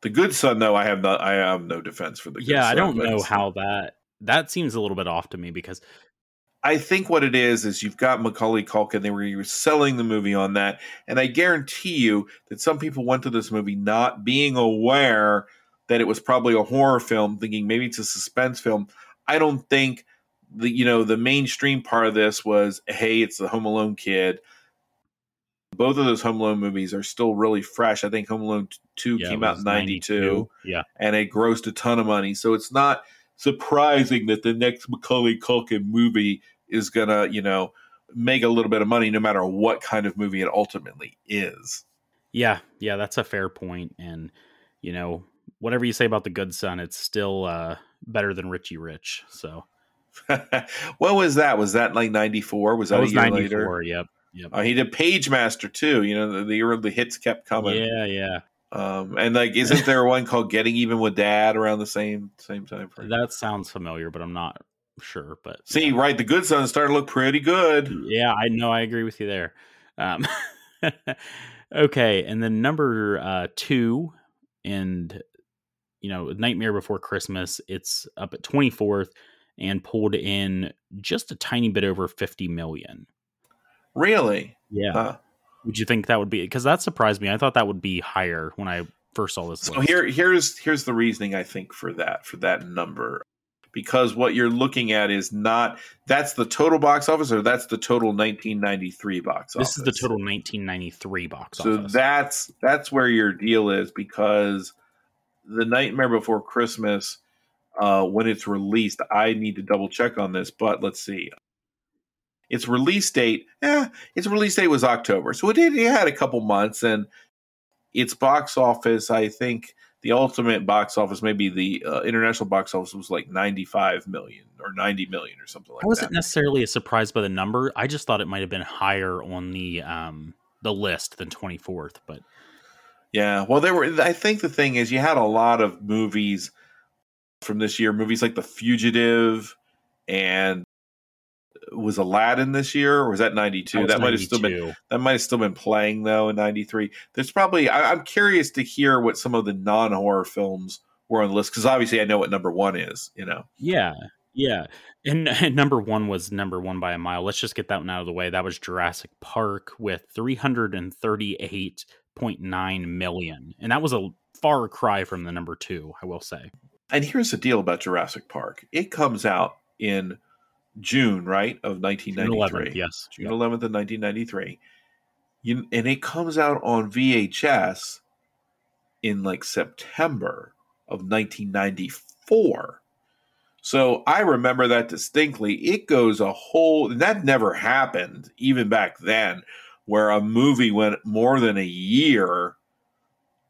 The Good Son, though, I have not. I have no defense for the. Good yeah, I don't know how that that seems a little bit off to me because I think what it is is you've got Macaulay Culkin. They were selling the movie on that, and I guarantee you that some people went to this movie not being aware that it was probably a horror film, thinking maybe it's a suspense film. I don't think the you know the mainstream part of this was hey, it's the Home Alone kid. Both of those Home Alone movies are still really fresh. I think Home Alone Two Yeah, came out in '92 Yeah. and it grossed a ton of money. So it's not surprising that the next Macaulay Culkin movie is gonna, you know, make a little bit of money no matter what kind of movie it ultimately is. Yeah, yeah, that's a fair point. And you know, whatever you say about the good son, it's still uh, better than Richie Rich. So [laughs] what was that? Was that like '94? Was that, that was a year ninety later? Yep, yep. Uh, he did Page Master too. You know, the, the early hits kept coming. yeah, yeah. Um, and like, isn't there one called Getting Even with Dad around the same same time frame? That sounds familiar, but I'm not sure. But See, right, the good son's starting to look pretty good. yeah, I know. I agree with you there. Um, [laughs] okay, and then number uh, two, and you know, Nightmare Before Christmas. It's up at 24th and pulled in just a tiny bit over 50 million. Really? Yeah. Huh. Would you think that would be because that surprised me? I thought that would be higher when I first saw this. So list. here here's here's the reasoning I think for that for that number. Because what you're looking at is not that's the total box office or that's the total 1993 box office. this is the total 1993 box So office. So that's that's where your deal is because the Nightmare Before Christmas uh, when it's released, I need to double check on this, but let's see. Its release date, yeah, its release date was October, so it did. It had a couple months, and its box office, I think, the ultimate box office, maybe the uh, international box office, was like ninety-five million or ninety million or something like that. I wasn't that. necessarily surprised by the number. I just thought it might have been higher on the um the list than 24th. But Yeah, well, there were. I think the thing is, you had a lot of movies from this year, movies like The Fugitive, and was Aladdin this year, or was that ninety two? was That might have still been that might have still been playing though in ninety three. There's probably. I, I'm curious to hear what some of the non horror films were on the list because obviously I know what number one is. You know, Yeah, yeah. And, and number one was number one by a mile. Let's just get that one out of the way. That was Jurassic Park with 338.9 million. And that was a far cry from the number two, I will say. and here's the deal about Jurassic Park. It comes out in June, right, of 1993. June 11th, yes. June 11th of 1993. You, and it comes out on VHS in like September of 1994. So I remember that distinctly. It goes a whole, and that never happened even back then, where a movie went more than a year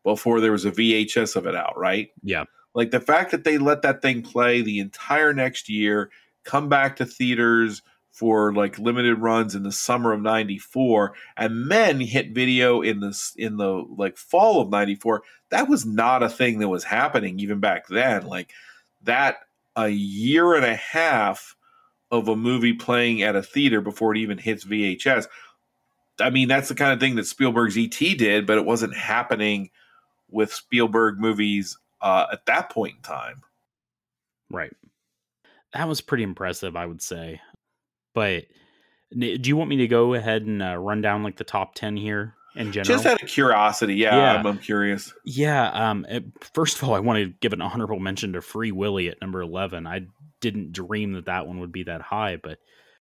before there was a VHS of it out, right? Yeah. Like the fact that they let that thing play the entire next year, come back to theaters for like limited runs in the summer of 94 and then hit video in this in the like fall of 94 that was not a thing that was happening even back then. Like that a year and a half of a movie playing at a theater before it even hits VHS I mean that's the kind of thing that Spielberg's ET did but it wasn't happening with Spielberg movies uh, at that point in time. Right. That was pretty impressive, I would say. But do you want me to go ahead and uh, run down like the top 10 here in general? just out of curiosity yeah, Yeah. I'm, I'm curious Yeah. Um. it- first of all, I want to give an honorable mention to Free Willy at number eleven. I didn't dream that that one would be that high, but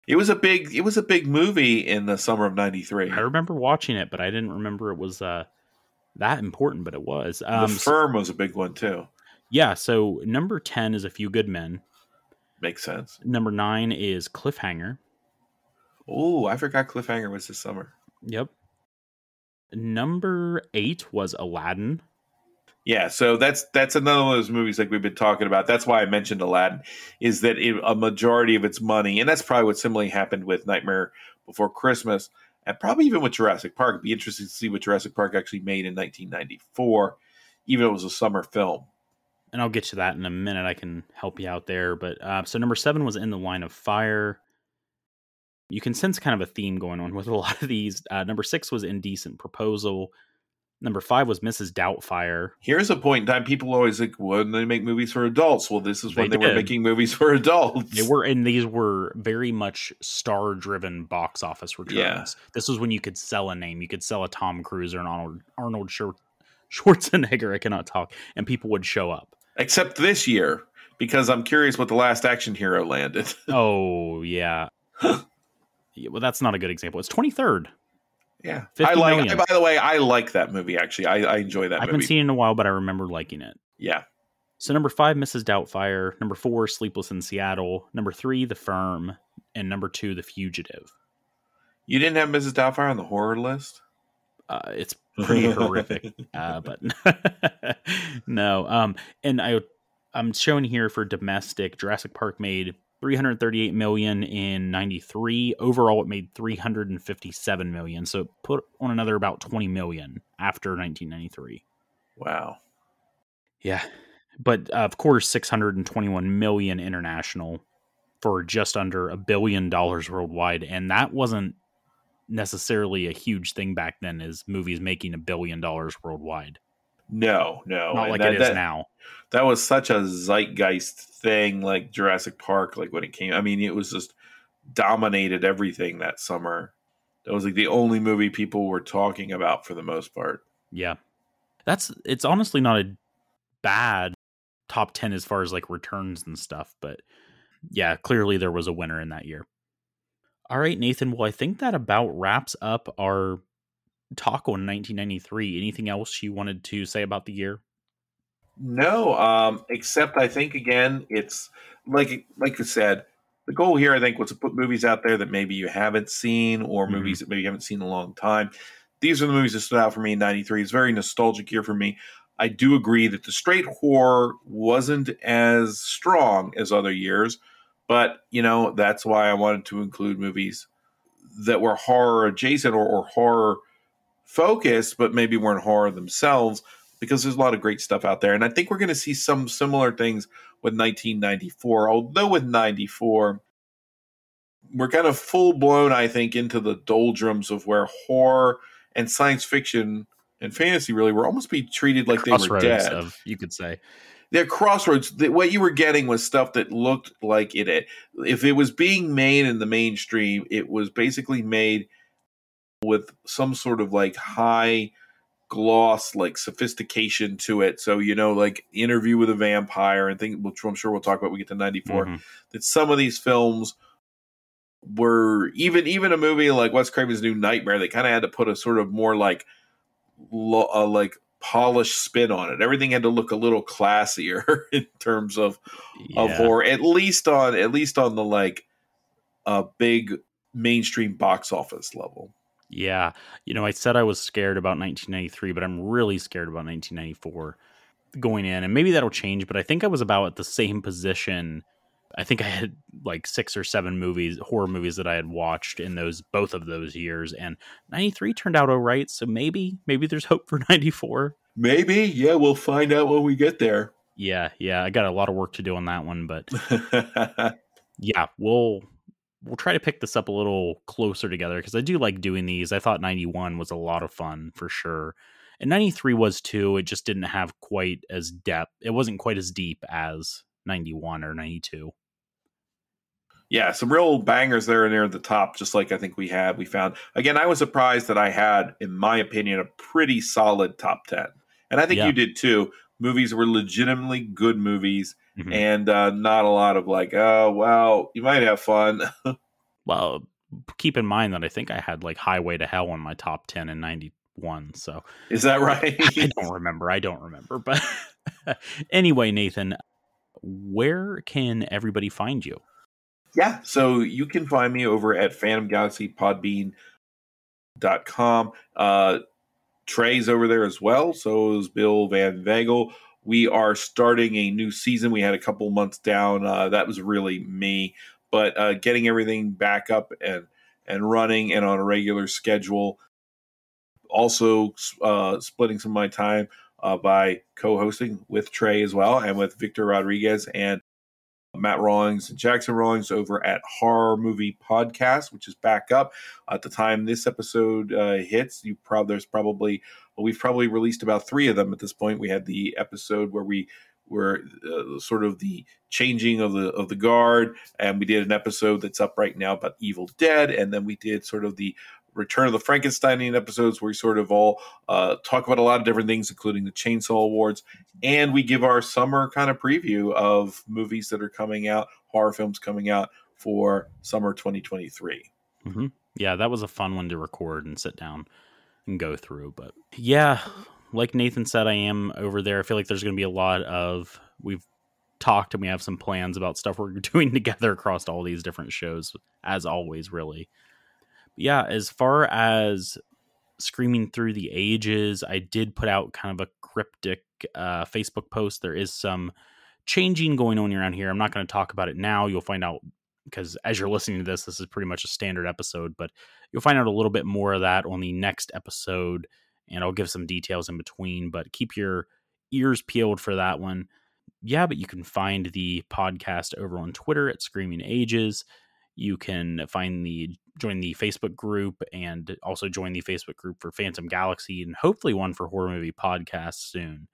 It was a big it was a big movie in the summer of 93. I remember watching it, but I didn't remember it was uh that important. But it was. Um. the Firm was a big one too. yeah. So number ten is A Few Good Men. Makes sense. Number nine is Cliffhanger. Oh, I forgot Cliffhanger was this summer. Yep. Number eight was Aladdin. Yeah, so that's that's another one of those movies like we've been talking about. That's why I mentioned Aladdin is that it, a majority of its money, and that's probably what similarly happened with Nightmare Before Christmas, and probably even with Jurassic Park. It'd be interesting to see what Jurassic Park actually made in 1994, even though it was a summer film. And I'll get to that in a minute. I can help you out there. But uh, so number seven was in the line of fire. You can sense kind of a theme going on [laughs] with a lot of these. Uh, number six was indecent proposal. Number five was Mrs. Doubtfire. Here's a point in time people always like, when they make movies for adults? Well, this is when They they, were making movies for adults. They were, and these were very much star-driven box office returns. Yeah. This was when you could sell a name. You could sell a Tom Cruise or an Arnold Arnold Schwarzenegger. I cannot talk, and people would show up. Except this year, because I'm curious what the last action hero landed. [laughs] Oh yeah. yeah. Well, that's not a good example. It's twenty third. yeah. I like million. by the way, I like that movie actually. I, I enjoy that I movie. haven't seen it in a while, but I remember liking it. yeah. So number five, Mrs. Doubtfire. Number four, Sleepless in Seattle. Number three, The Firm, and number two, The Fugitive. You didn't have Mrs. Doubtfire on the horror list? Uh, it's pretty horrific, [laughs] uh, but [laughs] no. Um, and I, I'm showing here for domestic. Jurassic Park made 338 million in 93 overall it made 357 million so it put on another about 20 million after 1993 Wow. yeah but uh, of course 621 million international for just under a billion dollars worldwide and that wasn't necessarily a huge thing back then as movies making a billion dollars worldwide No, no. not And like that, it is that- now That was such a zeitgeist thing, like Jurassic Park, like when it came. I mean, it was just dominated everything that summer. That was like the only movie people were talking about for the most part. yeah that's it's honestly not a bad top 10 as far as like returns and stuff but yeah clearly there was a winner in that year all right nathan well i think that about wraps up our talk on 1993 anything else you wanted to say about the year No, um, except I think again, it's like like you said, the goal here I think was to put movies out there that maybe you haven't seen or Mhm. movies that maybe you haven't seen in a long time. These are the movies that stood out for me in '93. It's a very nostalgic year for me. I do agree that the straight horror wasn't as strong as other years, but you know that's why I wanted to include movies that were horror adjacent or, or horror focused, but maybe weren't horror themselves because there's a lot of great stuff out there. And I think we're going to see some similar things with 1994. Although with 94, we're kind of full blown, I think, into the doldrums of where horror and science fiction and fantasy really were almost be treated like they were dead. of you could say They're crossroads. The- What you were getting was stuff that looked like it. If it was being made in the mainstream, it was basically made with some sort of like high gloss, like sophistication to it. So you know, like Interview with a Vampire and things, which I'm sure we'll talk about. when We get to '94. Mhm. That some of these films were even even a movie like Wes Craven's New Nightmare. They kind of had to put a sort of more like lo- uh, like polished spin on it. Everything had to look a little classier [laughs] in terms of of Yeah. horror, at least on at least on the like uh big mainstream box office level. Yeah. You know, I said I was scared about 1993, but I'm really scared about 1994 going in. And maybe that'll change, but I think I was about at the same position. I think I had like six or seven movies, horror movies that I had watched in those both of those years. And 93 turned out all right. So maybe, maybe there's hope for [laughs] 94. Maybe, yeah, we'll find out when we get there. Yeah. Yeah. I got a lot of work to do on that one, but [laughs] yeah, we'll we'll try to pick this up a little closer together because I do like doing these. I thought 91 was a lot of fun for sure. And 93 was too. It just didn't have quite as depth. It wasn't quite as deep as 91 or 92. Yeah, some real bangers there and near the top, just like I think we had. We found again. I was surprised that I had, in my opinion, a pretty solid top ten, and I think Yeah. you did too. Movies were legitimately good movies, Mhm. and uh, not a lot of like, oh well, you might have fun. [laughs] Well, keep in mind that I think I had like Highway to Hell on my top 10 in 91. So Is that right? [laughs] I don't remember. I don't remember. But [laughs] anyway, Nathan, where can everybody find you? Yeah, so you can find me over at phantomgalaxypodbean.com. Uh, Trey's over there as well. So is Bill Van Vagel. We are starting a new season. We had a couple months down. Uh, that was really me, but uh, getting everything back up and and running and on a regular schedule. Also, uh, splitting some of my time uh, by co-hosting with Trey as well and with Victor Rodriguez and Matt Rawlings and Jackson Rawlings over at Horror Movie Podcast, which is back up. At the time this episode uh, hits, you probably there's probably well, we've probably released about three of them at this point. We had the episode where we were uh, sort of the changing of the of the guard, and we did an episode that's up right now about Evil Dead, and then we did sort of the Return of the Frankensteinian episodes where we sort of all uh, talk about a lot of different things, including the Chainsaw Awards, and we give our summer kind of preview of movies that are coming out, horror films coming out for summer 2023. Mm-hmm. Yeah, that was a fun one to record and sit down and go through. But yeah, like Nathan said, I am over there. I feel like there's going to be a lot of we've talked and we have some plans about stuff we're [laughs] doing together across all these different shows, as always, really yeah, as far as screaming through the ages, I did put out kind of a cryptic uh, Facebook post. There is some changing going on around here. I'm not going to talk about it now. You'll find out because as you're listening to this, this is pretty much a standard episode, but you'll find out a little bit more of that on the next episode, and I'll give some details in between. But keep your ears peeled for that one. Yeah, but you can find the podcast over on Twitter at Screaming Ages. You can find the join the Facebook group and also join the Facebook group for Phantom Galaxy and hopefully one for horror movie podcasts soon.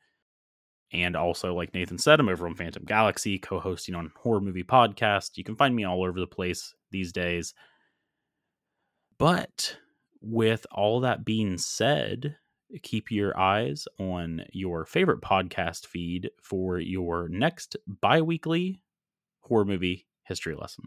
And also, like Nathan said, I'm over on Phantom Galaxy, co hosting on Horror Movie Podcast. You can find me all over the place these days. But with all that being said, keep your eyes on your favorite podcast feed for your next bi weekly horror movie history lesson.